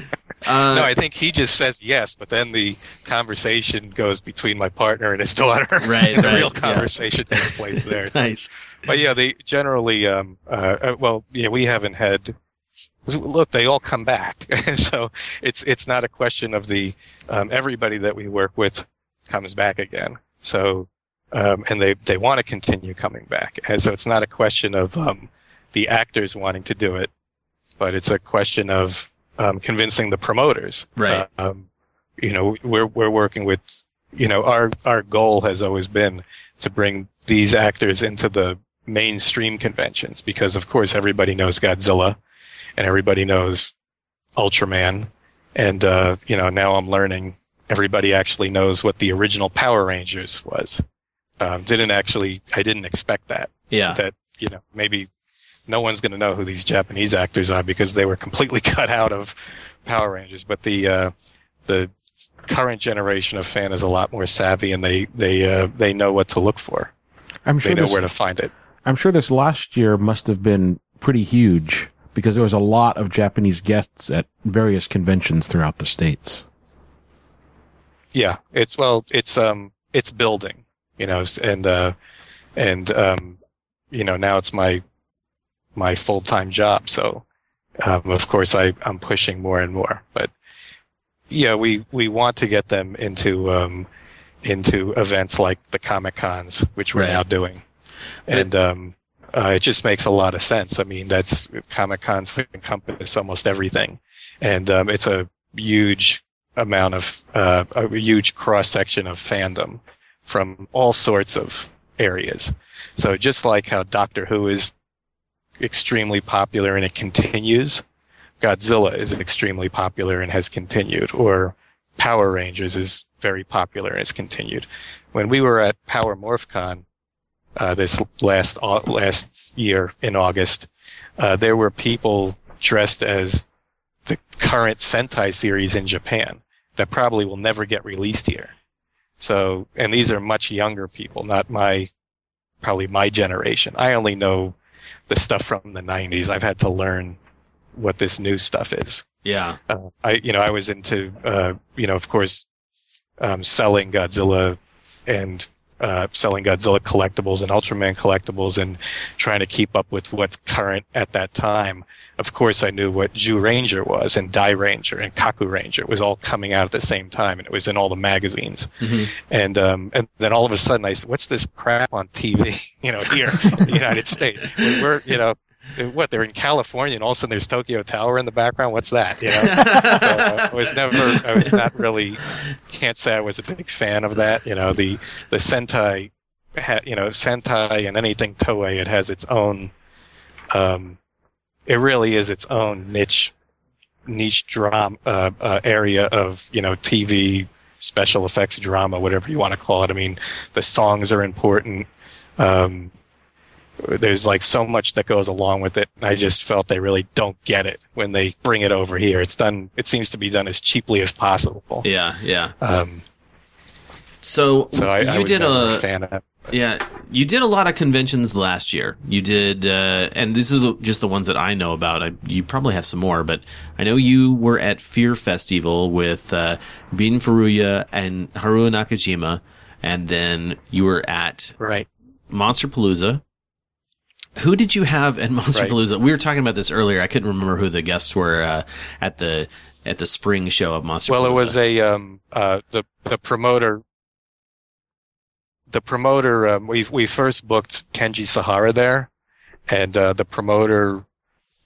Uh, no, I think he just says yes, but then the conversation goes between my partner and his daughter. Right, the right, real yeah. conversation takes place there. So- nice. But yeah, they generally, um, uh, uh, well, yeah, we haven't had. Look, they all come back, so it's it's not a question of the um, everybody that we work with comes back again. So, um, and they they want to continue coming back, and so it's not a question of um, the actors wanting to do it, but it's a question of um, convincing the promoters. Right. Uh, um, you know, we're we're working with, you know, our our goal has always been to bring these actors into the mainstream conventions because, of course, everybody knows Godzilla, and everybody knows Ultraman, and uh, you know now I'm learning everybody actually knows what the original Power Rangers was. Um, didn't actually, I didn't expect that. Yeah. That you know maybe no one's going to know who these Japanese actors are because they were completely cut out of Power Rangers. But the uh, the current generation of fan is a lot more savvy and they they uh, they know what to look for. I'm sure they know this- where to find it. I'm sure this last year must have been pretty huge because there was a lot of Japanese guests at various conventions throughout the states. Yeah, it's well, it's um, it's building, you know, and uh, and um, you know, now it's my my full time job, so um, of course I I'm pushing more and more, but yeah, we we want to get them into um into events like the Comic Cons, which we're Right. now doing, and um. Uh, it just makes a lot of sense. I mean, that's Comic Cons encompass almost everything, and um, it's a huge amount of uh, a huge cross section of fandom from all sorts of areas. So just like how Doctor Who is extremely popular and it continues, Godzilla is extremely popular and has continued, or Power Rangers is very popular and has continued. When we were at Power Morphicon uh, this last au- last year in August, uh, there were people dressed as the current Sentai series in Japan that probably will never get released here. So, and these are much younger people, not my, probably my generation. I only know the stuff from the 90s. I've had to learn what this new stuff is. Yeah. Uh, I, you know, I was into, uh, you know, of course, um, selling Godzilla and uh, selling Godzilla collectibles and Ultraman collectibles and trying to keep up with what's current at that time. Of course, I knew what Zyuranger was and Dairanger and Kakuranger. It was all coming out at the same time, and it was in all the magazines. Mhm. And um, and then all of a sudden, I said, "What's this crap on TV? You know, here in the United States, we're you know." What they're in California, and all of a sudden there's Tokyo Tower in the background. What's that? You know, so I was never, I was not really, can't say I was a big fan of that. You know, the the Sentai, you know, Sentai and anything Toei, it has its own, um, it really is its own niche, niche drama uh, uh, area of you know TV special effects drama, whatever you want to call it. I mean, the songs are important. Um, there's like so much that goes along with it. I just felt they really don't get it when they bring it over here. It's done. It seems to be done as cheaply as possible. Yeah, yeah. Um, So, so I, you I was did a, a fan of it. Yeah, you did a lot of conventions last year. You did, uh, and these are the, just the ones that I know about. I, you probably have some more, but I know you were at Fear Festival with uh, Bin Furuya and Haruo Nakajima, and then you were at right Monster Palooza. Who did you have at Monster Right. Palooza? We were talking about this earlier. I couldn't remember who the guests were uh, at the at the spring show of Monster. Well, it was a um uh the the promoter the promoter, um, we we first booked Kenji Sahara there, and uh, the promoter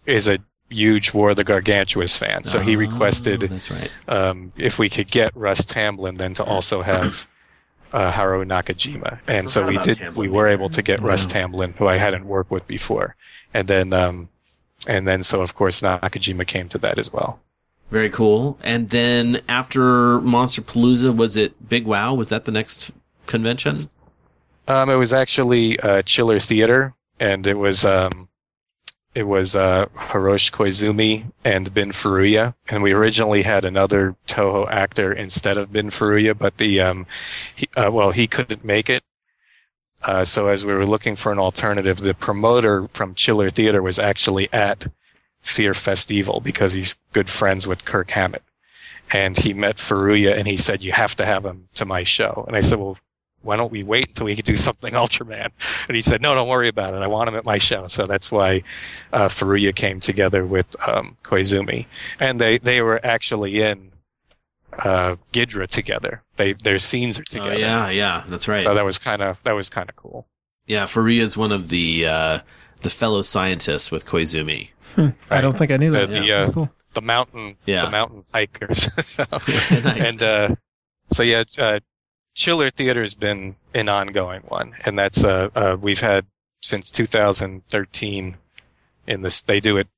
is a huge War of the Gargantuas fan, so he Oh, requested That's right. um, if we could get Russ Tamblyn, then to also have uh, Haruo Nakajima. And so we did. Tamblyn We were able to get Russ Wow. Tamblyn, who I hadn't worked with before, and then um, and then so of course Nakajima came to that as well. Very cool. And then after Monster Palooza, was it Big Wow? Was that the next convention? Um, it was actually uh, Chiller Theater, and it was um, it was uh, Hiroshi Koizumi and Bin Furuya, and we originally had another Toho actor instead of Bin Furuya, but the um, he, uh, well, he couldn't make it. Uh, so as we were looking for an alternative, the promoter from Chiller Theater was actually at Fear Festival because he's good friends with Kirk Hammett. And he met Furuya and he said, you have to have him to my show. And I said, well, why don't we wait until we can do something Ultraman? And he said, no, don't worry about it. I want him at my show. So that's why, uh, Furuya came together with, um, Koizumi. And they, they were actually in, uh, Ghidorah together. They, their scenes are together. Oh, yeah, yeah, that's right. So that was kind of, that was kind of cool. yeah, Furuya is one of the uh, the fellow scientists with Koizumi. I don't think I knew that. the, yeah, uh, that's cool. the mountain, Yeah. the mountain hikers. so, Nice. And uh, so yeah, uh, Chiller Theater has been an ongoing one, and that's uh, uh, we've had since 2013. In this, they do it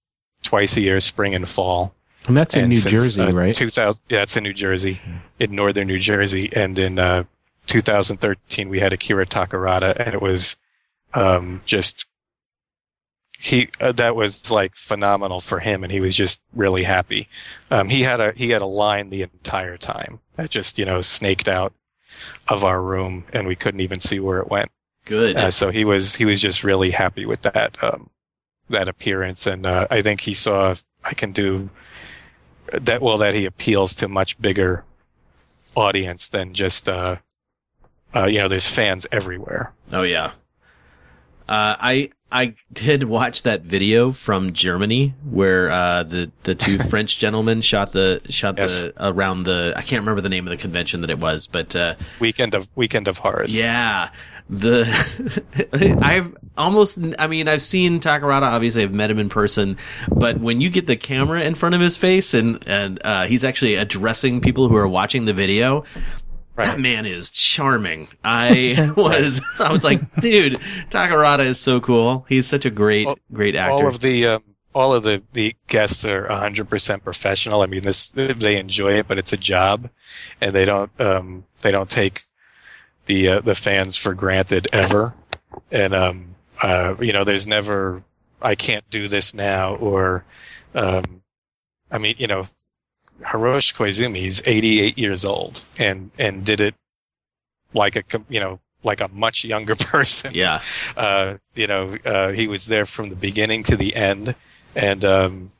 twice a year, spring and fall. And that's in And New since, Jersey, uh, right? 2000, yeah, it's in New Jersey, in northern New Jersey, and in uh, 2013 we had Akira Takarada, and it was um, just he uh, that was like phenomenal for him, and he was just really happy. Um, he had a he had a line the entire time that just you know snaked out of our room, and we couldn't even see where it went. Good. Uh, so he was he was just really happy with that um, that appearance, and uh, I think he saw I can do that well that he appeals to a much bigger audience than just uh, uh, you know there's fans everywhere. Oh yeah. Uh, I I did watch that video from Germany where uh, the the two French gentlemen shot the shot Yes. the around the I can't remember the name of the convention that it was, but uh, Weekend of Weekend of Horrors. yeah, the I've almost I mean I've seen Takarada obviously I've met him in person, but when you get the camera in front of his face and and uh, he's actually addressing people who are watching the video. That man is charming. I was, I was like, dude, Takarada is so cool. He's such a great, great actor. All of the um, all of the, the guests are 100% professional. I mean, this they enjoy it, but it's a job, and they don't um, they don't take the uh, the fans for granted ever. And um, uh, you know, there's never I can't do this now, or um, I mean, you know, Hiroshi Koizumi is 88 years old and and did it like a you know like a much younger person. Yeah. Uh, you know, uh, he was there from the beginning to the end, and um,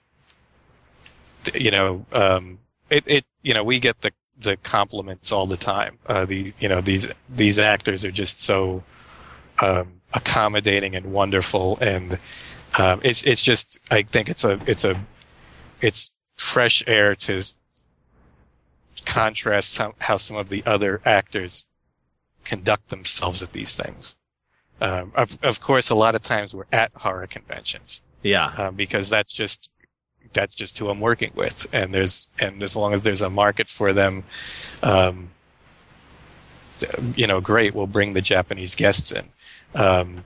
you know, um, it it you know we get the the compliments all the time. Uh, the you know these these actors are just so um, accommodating and wonderful, and um, it's it's just I think it's a it's a it's fresh air to contrast how some of the other actors conduct themselves at these things. Um, of of course, a lot of times we're at horror conventions yeah. um, because that's just that's just who I'm working with, and there's and as long as there's a market for them, um, you know, great. We'll bring the Japanese guests in. Um,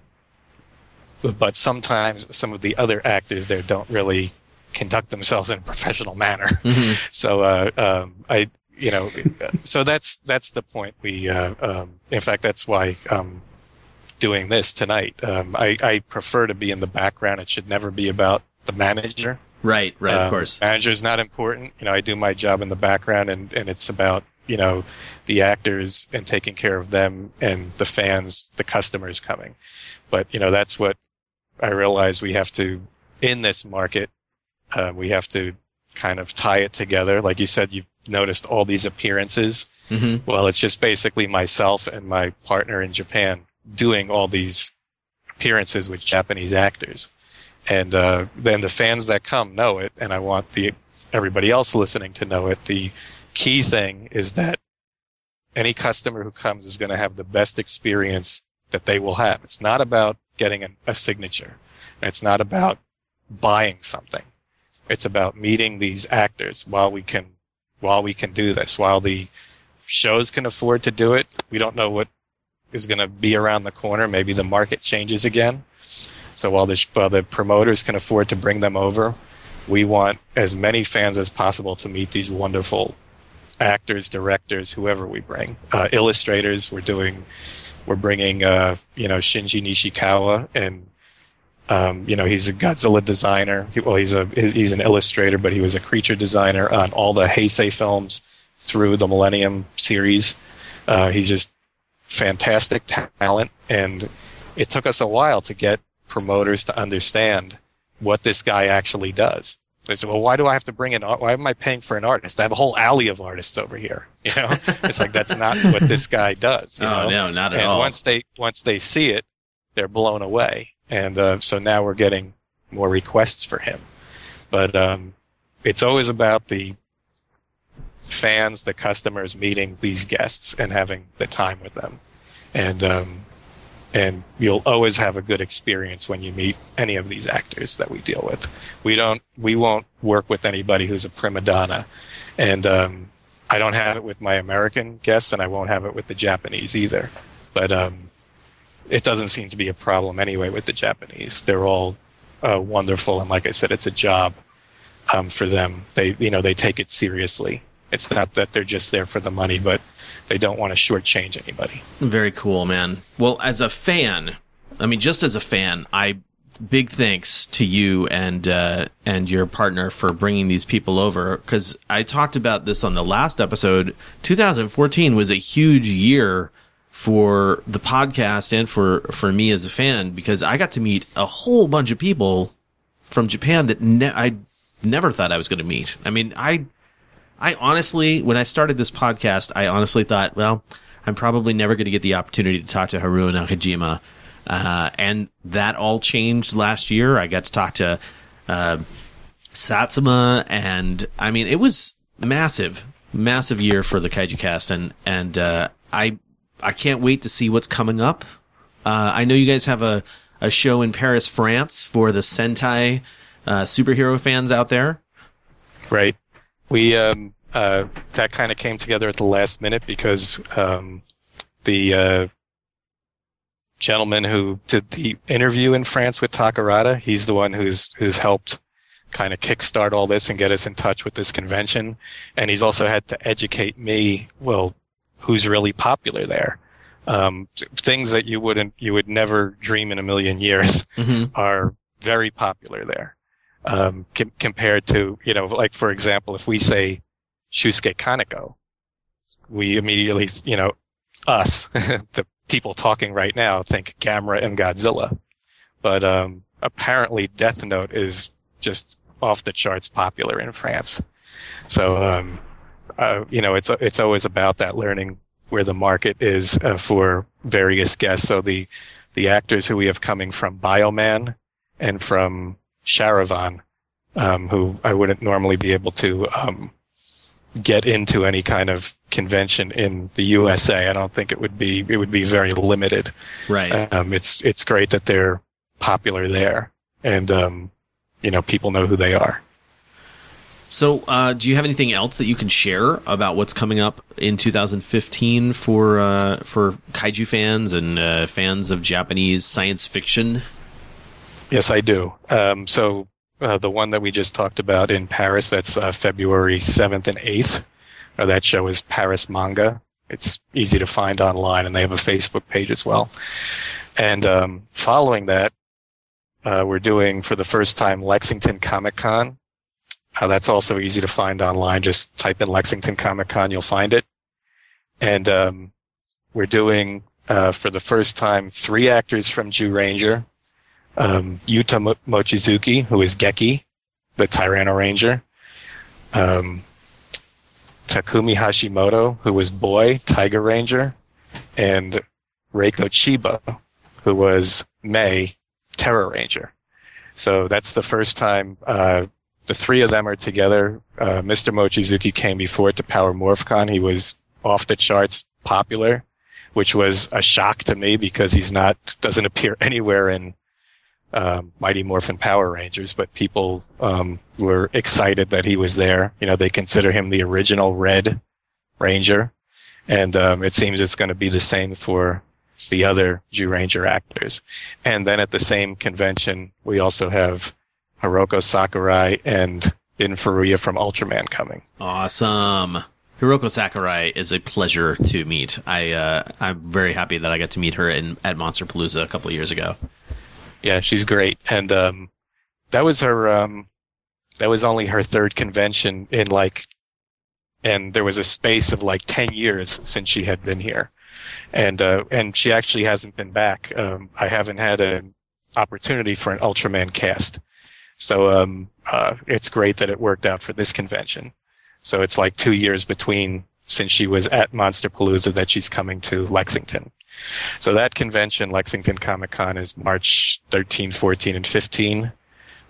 but sometimes some of the other actors there don't really conduct themselves in a professional manner. Mhm. So uh, um, I, you know, so that's that's the point. We, uh, um, in fact, that's why um, doing this tonight. Um, I, I prefer to be in the background. It should never be about the manager. Right, right, of Um, course. Manager is not important. You know, I do my job in the background, and and it's about you know the actors and taking care of them and the fans, the customers coming. But you know, that's what I realize we have to in this market. Uh, we have to kind of tie it together. Like you said, you've noticed all these appearances. hmm Well, it's just basically myself and my partner in Japan doing all these appearances with Japanese actors. And uh, then the fans that come know it, and I want the everybody else listening to know it. The key thing is that any customer who comes is going to have the best experience that they will have. It's not about getting a, a signature. It's not about buying something. It's about meeting these actors while we can, while we can do this, while the shows can afford to do it. We don't know what is going to be around the corner. Maybe the market changes again. So while the, while the promoters can afford to bring them over, we want as many fans as possible to meet these wonderful actors, directors, whoever we bring, uh, illustrators. We're doing, we're bringing, uh, you know, Shinji Nishikawa, and um, you know, he's a Godzilla designer. He, well, he's a he's an illustrator, but he was a creature designer on all the Heisei films through the Millennium series. Uh, he's just fantastic talent, and it took us a while to get promoters to understand what this guy actually does. They said, well, why do I have to bring in, why am I paying for an artist? I have a whole alley of artists over here. You know, it's like, that's not what this guy does. You Oh, know? no, not at and all. once they, once they see it, they're blown away. And, uh, so now we're getting more requests for him. But, um, it's always about the fans, the customers meeting these guests and having the time with them. And, um, and you'll always have a good experience when you meet any of these actors that we deal with. We don't, we won't work with anybody who's a prima donna, and um, I don't have it with my American guests, and I won't have it with the Japanese either. But um, it doesn't seem to be a problem anyway with the Japanese. They're all uh, wonderful, and like I said, it's a job um, for them. They, you know, they take it seriously. It's not that they're just there for the money, but they don't want to shortchange anybody. Very cool, man. Well, as a fan, I mean, just as a fan, I big thanks to you and uh, and your partner for bringing these people over because I talked about this on the last episode. 2014 was a huge year for the podcast and for for me as a fan because I got to meet a whole bunch of people from Japan that ne- I never thought I was going to meet. I mean, I I honestly, when I started this podcast, I honestly thought, well, I'm probably never going to get the opportunity to talk to Haruo Nakajima. Uh, and that all changed last year. I got to talk to, uh, Satsuma and I mean, it was massive, massive year for the Kaiju cast. And, and, uh, I, I can't wait to see what's coming up. Uh, I know you guys have a, a show in Paris, France for the Sentai, uh, superhero fans out there. Right. We um, uh, that kind of came together at the last minute because um, the uh, gentleman who did the interview in France with Takarada, he's the one who's who's helped kind of kickstart all this and get us in touch with this convention, and he's also had to educate me. Well, who's really popular there? Um, things that you wouldn't you would never dream in a million years are very popular there um, com- compared to, you know, like for example, if we say Shusuke Kaneko, we immediately, you know, us, the people talking right now, think Gamera and Godzilla. But um, apparently, Death Note is just off the charts popular in France. So, um, uh, you know, it's it's always about that learning where the market is uh, for various guests. So the the actors who we have coming from Bioman and from Sharivan, um, who I wouldn't normally be able to um, get into any kind of convention in the USA. I don't think it would be it would be very limited. Right. Um, it's it's great that they're popular there, and um, you know people know who they are. So, uh, do you have anything else that you can share about what's coming up in 2015 for uh, for kaiju fans and uh, fans of Japanese science fiction? Yes, I do. Um, so uh, the one that we just talked about in Paris, that's uh, February 7th and 8th. Uh, that show is Paris Manga. It's easy to find online, and they have a Facebook page as well. And um, following that, we're doing for the first time Lexington Comic Con. Uh, that's also easy to find online. Just type in Lexington Comic Con, you'll find it. And um, we're doing uh, for the first time three actors from Zyuranger um, Yuta Mo- Mochizuki, who is Geki, the Tyranno Ranger, um, Takumi Hashimoto, who was Boy, Tiger Ranger, and Reiko Chiba, who was May, Ptera Ranger. So that's the first time uh, the three of them are together. Uh, Mr. Mochizuki came before to Power Morphicon. He was off the charts popular, which was a shock to me because he's not doesn't appear anywhere in um, Mighty Morphin Power Rangers, but people um, were excited that he was there. You know, they consider him the original Red Ranger, and um, it seems it's going to be the same for the other Zyuranger actors. And then at the same convention, we also have Hiroko Sakurai and Bin Furuya from Ultraman coming. Awesome. Hiroko Sakurai is a pleasure to meet. I uh, I'm very happy that I got to meet her in at Monster Palooza a couple of years ago. Yeah, she's great, and um, that was her. Um, that was only her third convention in like, and there was a space of like ten years since she had been here, and uh, and she actually hasn't been back. Um, I haven't had an opportunity for an Ultraman cast, so um, uh, it's great that it worked out for this convention. So it's like two years between since she was at Monster Palooza that she's coming to Lexington. So that convention, Lexington Comic Con, is March 13, 14, and 15.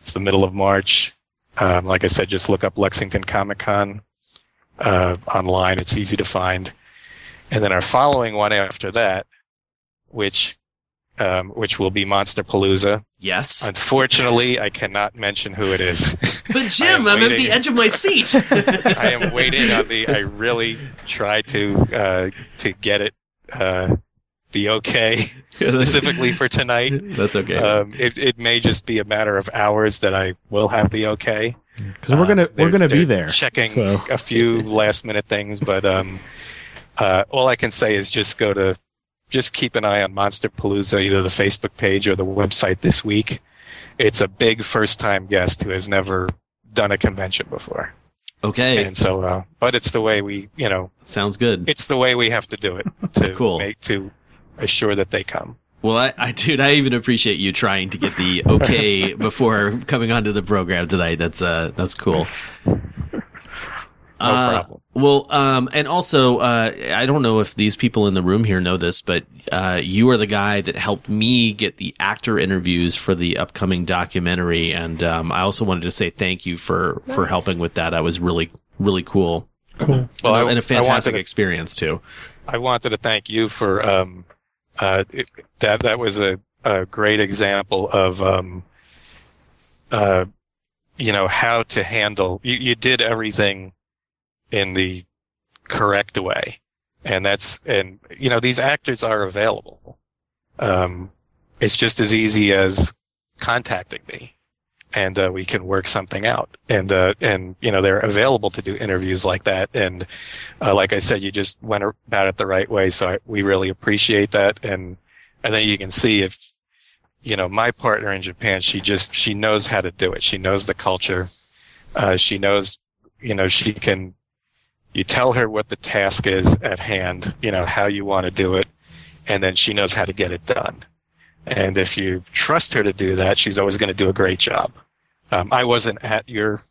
It's the middle of March. Um, like I said, just look up Lexington Comic Con uh, online. It's easy to find. And then our following one after that, which um, which will be Monster Palooza. Yes. Unfortunately, I cannot mention who it is. But Jim, I'm at the edge of my seat. I am waiting on the. I really tried to uh, to get it uh, the okay specifically for tonight. That's okay. Um, it it may just be a matter of hours that I will have the okay. Because we're gonna we're gonna be there. Checking so. a few last minute things, but um, uh, all I can say is just go to, just keep an eye on Monster Palooza, either the Facebook page or the website this week. It's a big first time guest who has never done a convention before. Okay. And so, uh, but it's the way we, you know, Sounds good. it's the way we have to do it to Cool. make, to assure that they come. Well, I, I, dude, I even appreciate you trying to get the okay before coming onto the program tonight. That's uh, that's cool. No Uh, problem. Well, um, and also, uh, I don't know if these people in the room here know this, but uh, you are the guy that helped me get the actor interviews for the upcoming documentary, and um, I also wanted to say thank you for for helping with that. That was really really cool. Cool. Well, and, a- I- and a I fantastic to- experience too. I wanted to thank you for um, uh, it, that. That was a, a great example of um, uh, you know how to handle. You, you did everything in the correct way, and that's and you know these actors are available. Um, it's just as easy as contacting me and uh, we can work something out. And uh, and you know they're available to do interviews like that. And uh, like I said, you just went about it the right way. So I, we really appreciate that. And and then you can see if you know my partner in Japan, she just she knows how to do it. She knows the culture. Uh, she knows you know she can. You tell her what the task is at hand. You know how you want to do it, and then she knows how to get it done. And if you trust her to do that, she's always going to do a great job. Um, I wasn't at your,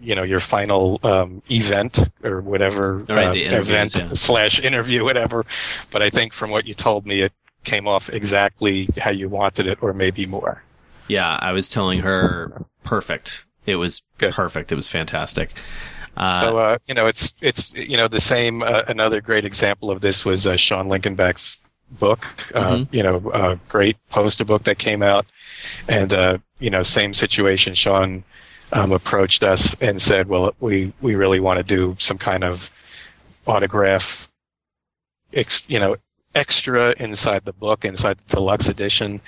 you know, your final um, event or whatever right, uh, event yeah. slash interview, whatever. But I think from what you told me, it came off exactly how you wanted it, or maybe more. Yeah, I was telling her perfect. It was Good. perfect. It was fantastic. Uh, so uh, you know, it's it's you know the same. Uh, another great example of this was uh, Sean Linkenback's book. Uh, Mhm. You know, a great poster book that came out, and uh, you know, same situation. Sean um, approached us and said, "Well, we we really want to do some kind of autograph, ex, you know, extra inside the book, inside the deluxe edition,"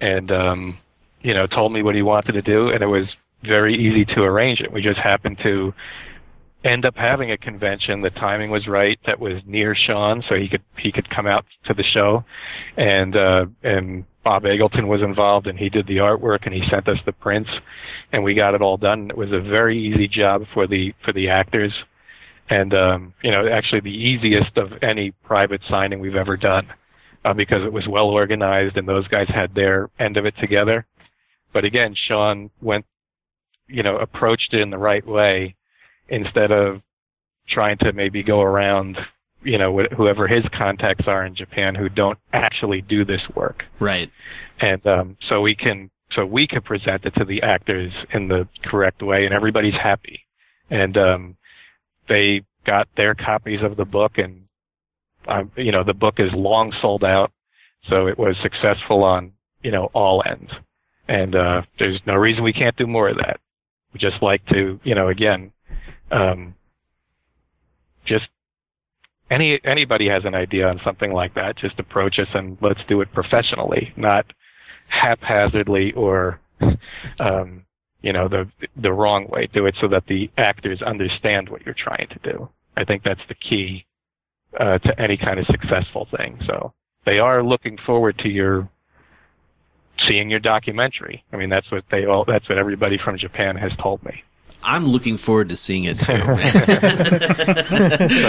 and um, you know, told me what he wanted to do, and it was very easy to arrange it. We just happened to end up having a convention. The timing was right. That was near Sean, so he could he could come out to the show, and uh, and Bob Eggleton was involved, and he did the artwork, and he sent us the prints, and we got it all done. It was a very easy job for the for the actors, and um, you know actually the easiest of any private signing we've ever done, uh, because it was well organized, and those guys had their end of it together. But again, Sean went, you know, approached it in the right way instead of trying to maybe go around, you know, wh- whoever his contacts are in Japan who don't actually do this work. right. And um, so we can so we can present it to the actors in the correct way, and everybody's happy. And um, they got their copies of the book, and um, you know the book is long sold out, so it was successful on you know all ends, and uh, there's no reason we can't do more of that. We just like to you know again, um, just any anybody has an idea on something like that, just approach us and let's do it professionally, not haphazardly or um, you know the the wrong way. Do it so that the actors understand what you're trying to do. I think that's the key uh, to any kind of successful thing. So they are looking forward to your seeing your documentary. I mean, that's what they all. That's what everybody from Japan has told me. I'm looking forward to seeing it too. so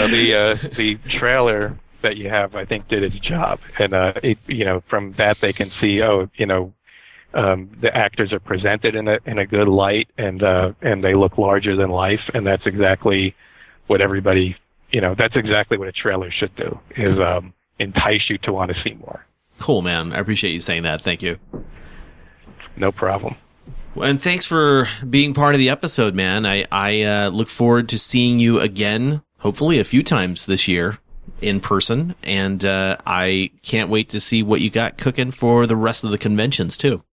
the uh, the trailer that you have, I think, did its job, and uh, it, you know, from that they can see, oh, you know, um, the actors are presented in a in a good light, and uh, and they look larger than life, and that's exactly what everybody, you know, that's exactly what a trailer should do, is um, entice you to want to see more. Cool, man. I appreciate you saying that. Thank you. No problem. And thanks for being part of the episode, man. I, I uh, look forward to seeing you again, hopefully a few times this year in person. And uh, I can't wait to see what you got cooking for the rest of the conventions, too.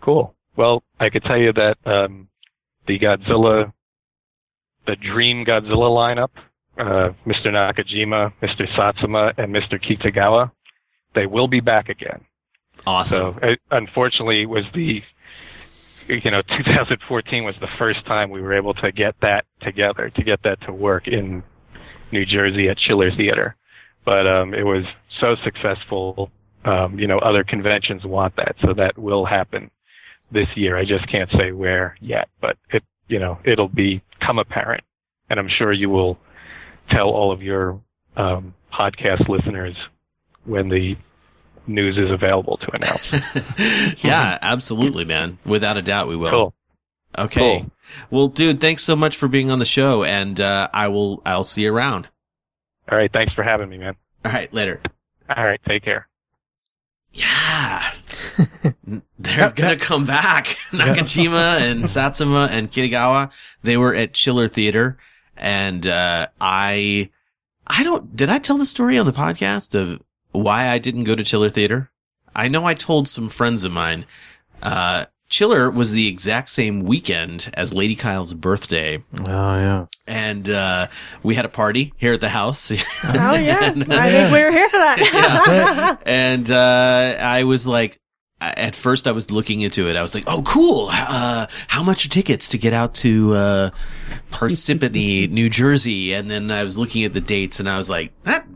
Cool. Well, I could tell you that um, the Godzilla, the Dream Godzilla lineup, uh, Mr. Nakajima, Mr. Satsuma, and Mr. Kitagawa, they will be back again. Awesome. So, it, unfortunately, was the you know 2014 was the first time we were able to get that together, to get that to work in New Jersey at Chiller Theater. But um, it was so successful. Um, you know, other conventions want that, so that will happen this year. I just can't say where yet, but it, you know, it'll become apparent, and I'm sure you will tell all of your um, podcast listeners when the news is available to announce. yeah, absolutely, man. Without a doubt, we will. Cool. Okay. Cool. Well, dude, thanks so much for being on the show, and uh, I will. I'll see you around. All right. Thanks for having me, man. All right. Later. All right. Take care. Yeah. They're gonna come back. Nakajima and Satsuma and Kitagawa. They were at Chiller Theater, and uh, I, I don't. Did I tell the story on the podcast of why I didn't go to Chiller Theater? I know I told some friends of mine. Uh, Chiller was the exact same weekend as Lady Kyle's birthday. Oh yeah. And uh, we had a party here at the house. Oh yeah, I think we were here for that. Yeah, and uh, I was like, at first I was looking into it. I was like, oh, cool. Uh, how much are tickets to get out to uh, Parsippany, New Jersey? And then I was looking at the dates, and I was like, that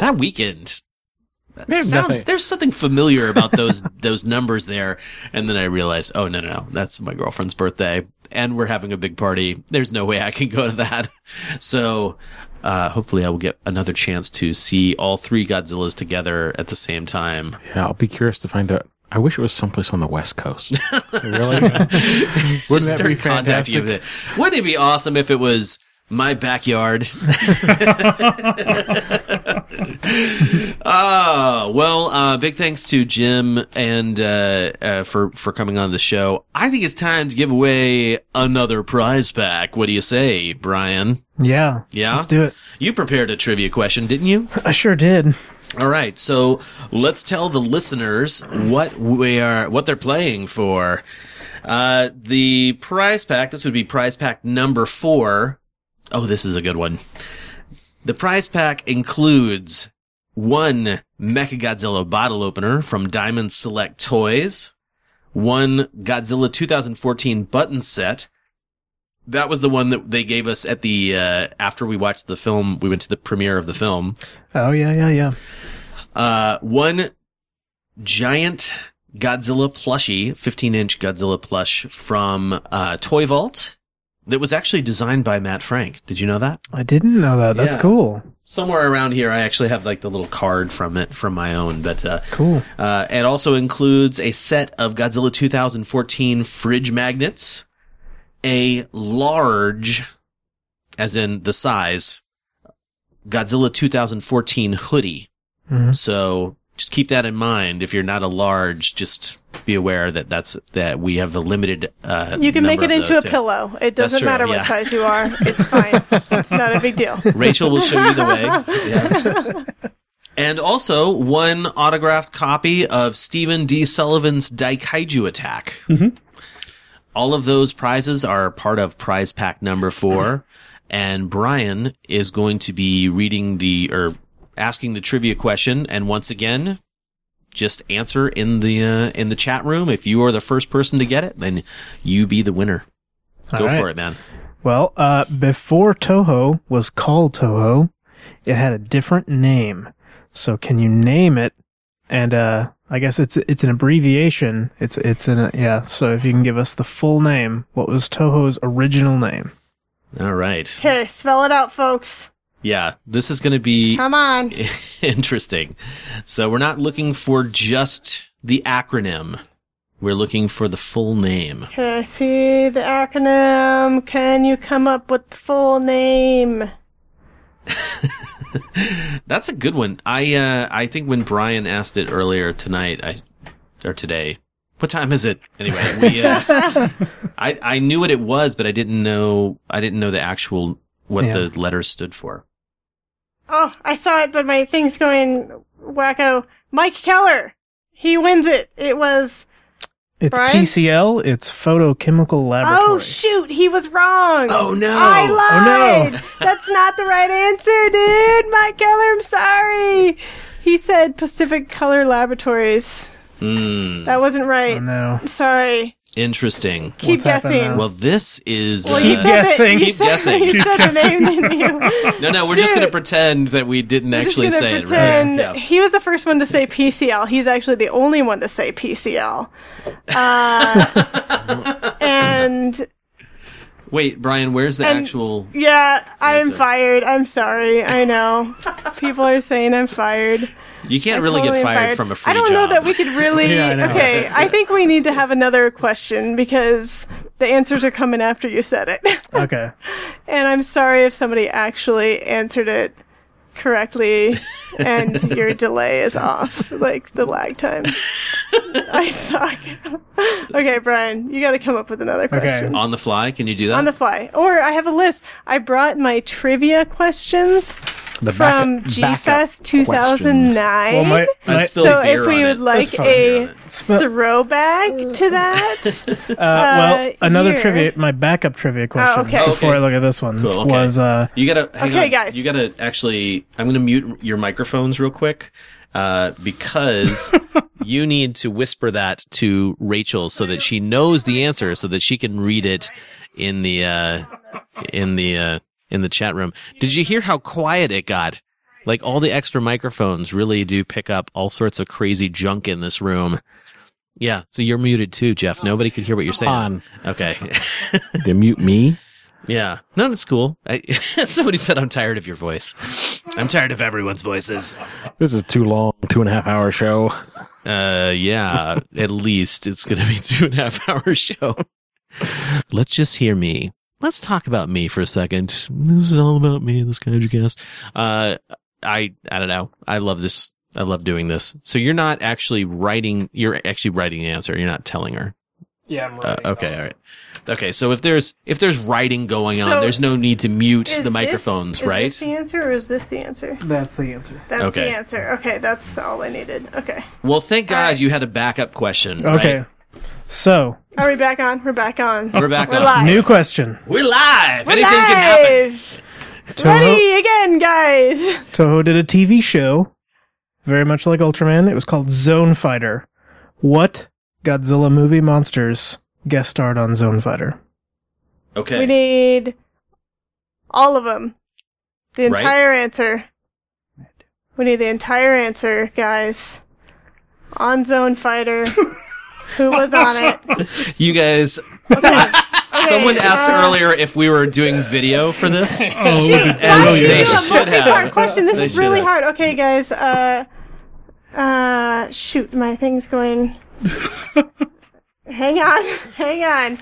that weekend. There's sounds, nothing- there's something familiar about those those numbers there, and then I realized, oh no, no, no, that's my girlfriend's birthday, and we're having a big party. There's no way I can go to that. So, uh, hopefully, I will get another chance to see all three Godzillas together at the same time. Yeah, I'll be curious to find out. I wish it was someplace on the West Coast. really? Just Wouldn't that be start contacting you fantastic? Wouldn't it be awesome if it was my backyard? oh well, uh, big thanks to Jim and uh, uh, for for coming on the show. I think it's time to give away another prize pack. What do you say, Brian? Yeah. Yeah, Let's do it. You prepared a trivia question, didn't you? I sure did. All right, so let's tell the listeners what we are, what they're playing for. Uh, the prize pack. This would be prize pack number four. Oh, this is a good one. The prize pack includes one Mechagodzilla bottle opener from Diamond Select Toys, one Godzilla 2014 button set. That was the one that they gave us at the uh, after we watched the film. We went to the premiere of the film. Oh yeah, yeah, yeah. Uh, one giant Godzilla plushie, 15 inch Godzilla plush from, uh, Toy Vault that was actually designed by Matt Frank. Did you know that? I didn't know that. That's Yeah. cool. Somewhere around here, I actually have like the little card from it from my own, but, uh, Cool. uh, it also includes a set of Godzilla 2014 fridge magnets, a large, as in the size, Godzilla 2014 hoodie. Mhm. So just keep that in mind. If you're not a large, just be aware that that's that we have a limited. Uh, You can make it into a too. pillow. It doesn't true, matter yeah. what size you are. It's fine. it's not a big deal. Rachel will show you the way. And also one autographed copy of Stephen D. Sullivan's Daikaiju Attack. Mhm. All of those prizes are part of prize pack number four. And Brian is going to be reading the, or asking the trivia question. And once again, just answer in the, uh, in the chat room. If you are the first person to get it, then you be the winner. Go All right. for it, man. Well, uh, before Toho was called Toho, it had a different name. So can you name it? And, uh, I guess it's, it's an abbreviation. It's, it's in a, yeah. So if you can give us the full name, what was Toho's original name? All right. Okay, spell it out, folks. Yeah, this is going to be Come on. interesting. So we're not looking for just the acronym. We're looking for the full name. Okay, see the acronym. Can you come up with the full name? That's a good one. I uh I think when Brian asked it earlier tonight, I or today. What time is it? Anyway, we uh, I I knew what it was, but I didn't know I didn't know the actual what Yeah. the letters stood for. Oh, I saw it, but my thing's going wacko. Mike Keller. He wins it. It was. It's Brian? PCL. It's Photochemical Laboratory. Oh shoot, he was wrong. Oh, no. I Oh, lied. That's not the right answer, dude. Mike Keller, I'm sorry. He said Pacific Color Laboratories. Hmm. That wasn't right. Oh, no. Sorry. Interesting. Keep What's guessing. Well, this is Well, uh, you said guessing. Keep guessing. Keep guessing. name. No, no, we're just going to pretend that we didn't We're actually just say gonna it pretend right. Yeah. he was the first one to say PCL. He's actually the only one to say PCL. Uh, and Wait, Brian, where's the And- actual yeah, I'm Answer. fired. I'm sorry. I know. People are saying I'm fired. You can't I really totally get am fired, from a free job. I don't job. know that we could really. Yeah, I okay, I think we need to have another question because the answers are coming after you said it. Okay. and I'm sorry if somebody actually answered it correctly and your delay is off, like the lag time. I suck. okay, Brian, you got to come up with another question. On the fly, can you do that? On the fly. Or I have a list. I brought my trivia questions The from backup- G Fest 2009. Well, my, my so beer if we on would it. like a uh, throwback to that, well, another here. trivia, my backup trivia question okay. before Okay. I look at this one Cool, okay. was, uh, You gotta hang Okay, on. guys. You gotta actually. I'm gonna mute your microphones real quick, uh, because you need to whisper that to Rachel so that she knows the answer, so that she can read it in the uh, in the uh, in the chat room. Did you hear how quiet it got? Like all the extra microphones really do pick up all sorts of crazy junk in this room. Yeah, so you're muted too, Jeff. Nobody could hear what you're saying. On. Okay. They mute me. Yeah. No, that's cool. I, somebody said I'm tired of your voice. I'm tired of everyone's voices. This is too long, two and a half hour show. Uh, yeah, at least it's going to be two and a half hour show. Let's just hear me. Let's talk about me for a second. This is all about me, this kaiju cast. Uh, I, I don't know. I love this. I love doing this. So you're not actually writing, you're actually writing the answer. You're not telling her. yeah, I'm Uh, okay. All right. Okay. So if there's, if there's writing going on, So, there's no need to mute Is the this- microphones, is right? this the answer or is this the answer? That's the answer. That's Okay. the answer. Okay, that's all I needed. Okay. Well, thank God right. you had a backup question. Okay. right? So, Are we back on? We're back on. We're back We're on. live. new question. We're live. We're Anything can happen. Toho, Ready again, guys. Toho did a TV show, very much like Ultraman. It was called Zone Fighter. What Godzilla movie monsters guest starred on Zone Fighter? Okay. We need all of them. The Right. entire answer. We need the entire answer, guys. On Zone Fighter. Who was on it? you guys. Someone asked uh, earlier if we were doing video for this. Oh, look at And Why they should you do a should multi-part have. question? This They is really have. hard. Okay, guys. Uh, uh, shoot, my thing's going. hang on, hang on.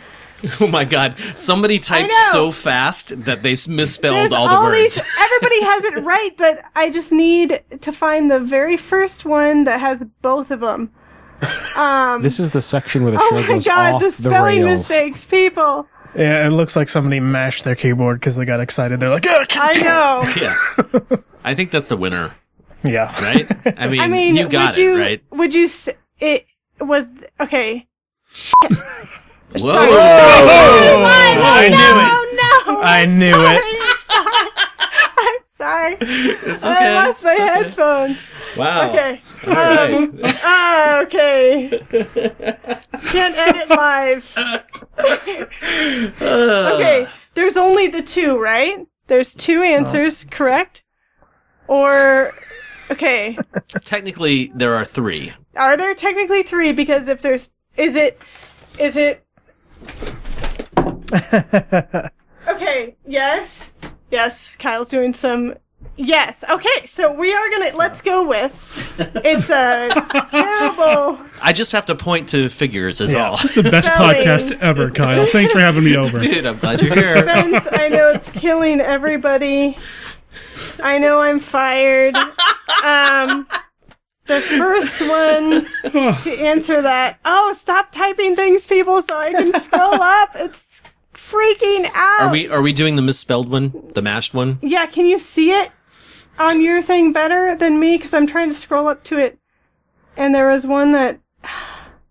Oh my God! Somebody typed so fast that they misspelled There's all the words. these. Everybody has it right, but I just need to find the very first one that has both of them. Um, This is the section where the oh show my goes god, off the the, spelling rails. mistakes, people. Yeah, it looks like somebody mashed their keyboard because they got excited. They're like, "Ugh." I know. Yeah. I think that's the winner, yeah. right? I mean, I mean, you got would it, you, right? Would you? s- It was okay. Whoa. Sorry. Oh, Sorry. I knew no, No, I I'm knew sorry, it. I'm sorry. I'm sorry. It's I lost my It's okay. headphones. Wow. Okay. All right. Um, ah, okay. Can't edit live. okay. There's only the two, right? There's two answers, correct? Or okay. Technically, there are three. Are there technically three? Because if there's, is it, is it? okay. Yes. Yes. Kyle's doing some. Yes. Okay. So we are gonna. Let's go with. It's a terrible. I just have to point to figures, is all. It's the best Spelling. podcast ever, Kyle. Thanks for having me over. Dude, I'm glad you're here. Suspense. I know it's killing everybody. I know I'm fired. Um, the first one to answer that. Oh, stop typing things, people, so I can scroll up. It's freaking out. Are we are we doing the misspelled one, the mashed one? Yeah, can you see it on your thing better than me? Because I'm trying to scroll up to it, and there was one that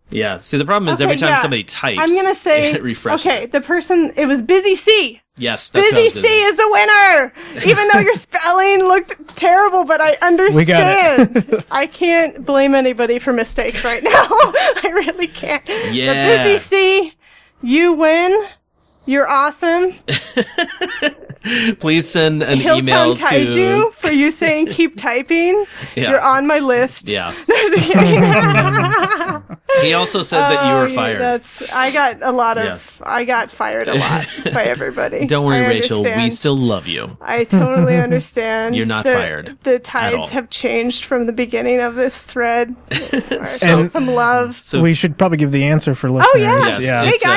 Yeah. See, the problem is Okay, every time yeah. somebody types, I'm gonna say. it refreshes. Okay, the person. It was Busy C. Yes, that's Busy C doing. is the winner, even though your spelling looked terrible. But I We got understand. I can't blame anybody for mistakes right now. I really can't. Yeah. But Busy C, you win. You're awesome. Please send an Hilltown email Kaiju to. for you saying keep typing. Yeah. You're on my list. Yeah. He also said that you Oh, were yeah, fired. That's I got a lot of Yeah. I got fired a lot by everybody. Don't worry, I Rachel. We still love you. I totally understand. You're not that fired The tides have changed from the beginning of this thread. And- some love. So we should probably give the answer for listeners. Oh yeah. Yes, yeah. Hey it's, uh,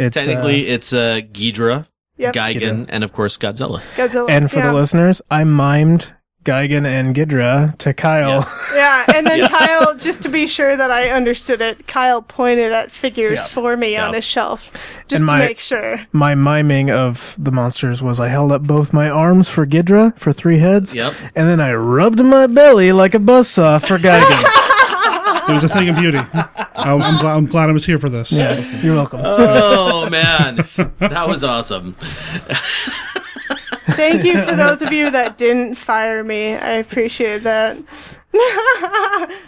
guys. It's, uh, technically it's uh, Ghidorah, Yep. Gigan, and of course Godzilla. Godzilla. and for yeah. the listeners, I mimed Gigan and Ghidorah to Kyle. Yes. Yeah, and then Kyle, just to be sure that I understood it, Kyle pointed at figures Yeah. for me on Yeah. his shelf, just And to make sure. My miming of the monsters was I held up both my arms for Ghidorah for three heads, Yep. and then I rubbed my belly like a buzzsaw for Gigan. It was a thing of beauty. I'm, I'm, glad, I'm glad I was here for this. yeah, you're welcome. Oh man, that was awesome. Thank you for those of you that didn't fire me. I appreciate that.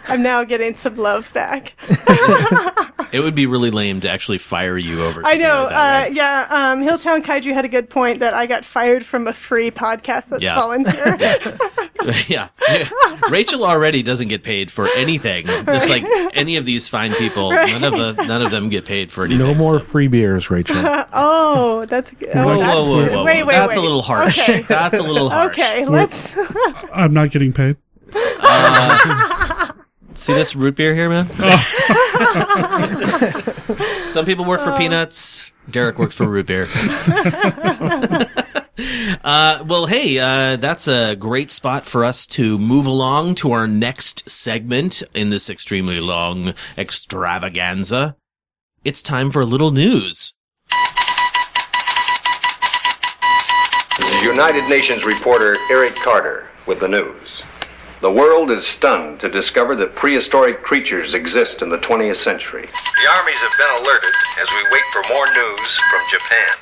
I'm now getting some love back. It would be really lame to actually fire you over. I know. like that, uh, right? yeah, um, Hilltown Kaiju had a good point that I got fired from a free podcast that's Yeah. volunteer. yeah. Yeah. Rachel already doesn't get paid for anything. Just like any of these fine people, none of none of them get paid for anything. No more so- free beers, Rachel. oh, that's good. Whoa, Oh, whoa, that's, whoa, whoa, whoa. Wait, wait, That's wait. a little harsh. Okay. That's a little harsh. Okay, let's. I'm not getting paid. See this root beer here, man? Some people work for peanuts. Derek works for root beer. uh, well, hey, uh, that's a great spot for us to move along to our next segment in this extremely long extravaganza. It's time for a little news. This is United Nations reporter Eric Carter with the news. The world is stunned to discover that prehistoric creatures exist in the 20th century. The armies have been alerted as we wait for more news from Japan.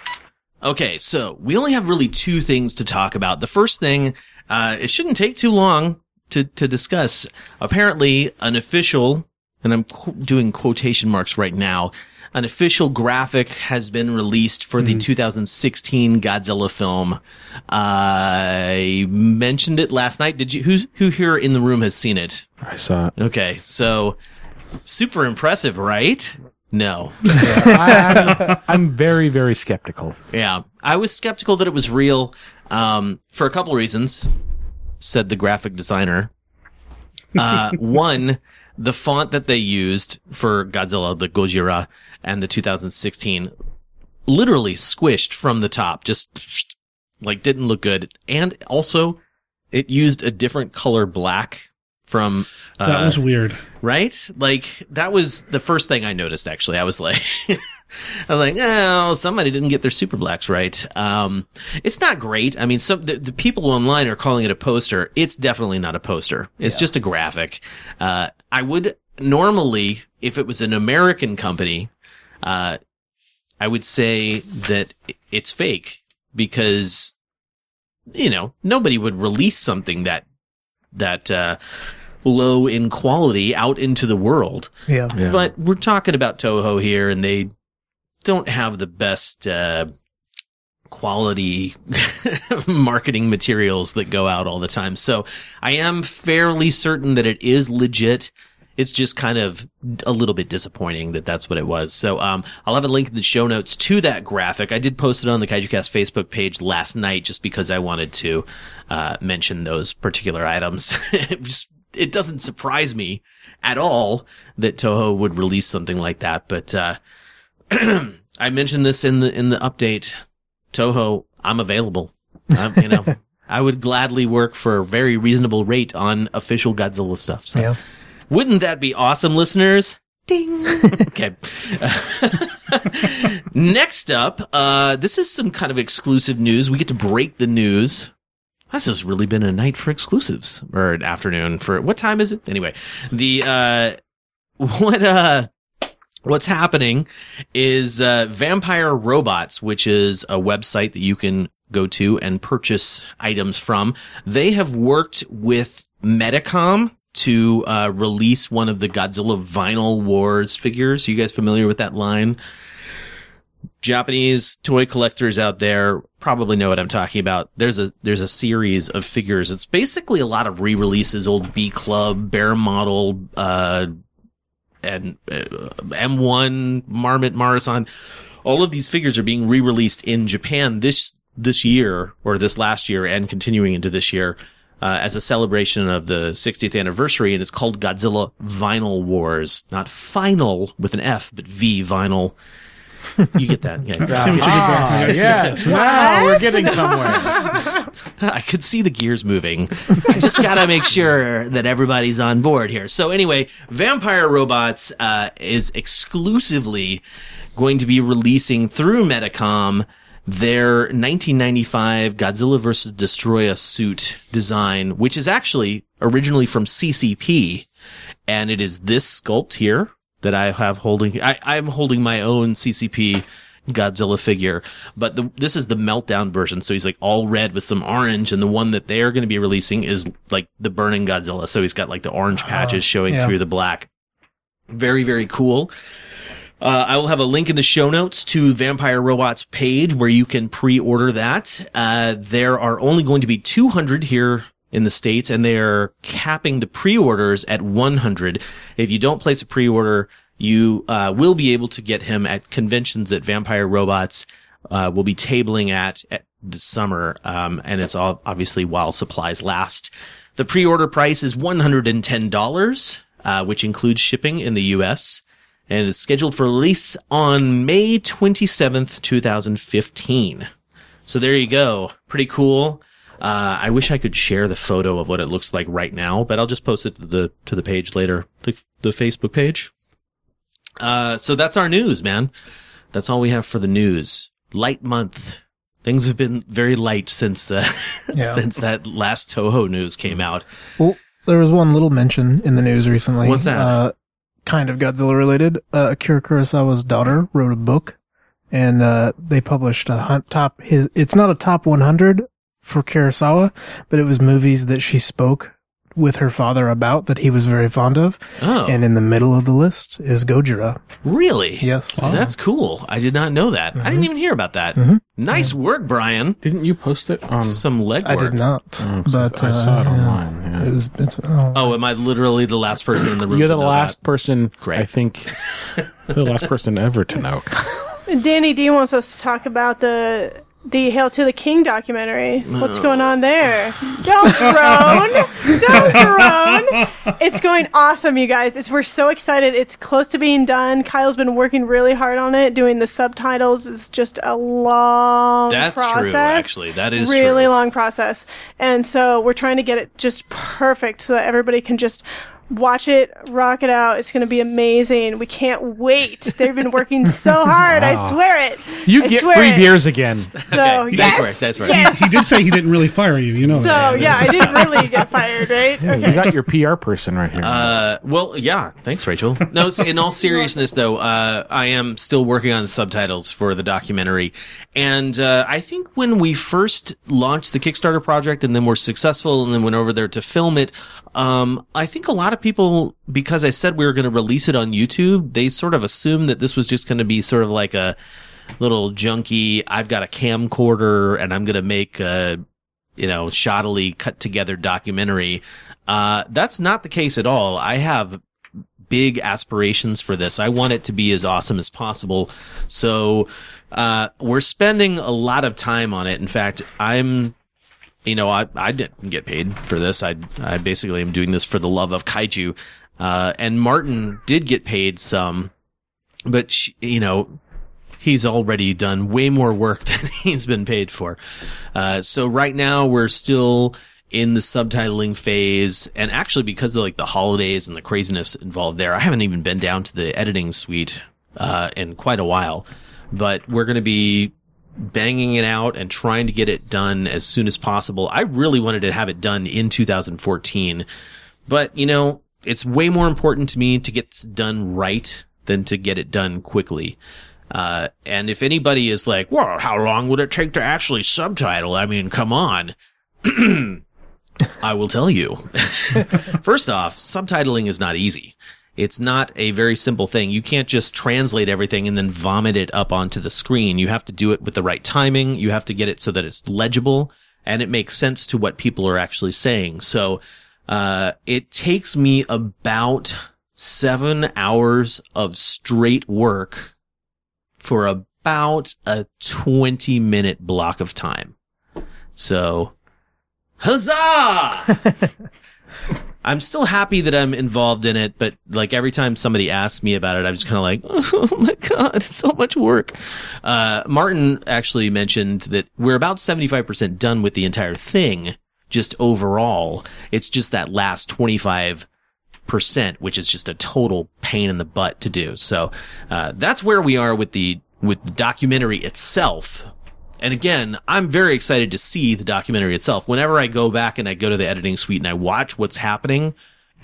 Okay, so we only have really two things to talk about. The first thing, uh, it shouldn't take too long to, to discuss. Apparently, an official, and I'm qu- doing quotation marks right now, an official graphic has been released for the 2016 Godzilla film. I mentioned it last night. Did you, who, who here in the room has seen it? I saw it. Okay, so super impressive, right? No. I, I'm, I'm very, very skeptical. Yeah, I was skeptical that it was real um, for a couple reasons. Said the graphic designer. Uh, one, the font that they used for Godzilla, the Gojira, and the 2016, literally squished from the top, just like didn't look good. And also, it used a different color black from. Uh, That was weird. right? Like that was the first thing I noticed. Actually, I was like, I was like, oh, somebody didn't get their super blacks right. Um, it's not great. I mean, some the, the people online are calling it a poster. It's definitely not a poster. It's just a graphic. Uh, I would normally, if it was an American company, uh, I would say that it's fake because, you know, nobody would release something that, that, uh, low in quality out into the world. Yeah. Yeah. But we're talking about Toho here and they don't have the best, uh, quality marketing materials that go out all the time. So I am fairly certain that it is legit. It's just kind of a little bit disappointing that that's what it was. So, um, I'll have a link in the show notes to that graphic. I did post it on the KaijuCast Facebook page last night just because I wanted to, uh, mention those particular items. it just, it doesn't surprise me at all that Toho would release something like that, but, uh, I mentioned this in the, in the update. Toho, I'm available. I'm, you know, I would gladly work for a very reasonable rate on official Godzilla stuff. So. Yeah. Wouldn't that be awesome, listeners? Ding. okay. Next up, uh, this is some kind of exclusive news. We get to break the news. This has really been a night for exclusives or an afternoon for what time is it? Anyway, the, uh, what, uh, what's happening is, uh, Vampire Robots, which is a website that you can go to and purchase items from. They have worked with Medicom to, uh, release one of the Godzilla Vinyl Wars figures. you guys familiar with that line? Japanese toy collectors out there probably know what I'm talking about. There's a there's a series of figures. It's basically a lot of re-releases, old B Club, Bear Model, uh, and uh, M1, Marmit, Marusan. All of these figures are being re-released in Japan this this year or this last year and continuing into this year. Uh, as a celebration of the 60th anniversary, and it's called Godzilla Vinyl Wars. Not final with an F, but V Vinyl. You get that? Yeah. Ah, yes. Now we're getting somewhere. I could see the gears moving. I just gotta make sure that everybody's on board here. So anyway, Vampire Robots uh, is exclusively going to be releasing through Medicom their 1995 Godzilla vs. Destoroyah suit design, which is actually originally from CCP, and it is this sculpt here that I have holding. I, I'm holding my own CCP Godzilla figure, but the, this is the meltdown version. So he's like all red with some orange, and the one that they are going to be releasing is like the burning Godzilla. So he's got like the orange patches showing yeah. through the black. Very, very cool. Uh, I will have a link in the show notes to Vampire Robots page where you can pre-order that. Uh, there are only going to be 200 here in the States and they're capping the pre-orders at 100. If you don't place a pre-order, you, uh, will be able to get him at conventions that Vampire Robots, uh, will be tabling at, at this summer. Um, and it's all obviously while supplies last. The pre-order price is $110, uh, which includes shipping in the U.S and is scheduled for release on May 27th, 2015. So there you go. Pretty cool. Uh, I wish I could share the photo of what it looks like right now, but I'll just post it to the, to the page later, the, the Facebook page. Uh, so that's our news, man. That's all we have for the news. Light month. Things have been very light since, uh, Yeah. since that last Toho news came out. Well, there was one little mention in the news recently. What's that? Uh, kind of Godzilla related. Uh, Akira Kurosawa's daughter wrote a book, and uh, they published a top. His it's not a top 100 for Kurosawa, but it was movies that she spoke with her father about that he was very fond of. Oh. And in the middle of the list is Gojira. Really? Yes. That's cool. I did not know that. I didn't even hear about that. Nice work, Brian. Didn't you post it on? Some legwork. I did not, Mm, but I saw it uh, yeah. online. Yeah. It was, it's, oh, Oh, am I literally the last person in the room? You're to the know last person, Great. I think, the last person ever to know. Danny D wants us to talk about the the Hail to the King documentary. What's going on there? Don't groan. Don't groan. It's going awesome, you guys. It's, we're so excited. It's close to being done. Kyle's been working really hard on it. Doing the subtitles is just a long That's process. true, actually. That is really true. long process. And so we're trying to get it just perfect so that everybody can just watch it, rock it out. It's going to be amazing. We can't wait. They've been working so hard. I swear it. You I get swear free it. beers again. So, Okay, that's yes, right, that's right. Yes. He did say he didn't really fire you. You know So that. yeah, I didn't really get fired, right? Yeah, you got your PR person right here. Uh, well, yeah. Thanks, Rachel. No, in all seriousness, though, uh, I am still working on the subtitles for the documentary, and uh, I think when we first launched the Kickstarter project, and then were successful, and then went over there to film it, um, I think a lot of people, because I said we were going to release it on YouTube, they sort of assumed that this was just going to be sort of like a little junky. I've got a camcorder, and I'm going to make a you know, shoddily cut together documentary. Uh, that's not the case at all. I have big aspirations for this. I want it to be as awesome as possible. So, uh, we're spending a lot of time on it. In fact, I'm, you know, I, I didn't get paid for this. I, I basically am doing this for the love of kaiju. Uh, and Martin did get paid some, but sh you know, he's already done way more work than he's been paid for. Uh, so right now we're still in the subtitling phase. And actually because of like the holidays and the craziness involved there, I haven't even been down to the editing suite, uh, in quite a while, but we're going to be banging it out and trying to get it done as soon as possible. I really wanted to have it done in 2014, but you know, it's way more important to me to get this done right than to get it done quickly. Uh, and if anybody is like, well, how long would it take to actually subtitle? I mean, come on. I will tell you. First off, subtitling is not easy. It's not a very simple thing. You can't just translate everything and then vomit it up onto the screen. You have to do it with the right timing. You have to get it so that it's legible and it makes sense to what people are actually saying. So, uh, it takes me about seven hours of straight work for about a 20 minute block of time. So, huzzah! I'm still happy that I'm involved in it, but like every time somebody asks me about it, I'm just kind of like, oh my God, it's so much work. Uh, Martin actually mentioned that we're about 75% done with the entire thing, just overall. It's just that last 25 percent, which is just a total pain in the butt to do. So, uh, that's where we are with the, with the documentary itself. And again, I'm very excited to see the documentary itself. Whenever I go back and I go to the editing suite and I watch what's happening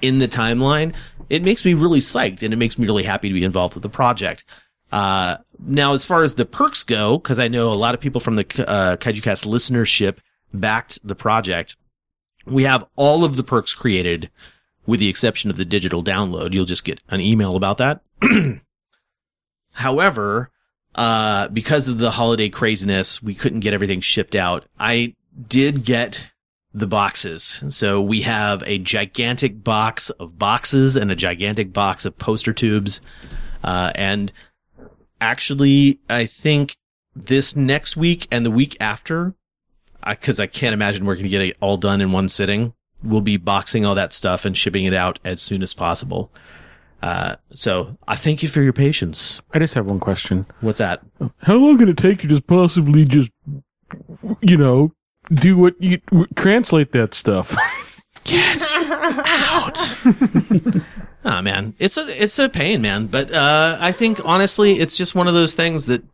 in the timeline, it makes me really psyched and it makes me really happy to be involved with the project. Uh, now as far as the perks go, cause I know a lot of people from the, uh, KaijuCast listenership backed the project. We have all of the perks created with the exception of the digital download. You'll just get an email about that. However, uh, because of the holiday craziness, we couldn't get everything shipped out. I did get the boxes. So we have a gigantic box of boxes and a gigantic box of poster tubes. Uh, and actually, I think this next week and the week after, I, cause I can't imagine we're going to get it all done in one sitting. We'll be boxing all that stuff and shipping it out as soon as possible. Uh, so I thank you for your patience. I just have one question. What's that? How long could it take you to just possibly just, you know, do what you w- translate that stuff? Get out. Ah man, it's a it's a pain, man. But uh, I think honestly, it's just one of those things that,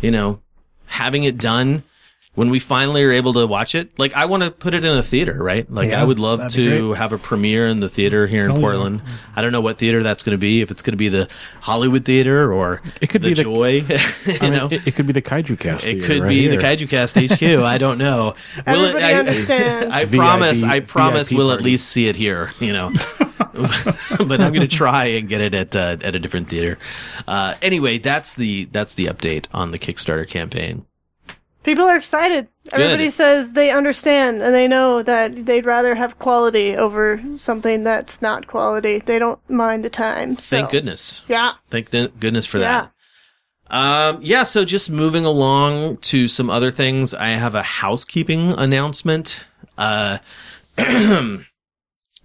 you know, having it done when we finally are able to watch it. Like I want to put it in a theater, right? Like Yeah, I would love to have a premiere in the theater here in Hell yeah. Portland. I don't know what theater that's going to be. If it's going to be the Hollywood Theater or It could the be the- Joy, you I mean, know. it, it could be the Kaiju Cast. It theater could right be here. the Kaiju Cast HQ. I don't know. Will it- Everybody I, understands. I VIP promise. I promise VIP we'll at least see it here. You know, but I'm going to try and get it at uh, at a different theater. Uh, anyway, that's the that's the update on the Kickstarter campaign. People are excited. Everybody says they understand and they know that they'd rather have quality over something that's not quality. They don't mind the time. So. Thank goodness. Yeah. Thank goodness for Yeah. that. Um, yeah, so just moving along to some other things. I have a housekeeping announcement. Uh,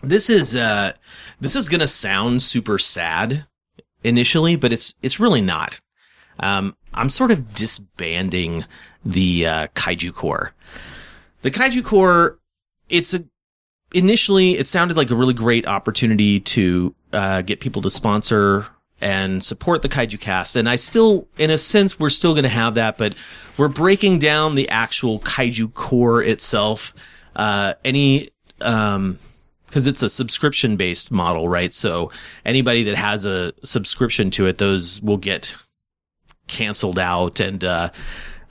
this is, uh, this is gonna sound super sad initially, but it's, it's really not. Um, I'm sort of disbanding the, uh, Kaiju Corps. The Kaiju Corps, it's a, initially it sounded like a really great opportunity to, uh, get people to sponsor and support the Kaiju cast. And I still, in a sense, we're still going to have that, but we're breaking down the actual Kaiju Corps itself. Uh, any, um, cause it's a subscription based model, right? So anybody that has a subscription to it, those will get canceled out. And, uh,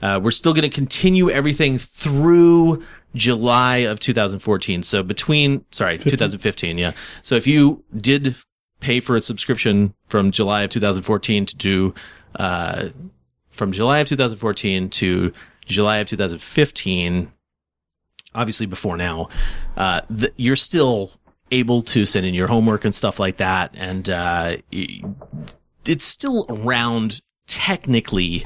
uh, we're still going to continue everything through July of 2014. So between, sorry, 2015. Yeah. So if you did pay for a subscription from July of 2014 to do, uh, from July of 2014 to July of 2015, obviously before now, uh, th- you're still able to send in your homework and stuff like that. And, uh, it's still around technically,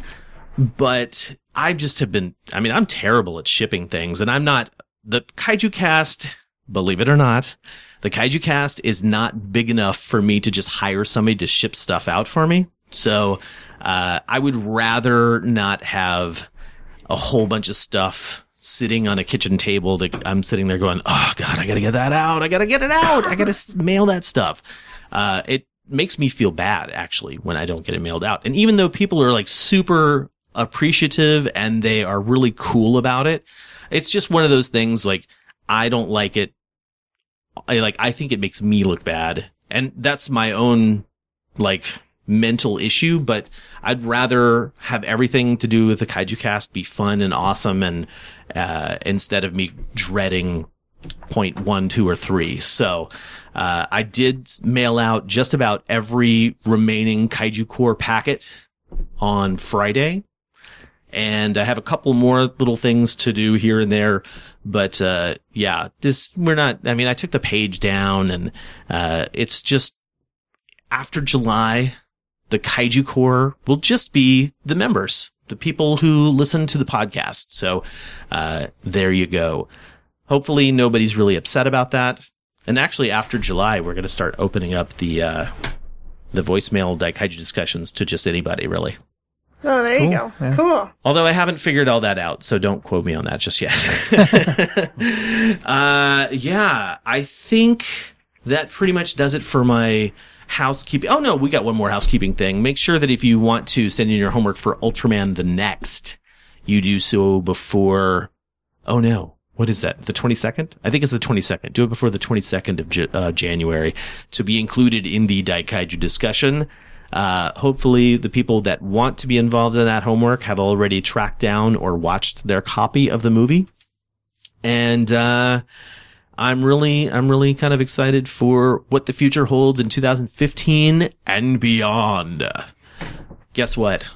but I just have been, I mean, I'm terrible at shipping things and I'm not the kaiju cast, believe it or not, the kaiju cast is not big enough for me to just hire somebody to ship stuff out for me. So, uh, I would rather not have a whole bunch of stuff sitting on a kitchen table that I'm sitting there going, Oh God, I gotta get that out. I gotta get it out. I gotta mail that stuff. Uh, it makes me feel bad actually when I don't get it mailed out. And even though people are like super appreciative and they are really cool about it, it's just one of those things like I don't like it. I like, I think it makes me look bad. And that's my own like mental issue, but I'd rather have everything to do with the kaiju cast be fun and awesome and, uh, instead of me dreading point one, two, or three. So, uh, I did mail out just about every remaining Kaiju Corps packet on Friday. And I have a couple more little things to do here and there. But, uh, yeah, just, we're not, I mean, I took the page down and, uh, it's just after July, the Kaiju Corps will just be the members, the people who listen to the podcast. So, uh, there you go. Hopefully nobody's really upset about that. And actually after July, we're going to start opening up the, uh, the voicemail Daikaiju discussions to just anybody really. Oh, there you go. Cool. Although I haven't figured all that out, so don't quote me on that just yet. uh, yeah, I think that pretty much does it for my housekeeping. Oh no, we got one more housekeeping thing. Make sure that if you want to send in your homework for Ultraman the next, you do so before, oh no, what is that? The 22nd? I think it's the 22nd. Do it before the 22nd of J- uh, January to be included in the Daikaiju discussion. Uh, hopefully the people that want to be involved in that homework have already tracked down or watched their copy of the movie. And, uh, I'm really, I'm really kind of excited for what the future holds in 2015 and beyond. Guess what?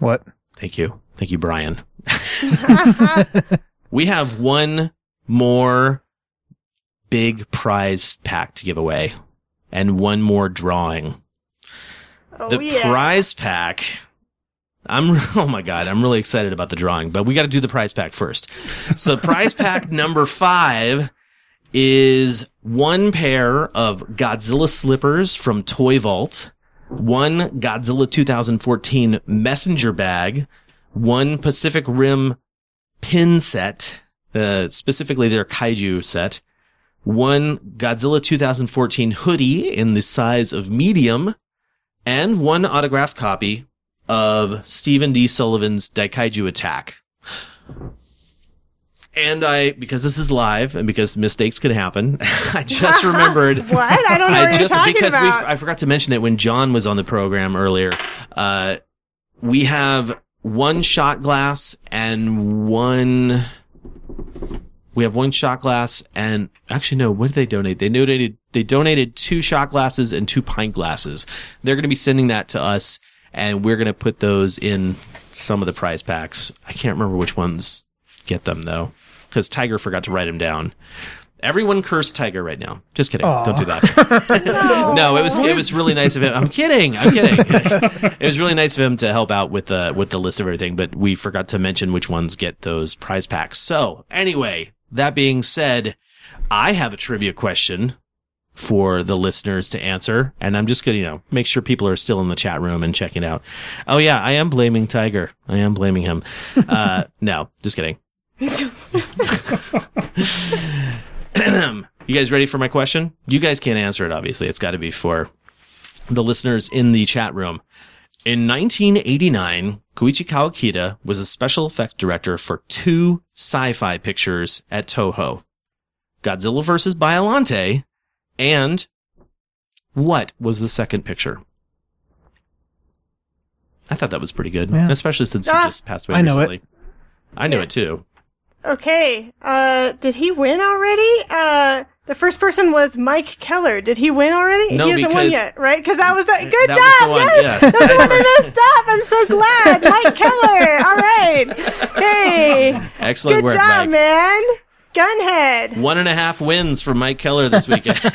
What? Thank you. Thank you, Brian. we have one more big prize pack to give away and one more drawing. Oh, the yeah. prize pack. I'm, oh my God, I'm really excited about the drawing, but we got to do the prize pack first. So prize pack number five is one pair of Godzilla slippers from Toy Vault, one Godzilla 2014 messenger bag, one Pacific Rim pin set, uh, specifically their kaiju set, one Godzilla 2014 hoodie in the size of medium, and one autographed copy of Stephen D. Sullivan's Daikaiju Attack. And I, because this is live and because mistakes can happen, I just remembered. what? I don't know what you're talking because about. we I forgot to mention it when John was on the program earlier. Uh, we have one shot glass and one. We have one shot glass and actually no, what did they donate? They donated they donated two shot glasses and two pint glasses. They're going to be sending that to us and we're going to put those in some of the prize packs. I can't remember which ones get them though, because Tiger forgot to write them down. Everyone curse Tiger right now. Just kidding. Don't do that. no, it was it was really nice of him. I'm kidding. I'm kidding. it was really nice of him to help out with the with the list of everything, but we forgot to mention which ones get those prize packs. So anyway, that being said, I have a trivia question for the listeners to answer, and I'm just gonna you know make sure people are still in the chat room and checking out. Oh yeah, I am blaming Tiger. I am blaming him. Uh, no, just kidding. you guys ready for my question? You guys can't answer it, obviously. It's got to be for the listeners in the chat room. In 1989, Koichi Kawakita was a special effects director for two sci-fi pictures at Toho. Godzilla vs. Biollante and what was the second picture? I thought that was pretty good, Yeah. especially since he Ah. just passed away I know it. recently. I knew it too. Okay. Uh, did he win already? Uh, the first person was Mike Keller. Did he win already? No, he hasn't won yet, right? Because that was that. Good That was job. the one, yes, yeah. that's the one I messed up. I'm so glad, Mike Keller. All right. Hey, Excellent work. good work, job, Mike. man. Gunhead. One and a half wins for Mike Keller this weekend.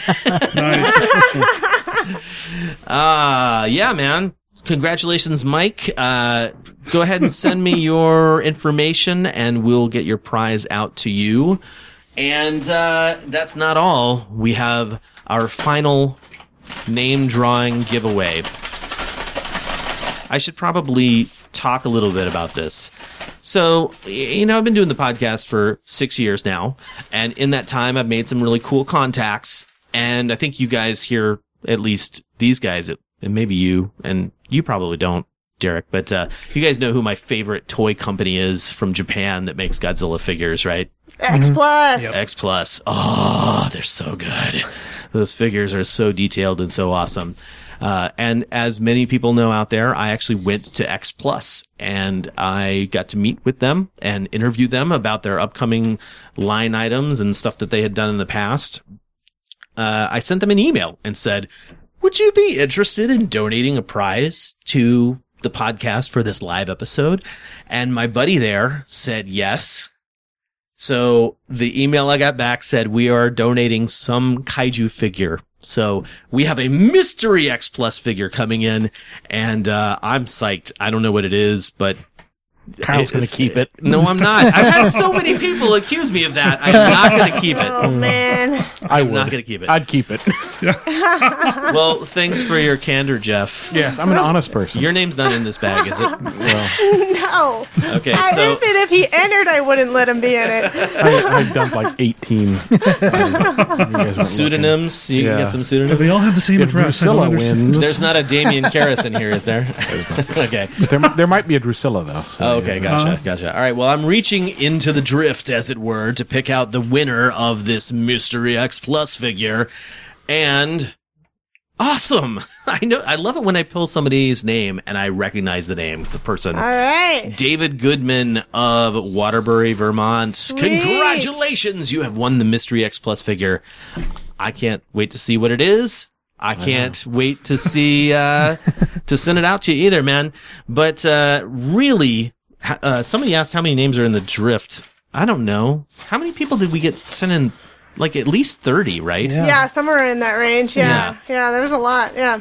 Ah, yeah, man. Congratulations, Mike. Uh, go ahead and send me your information and we'll get your prize out to you. And, uh, that's not all. We have our final name drawing giveaway. I should probably talk a little bit about this. So, you know, I've been doing the podcast for six years now, and in that time, I've made some really cool contacts. And I think you guys here, at least these guys, and maybe you, and you probably don't, Derek, but uh, you guys know who my favorite toy company is from Japan that makes Godzilla figures, right? X plus. X Plus. Oh, they're so good. Those figures are so detailed and so awesome. Uh, and as many people know out there, I actually went to X Plus and I got to meet with them and interview them about their upcoming line items and stuff that they had done in the past. Uh, I sent them an email and said, would you be interested in donating a prize to the podcast for this live episode? And my buddy there said yes. So the email I got back said we are donating some kaiju figure. So we have a mystery X Plus figure coming in and, uh, I'm psyched. I don't know what it is, but Kyle's going to keep it. No, I'm not. I've had so many people accuse me of that. I'm not going to keep it. Oh man. I I'm would. not going to keep it. I'd keep it. well, thanks for your candor, Jeff. yes, I'm an honest person. Your name's not in this bag, is it? No. Okay, I, so if, it, if he entered, I wouldn't let him be in it. I, I dumped like 18. You guys looking. pseudonyms. You can get some pseudonyms. They all have the same If address. Drusilla wins, There's not a Damien Karras in here, is there? okay. there, there might be a Drusilla though. so- Oh, okay, gotcha, gotcha. All right, well, I'm reaching into the drift, as it were, to pick out the winner of this Mystery X Plus figure, and awesome! I know, I love it when I pull somebody's name and I recognize the name. It's a person. All right. David Goodman of Waterbury, Vermont. Congratulations! You have won the Mystery X Plus figure. I can't wait to see what it is. I can't wait to see, uh, to send it out to you either, man. But, uh, really, ha- uh, somebody asked how many names are in the drift. I don't know. How many people did we get sent in? Like at least 30, right? Yeah. somewhere in that range. Yeah. Yeah, there was a lot. Yeah.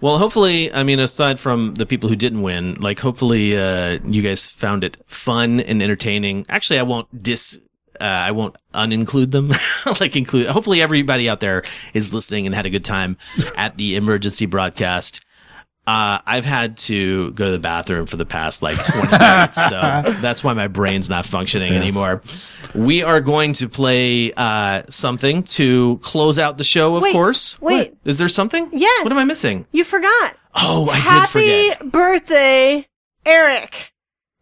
Well, hopefully, I mean, aside from the people who didn't win, like hopefully, uh, you guys found it fun and entertaining. Actually, I won't dis, uh, I won't uninclude them. like include, hopefully everybody out there is listening and had a good time at the emergency broadcast. Uh, I've had to go to the bathroom for the past like 20 minutes, so that's why my brain's not functioning anymore. We are going to play, uh, something to close out the show, of Wait, course. wait. What? Is there something? Yes. What am I missing? You forgot. Oh, I Happy did forget. Happy birthday, Eric.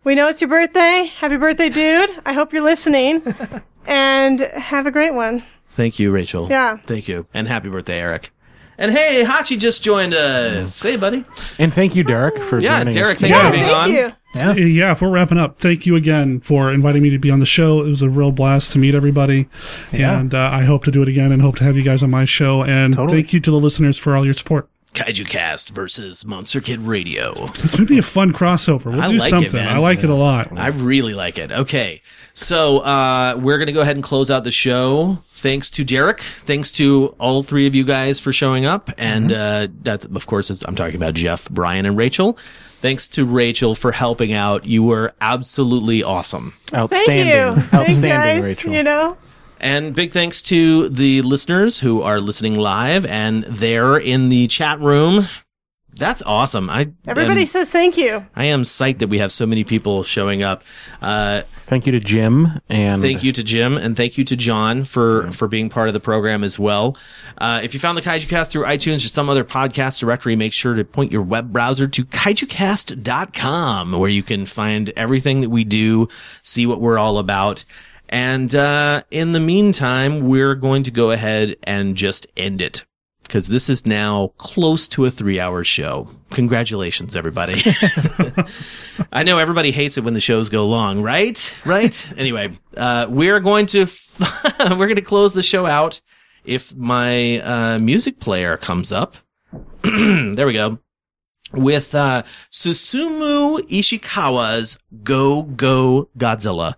We know it's your birthday. Happy birthday, dude. I hope you're listening. and have a great one. Thank you, Rachel. Yeah. Thank you. And happy birthday, Eric. And hey, Hachi just joined us. Say, buddy. And thank you, Derek, for Yeah, joining Derek, us. thanks for being Thank on. you. Uh, Yeah, if we're wrapping up, thank you again for inviting me to be on the show. It was a real blast to meet everybody, and uh, I hope to do it again and hope to have you guys on my show. And Totally. thank you to the listeners for all your support. Kaiju Cast versus Monster Kid Radio. It's going to be a fun crossover. We'll I do like it, something. man. I like it a lot. I really like it. Okay. So, uh, we're going to go ahead and close out the show. Thanks to Derek. Thanks to all three of you guys for showing up. And, uh, that, of course, is, I'm talking about Jeff, Brian, and Rachel. Thanks to Rachel for helping out. You were absolutely awesome. Outstanding. Thank you. Outstanding, Thanks, guys. Rachel. You know, And big thanks to the listeners who are listening live and there in the chat room. That's awesome. I everybody am, says thank you. I am psyched that we have so many people showing up. Uh, Thank you to Jim and thank you to Jim and thank you to John for for being part of the program as well. Uh, if you found the Kaiju Cast through iTunes or some other podcast directory, make sure to point your web browser to kaijucast.com where you can find everything that we do, see what we're all about. And uh, in the meantime, we're going to go ahead and just end it because this is now close to a three hour show. Congratulations, everybody. I know everybody hates it when the shows go long, right? Right? anyway, uh, we're going to, we're going to close the show out if my, uh, music player comes up. there we go. With, uh, Susumu Ishikawa's Go Go Godzilla.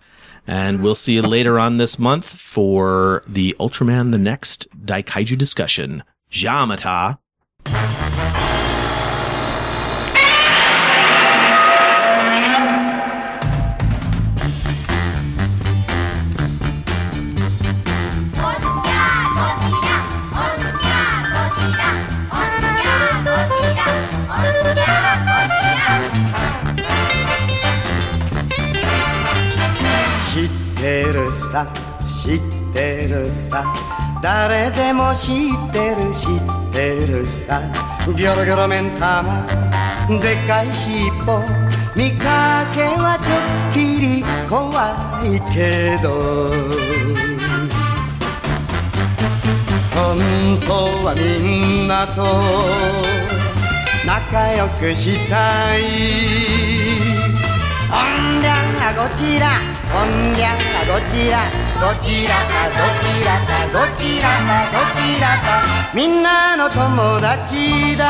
And we'll see you later on this month for the Ultraman the Next Daikaiju discussion. Jamata. 知ってるさ。誰でも知ってる知ってるさ。ギョロギョロ目ん玉。でかい尻尾。見かけはちょっぴり怖いけど。本当はみんなと仲良くしたい。んりゃちら。ほんりゃちら。ちらかどちらかどちらかどちらか。みんなの友達だ。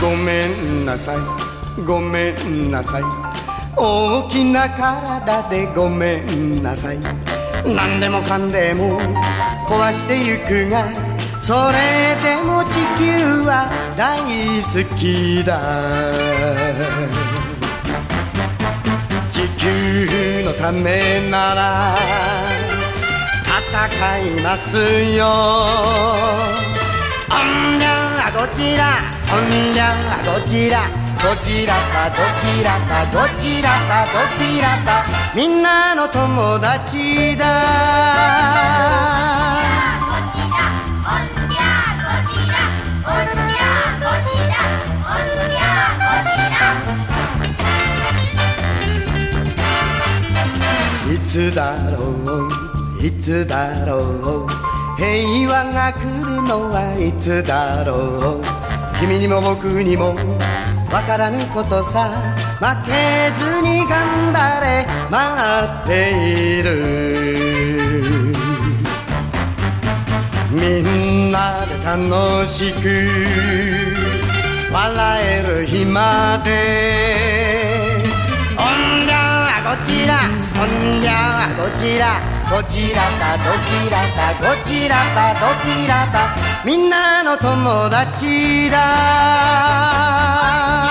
ごめんなさい。ごめんなさい。大きな体でごめんなさい。何でもかんでも壊してゆくがそれでも地球は大好きだ。地球のためなら戦いますよ。おんりゃゴジラおんりゃゴジラどちらかどちらかどちらかどちらかみんなの友達だ。いつだろういつだろう。平和が来るのはいつだろう。君にも僕にもわからぬことさ。負けずに頑張れ。待っている。みんなで楽しく。笑える日まで。おんりゃゴジラおんりゃゴジラどちらかどちらかどちらかどちらかみんなの友達だ。